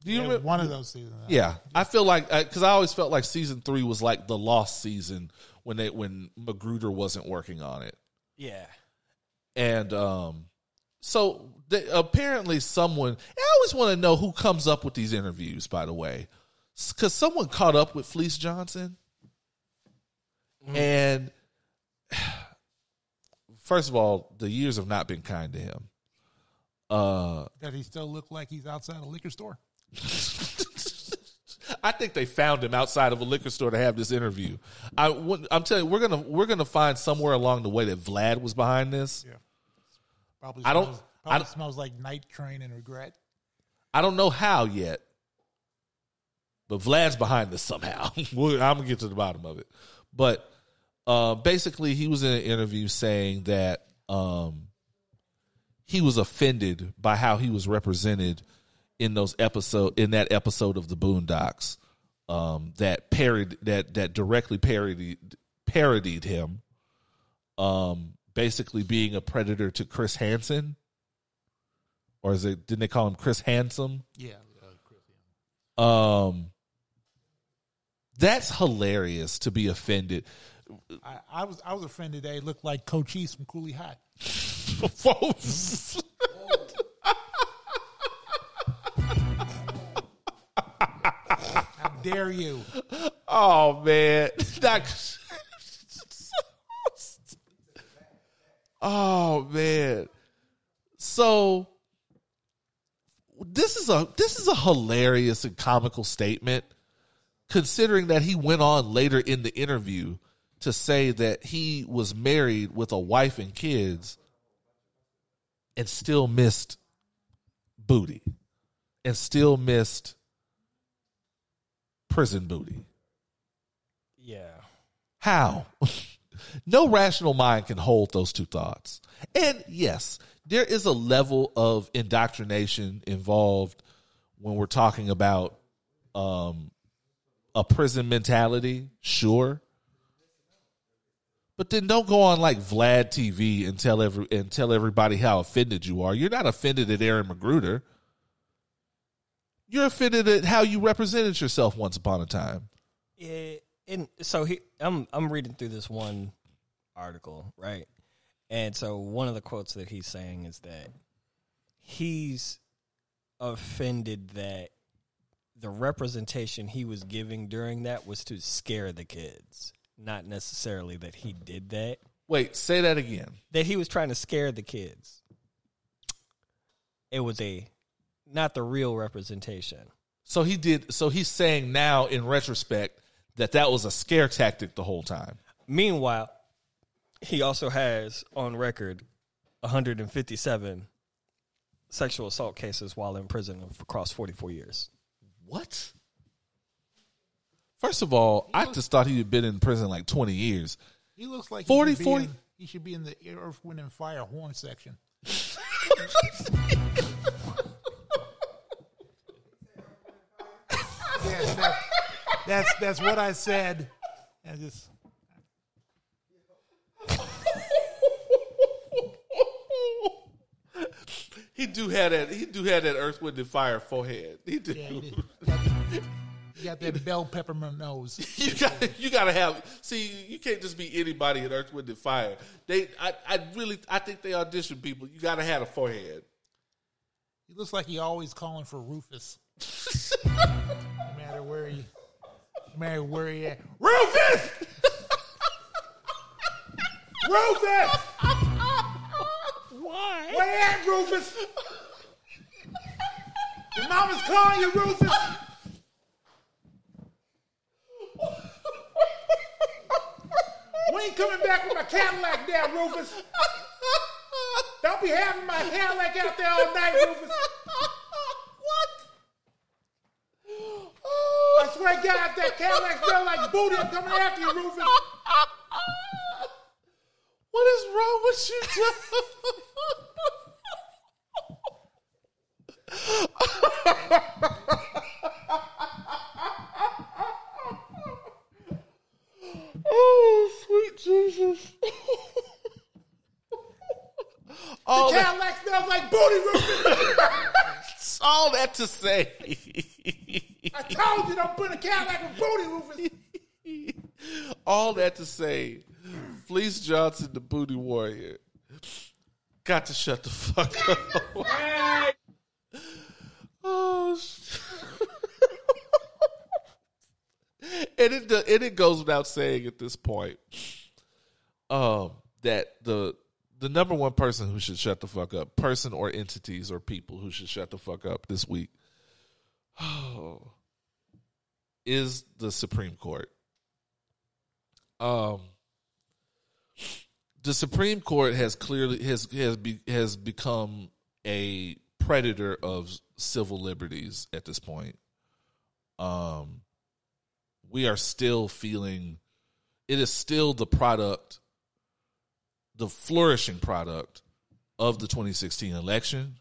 Do you Yeah, remember? one of those seasons. Yeah, I feel like because I always felt like season three was like the lost season when they when McGruder wasn't working on it, Yeah. and um, so they, apparently someone. I always want to know who comes up with these interviews. By the way, because someone caught up with Fleece Johnson, and first of all, the years have not been kind to him. Uh, Does he still look like he's outside a liquor store? I think they found him outside of a liquor store to have this interview. I, am telling you, we're gonna we're gonna find somewhere along the way that Vlad was behind this. Yeah. Probably. I don't- Smells, I probably don't- smells like night train and regret. I don't know how yet, but Vlad's behind this somehow. I'm gonna get to the bottom of it. But uh, basically, he was in an interview saying that um, he was offended by how he was represented in those episode in that episode of the Boondocks um, that parodied that that directly parodied parodied him, um, basically being a predator to Chris Hansen, or is it? Didn't they call him Chris Handsome? Yeah. Um, that's hilarious to be offended. I, I was I was offended that he looked like Cochise from Cooley High. dare you? oh man, That- oh man. So this is a this is a hilarious and comical statement, considering that he went on later in the interview to say that he was married with a wife and kids and still missed booty and still missed prison booty. Yeah. How? no rational mind can hold those two thoughts. And yes, there is a level of indoctrination involved when we're talking about um, a prison mentality, sure. But then don't go on like Vlad TV and tell every and tell everybody how offended you are. You're not offended at Aaron McGruder. You're offended at how you represented yourself once upon a time. Yeah, and so he, I'm I'm reading through this one article, right? And so one of the quotes that he's saying is that he's offended that the representation he was giving during that was to scare the kids, not necessarily that he did that. Wait, say that again. That he was trying to scare the kids. It was a not the real representation. So he did. So he's saying now, in retrospect, that that was a scare tactic the whole time. Meanwhile, he also has on record 157 sexual assault cases while in prison across 44 years. What? First of all, I just thought he'd been in prison like twenty years. He looks like 40, he should, 40. In, he should be in the Earth, Wind, and Fire horn section. that, that's that's what I said. And just He do have that. He do have that Earth, Wind, and Fire forehead. He do. yeah, he did. Got you got that bell peppermint nose. You got. You got to have. See, you can't just be anybody in Earth, Wind, and Fire. They. I. I really. I think they audition people. You got to have a forehead. He looks like he always calling for Rufus. No matter where you, no matter where you at. Rufus! Rufus! Why? Where at, Rufus? Your mama's calling you, Rufus. We ain't coming back with my Cadillac there, Rufus. Don't be having my Cadillac out there all night, Rufus. I swear to God, if that Cadillac smell like booty, I'm coming after you, Rufus. What is wrong with you? oh, sweet Jesus. all, The Cadillac smells like booty, Rufus. all that to say. I told you don't put a Cadillac with booty, Rufus. all that to say, Fleece Johnson, the booty warrior, got to shut the fuck up. oh, and it and it goes without saying at this point, um, that the the number one person who should shut the fuck up, person or entities or people who should shut the fuck up this week, is the Supreme Court. Um, the Supreme Court has clearly has has be, has become a predator of civil liberties at this point. Um, we are still feeling it is still the product, the flourishing product of the 2016 election.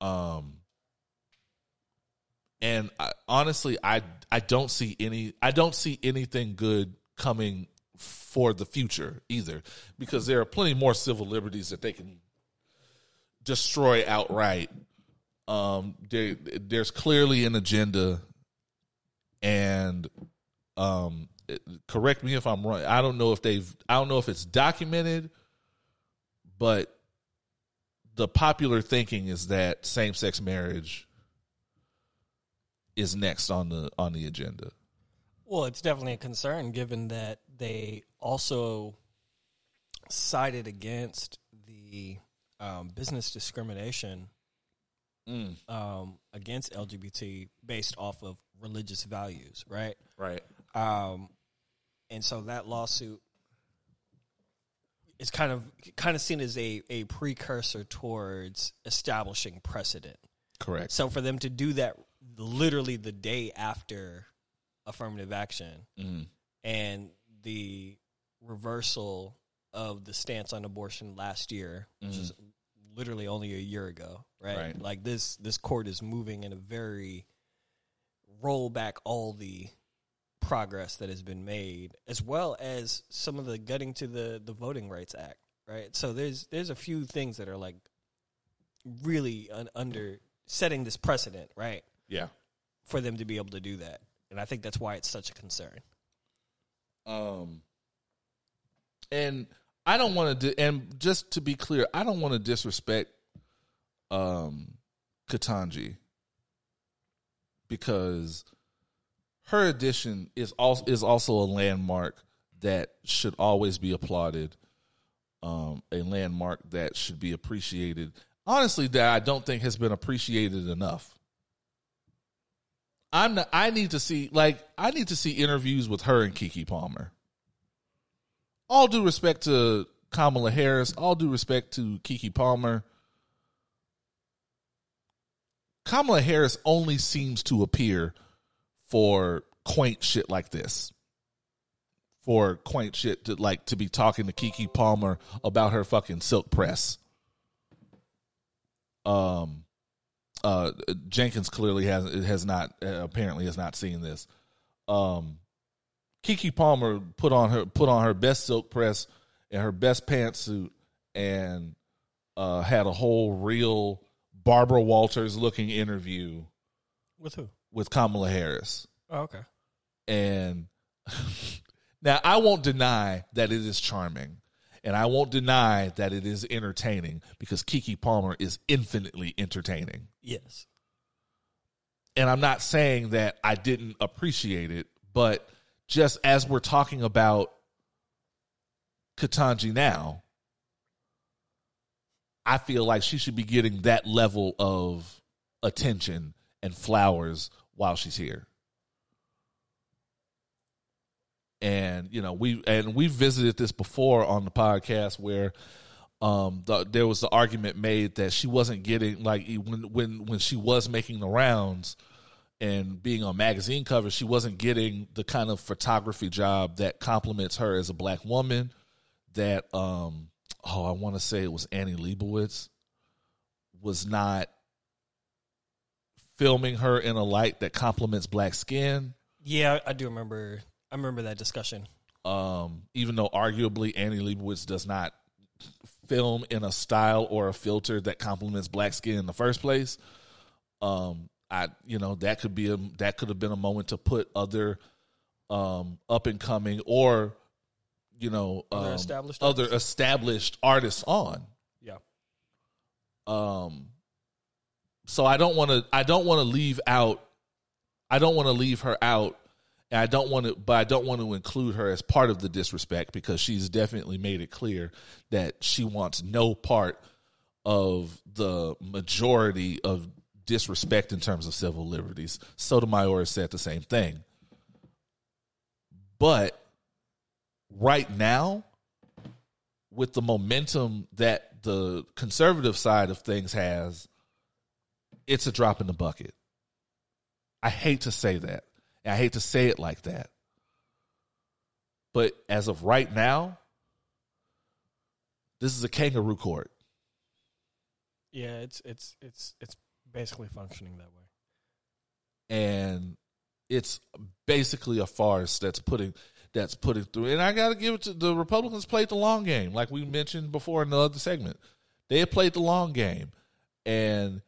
Um, and I, honestly, I I don't see any I don't see anything good coming for the future either, because there are plenty more civil liberties that they can destroy outright. Um, there, there's clearly an agenda, and um, correct me if I'm wrong. I don't know if they've I don't know if it's documented, but the popular thinking is that same sex marriage is next on the on the agenda. Well, it's definitely a concern given that they also sided against the um, business discrimination um, against LGBT based off of religious values, right? Right. Um, and so that lawsuit is kind of kind of seen as a, a precursor towards establishing precedent. Correct. So for them to do that literally the day after affirmative action Mhm. and the reversal of the stance on abortion last year, which is literally only a year ago, right? Right. Like this this court is moving in a very roll back all the progress that has been made as well as some of the gutting to the the voting rights act right so there's there's a few things that are like really un- under setting this precedent right Yeah. for them to be able to do that and i think that's why it's such a concern Um, and I don't want to. and just to be clear, I don't want to disrespect um Ketanji because her addition is also is also a landmark that should always be applauded. Um, a landmark that should be appreciated. Honestly, that I don't think has been appreciated enough. I'm not, I need to see like I need to see interviews with her and Keke Palmer. All due respect to Kamala Harris, all due respect to Keke Palmer. Kamala Harris only seems to appear for quaint shit like this. For quaint shit to like to be talking to Keke Palmer about her fucking silk press. Um uh, Jenkins clearly has has not uh, apparently has not seen this. Um, Keke Palmer put on her put on her best silk press and her best pantsuit and uh, had a whole real Barbara Walters looking interview with who with Kamala Harris. oh, okay And now I won't deny that it is charming. And I won't deny that it is entertaining because Keke Palmer is infinitely entertaining. Yes and I'm not saying that I didn't appreciate it, but just as we're talking about Ketanji now, I feel like she should be getting that level of attention and flowers while she's here. And you know, we and we visited this before on the podcast where um the, there was the argument made that she wasn't getting like when when when she was making the rounds and being on magazine covers, she wasn't getting the kind of photography job that complements her as a black woman. That um oh, I want to say it was Annie Leibovitz was not filming her in a light that complements black skin. Yeah, I do remember. I remember that discussion. Um, even though arguably Annie Leibovitz does not film in a style or a filter that complements black skin in the first place. Um, I you know that could be a that could have been a moment to put other um up and coming or you know Other um, established other artists? established artists on. Yeah. Um, so I don't want to. I don't want to leave out. I don't want to leave her out, and I don't want to. But I don't want to include her as part of the disrespect because she's definitely made it clear that she wants no part of the majority of disrespect in terms of civil liberties. Sotomayor said the same thing, but right now, with the momentum that the conservative side of things has, it's a drop in the bucket. I hate to say that. I hate to say it like that. But as of right now, this is a kangaroo court. Yeah, it's it's it's it's basically functioning that way. and it's basically a farce that's putting that's putting through. And I got to give it to the Republicans played the long game, like we mentioned before in the other segment. They have played the long game, and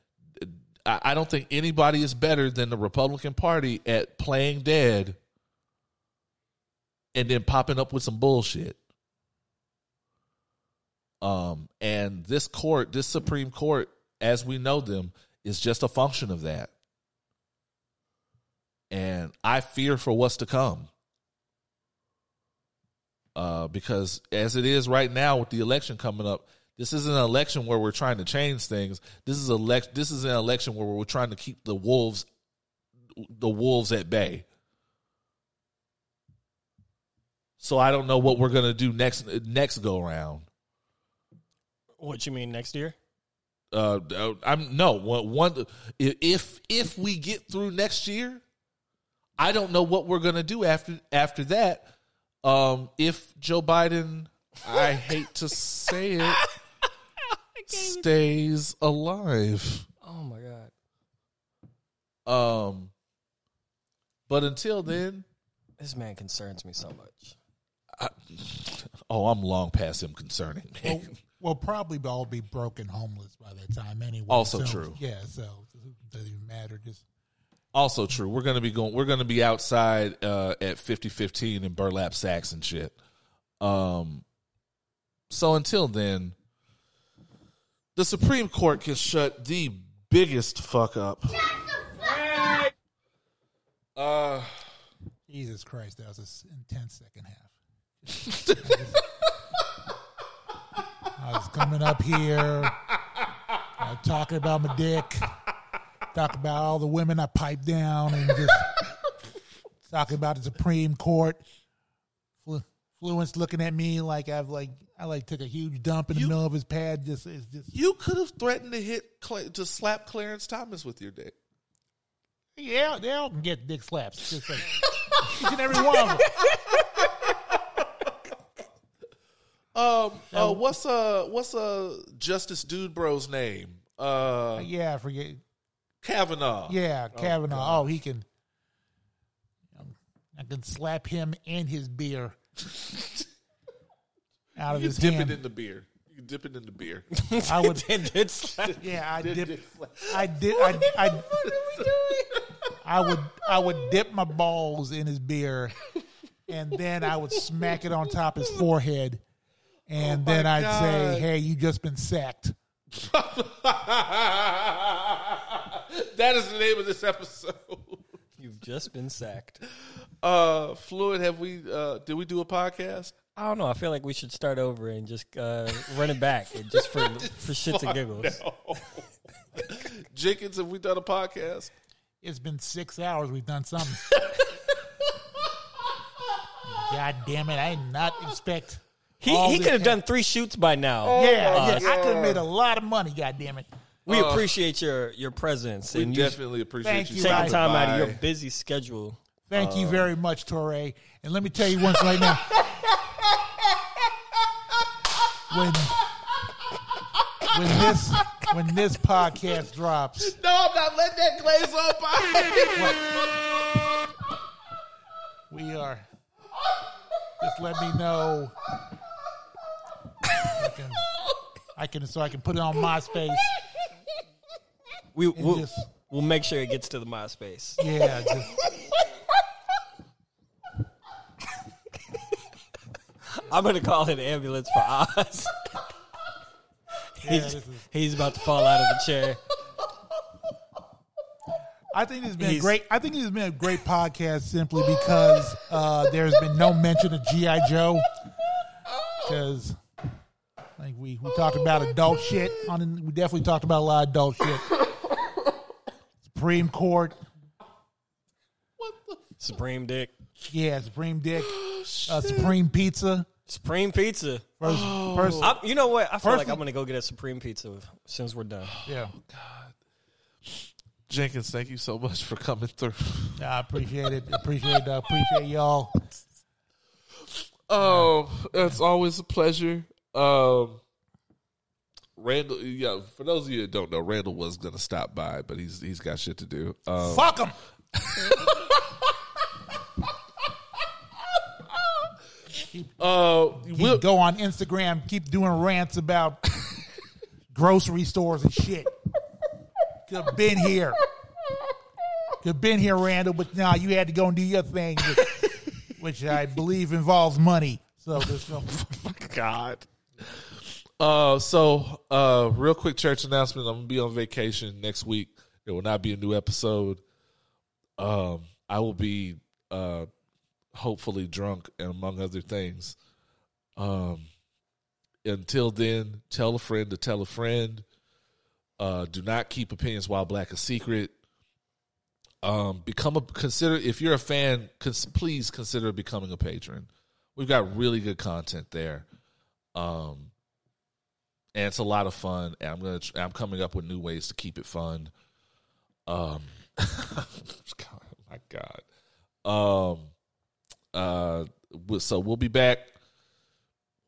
I, don't think anybody is better than the Republican Party at playing dead and then popping up with some bullshit. Um, and this court, this Supreme Court, as we know them, is just a function of that. And I fear for what's to come. Uh, because as it is right now with the election coming up, this isn't an election where we're trying to change things. This is elect. This is an election where we're trying to keep the wolves, the wolves at bay. So I don't know what we're gonna do next next go round. What you mean next year? Uh, I'm no one. one if if we get through next year, I don't know what we're gonna do after after that. Um, if Joe Biden, I hate to say it, stays alive. Oh my god. Um, but until then, This man concerns me so much. I, oh, I'm long past him concerning me. Well, we'll probably all be broken homeless by that time anyway. Also so, true. Yeah, so it doesn't even matter. Just Also true. We're gonna be going. We're gonna be outside uh, at fifty fifteen in burlap sacks and shit. Um. So until then, the Supreme Court can shut the biggest fuck up. Uh. Jesus Christ, that was an intense second half. I was coming up here, uh, talking about my dick, talking about all the women I piped down, and just talking about the Supreme Court. Flu- Fluent's looking at me like I've like I like took a huge dump in the middle of his pad. Just it's just You could have threatened to hit to slap Clarence Thomas with your dick. yeah, they all can get dick slaps. Just like each and every one of them. Um. Uh, what's uh What's uh Justice Dude Bro's name? Uh, Yeah, I forget. Kavanaugh. Yeah, Kavanaugh. Oh, he can. um, I can slap him and his beer out of You his dip hand. it in the beer. You can dip it in the beer. I would. Yeah, I Did- dip. I did. I, I, I would. I would dip my balls in his beer, and then I would smack it on top his forehead, and oh then I'd say, "Hey, you just been sacked." that is the name of this episode. You've just been sacked. Uh, Fluent, have we? Uh, did we do a podcast? I don't know. I feel like we should start over and just uh, run it back, and just for for shits and giggles. No. Jenkins, have we done a podcast? It's been six hours. We've done something. God damn it! I did not expect. He he could have done three shoots by now. Yeah, Uh, yeah. I could have made a lot of money. God damn it! We Uh, appreciate your your presence We and you definitely appreciate you you, taking time out of your busy schedule. Thank Uh, you very much, Torre. And let me tell you once right now. when when this when this podcast drops, No, I'm not letting that glaze up. we are. Just let me know. I can, I can so I can put it on MySpace. We we'll, just- we'll make sure it gets to the MySpace. Yeah, just I'm gonna call an ambulance for Oz. he's, this is, he's about to fall out of the chair. I think this has been great. I think this has been a great podcast simply because uh, there's been no mention of GI Joe. Because I like we we talked about adult shit on. We definitely talked about a lot of adult shit. Supreme Court, What the Supreme Dick, yeah, Supreme Dick, uh, Supreme Pizza. Supreme Pizza. First, first, I'm, you know what? I feel First- like I'm gonna go get a Supreme Pizza as soon as we're done. yeah, Jenkins, thank you so much for coming through. I appreciate it. Appreciate uh, appreciate y'all. Oh, it's always a pleasure. Um, Randall, yeah. For those of you that don't know, Randall was going to stop by, but he's he's got shit to do. Um, Fuck him. uh, we'll, go on Instagram. Keep doing rants about grocery stores and shit. Could have been here. Could have been here, Randall, but now you had to go and do your thing, which, which I believe involves money. So there's no. God. Uh, so uh, real quick church announcement. I'm gonna be on vacation next week. There will not be a new episode. Um, I will be uh, hopefully drunk and among other things. Um, until then, tell a friend to tell a friend. Uh, do not keep opinions while black a secret. Um, become a consider if you're a fan. Cons, please consider becoming a patron. We've got really good content there, um, and it's a lot of fun. And I'm gonna I'm coming up with new ways to keep it fun. Um, God, my God. Um, uh, so we'll be back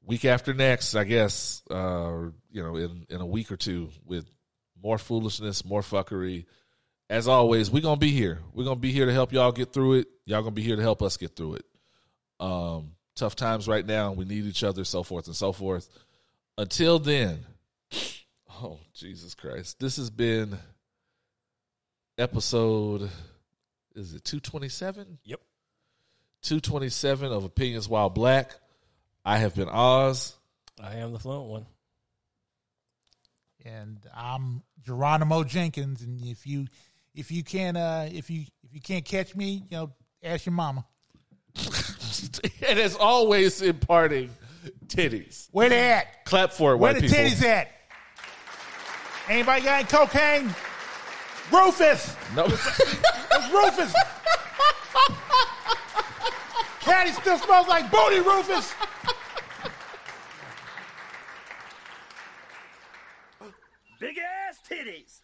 week after next, I guess. Uh, you know, in in a week or two with more foolishness, more fuckery. As always, we're gonna be here. We're gonna be here to help y'all get through it. Y'all gonna be here to help us get through it. Um, tough times right now. We need each other, so forth and so forth. Until then, oh Jesus Christ, this has been episode. Is it two twenty seven? Yep. Two twenty seven of Opinions While Black. I have been Oz. I am the fluent one. And I'm Geronimo Jenkins, and if you if you can't uh, if you if you can't catch me, you know, ask your mama. and as always, imparting titties. Where they at? Clap for it, Where the people. titties at? Anybody got any cocaine? Rufus. No. It's Rufus. Caddy still smells like booty, Rufus. Big ass titties.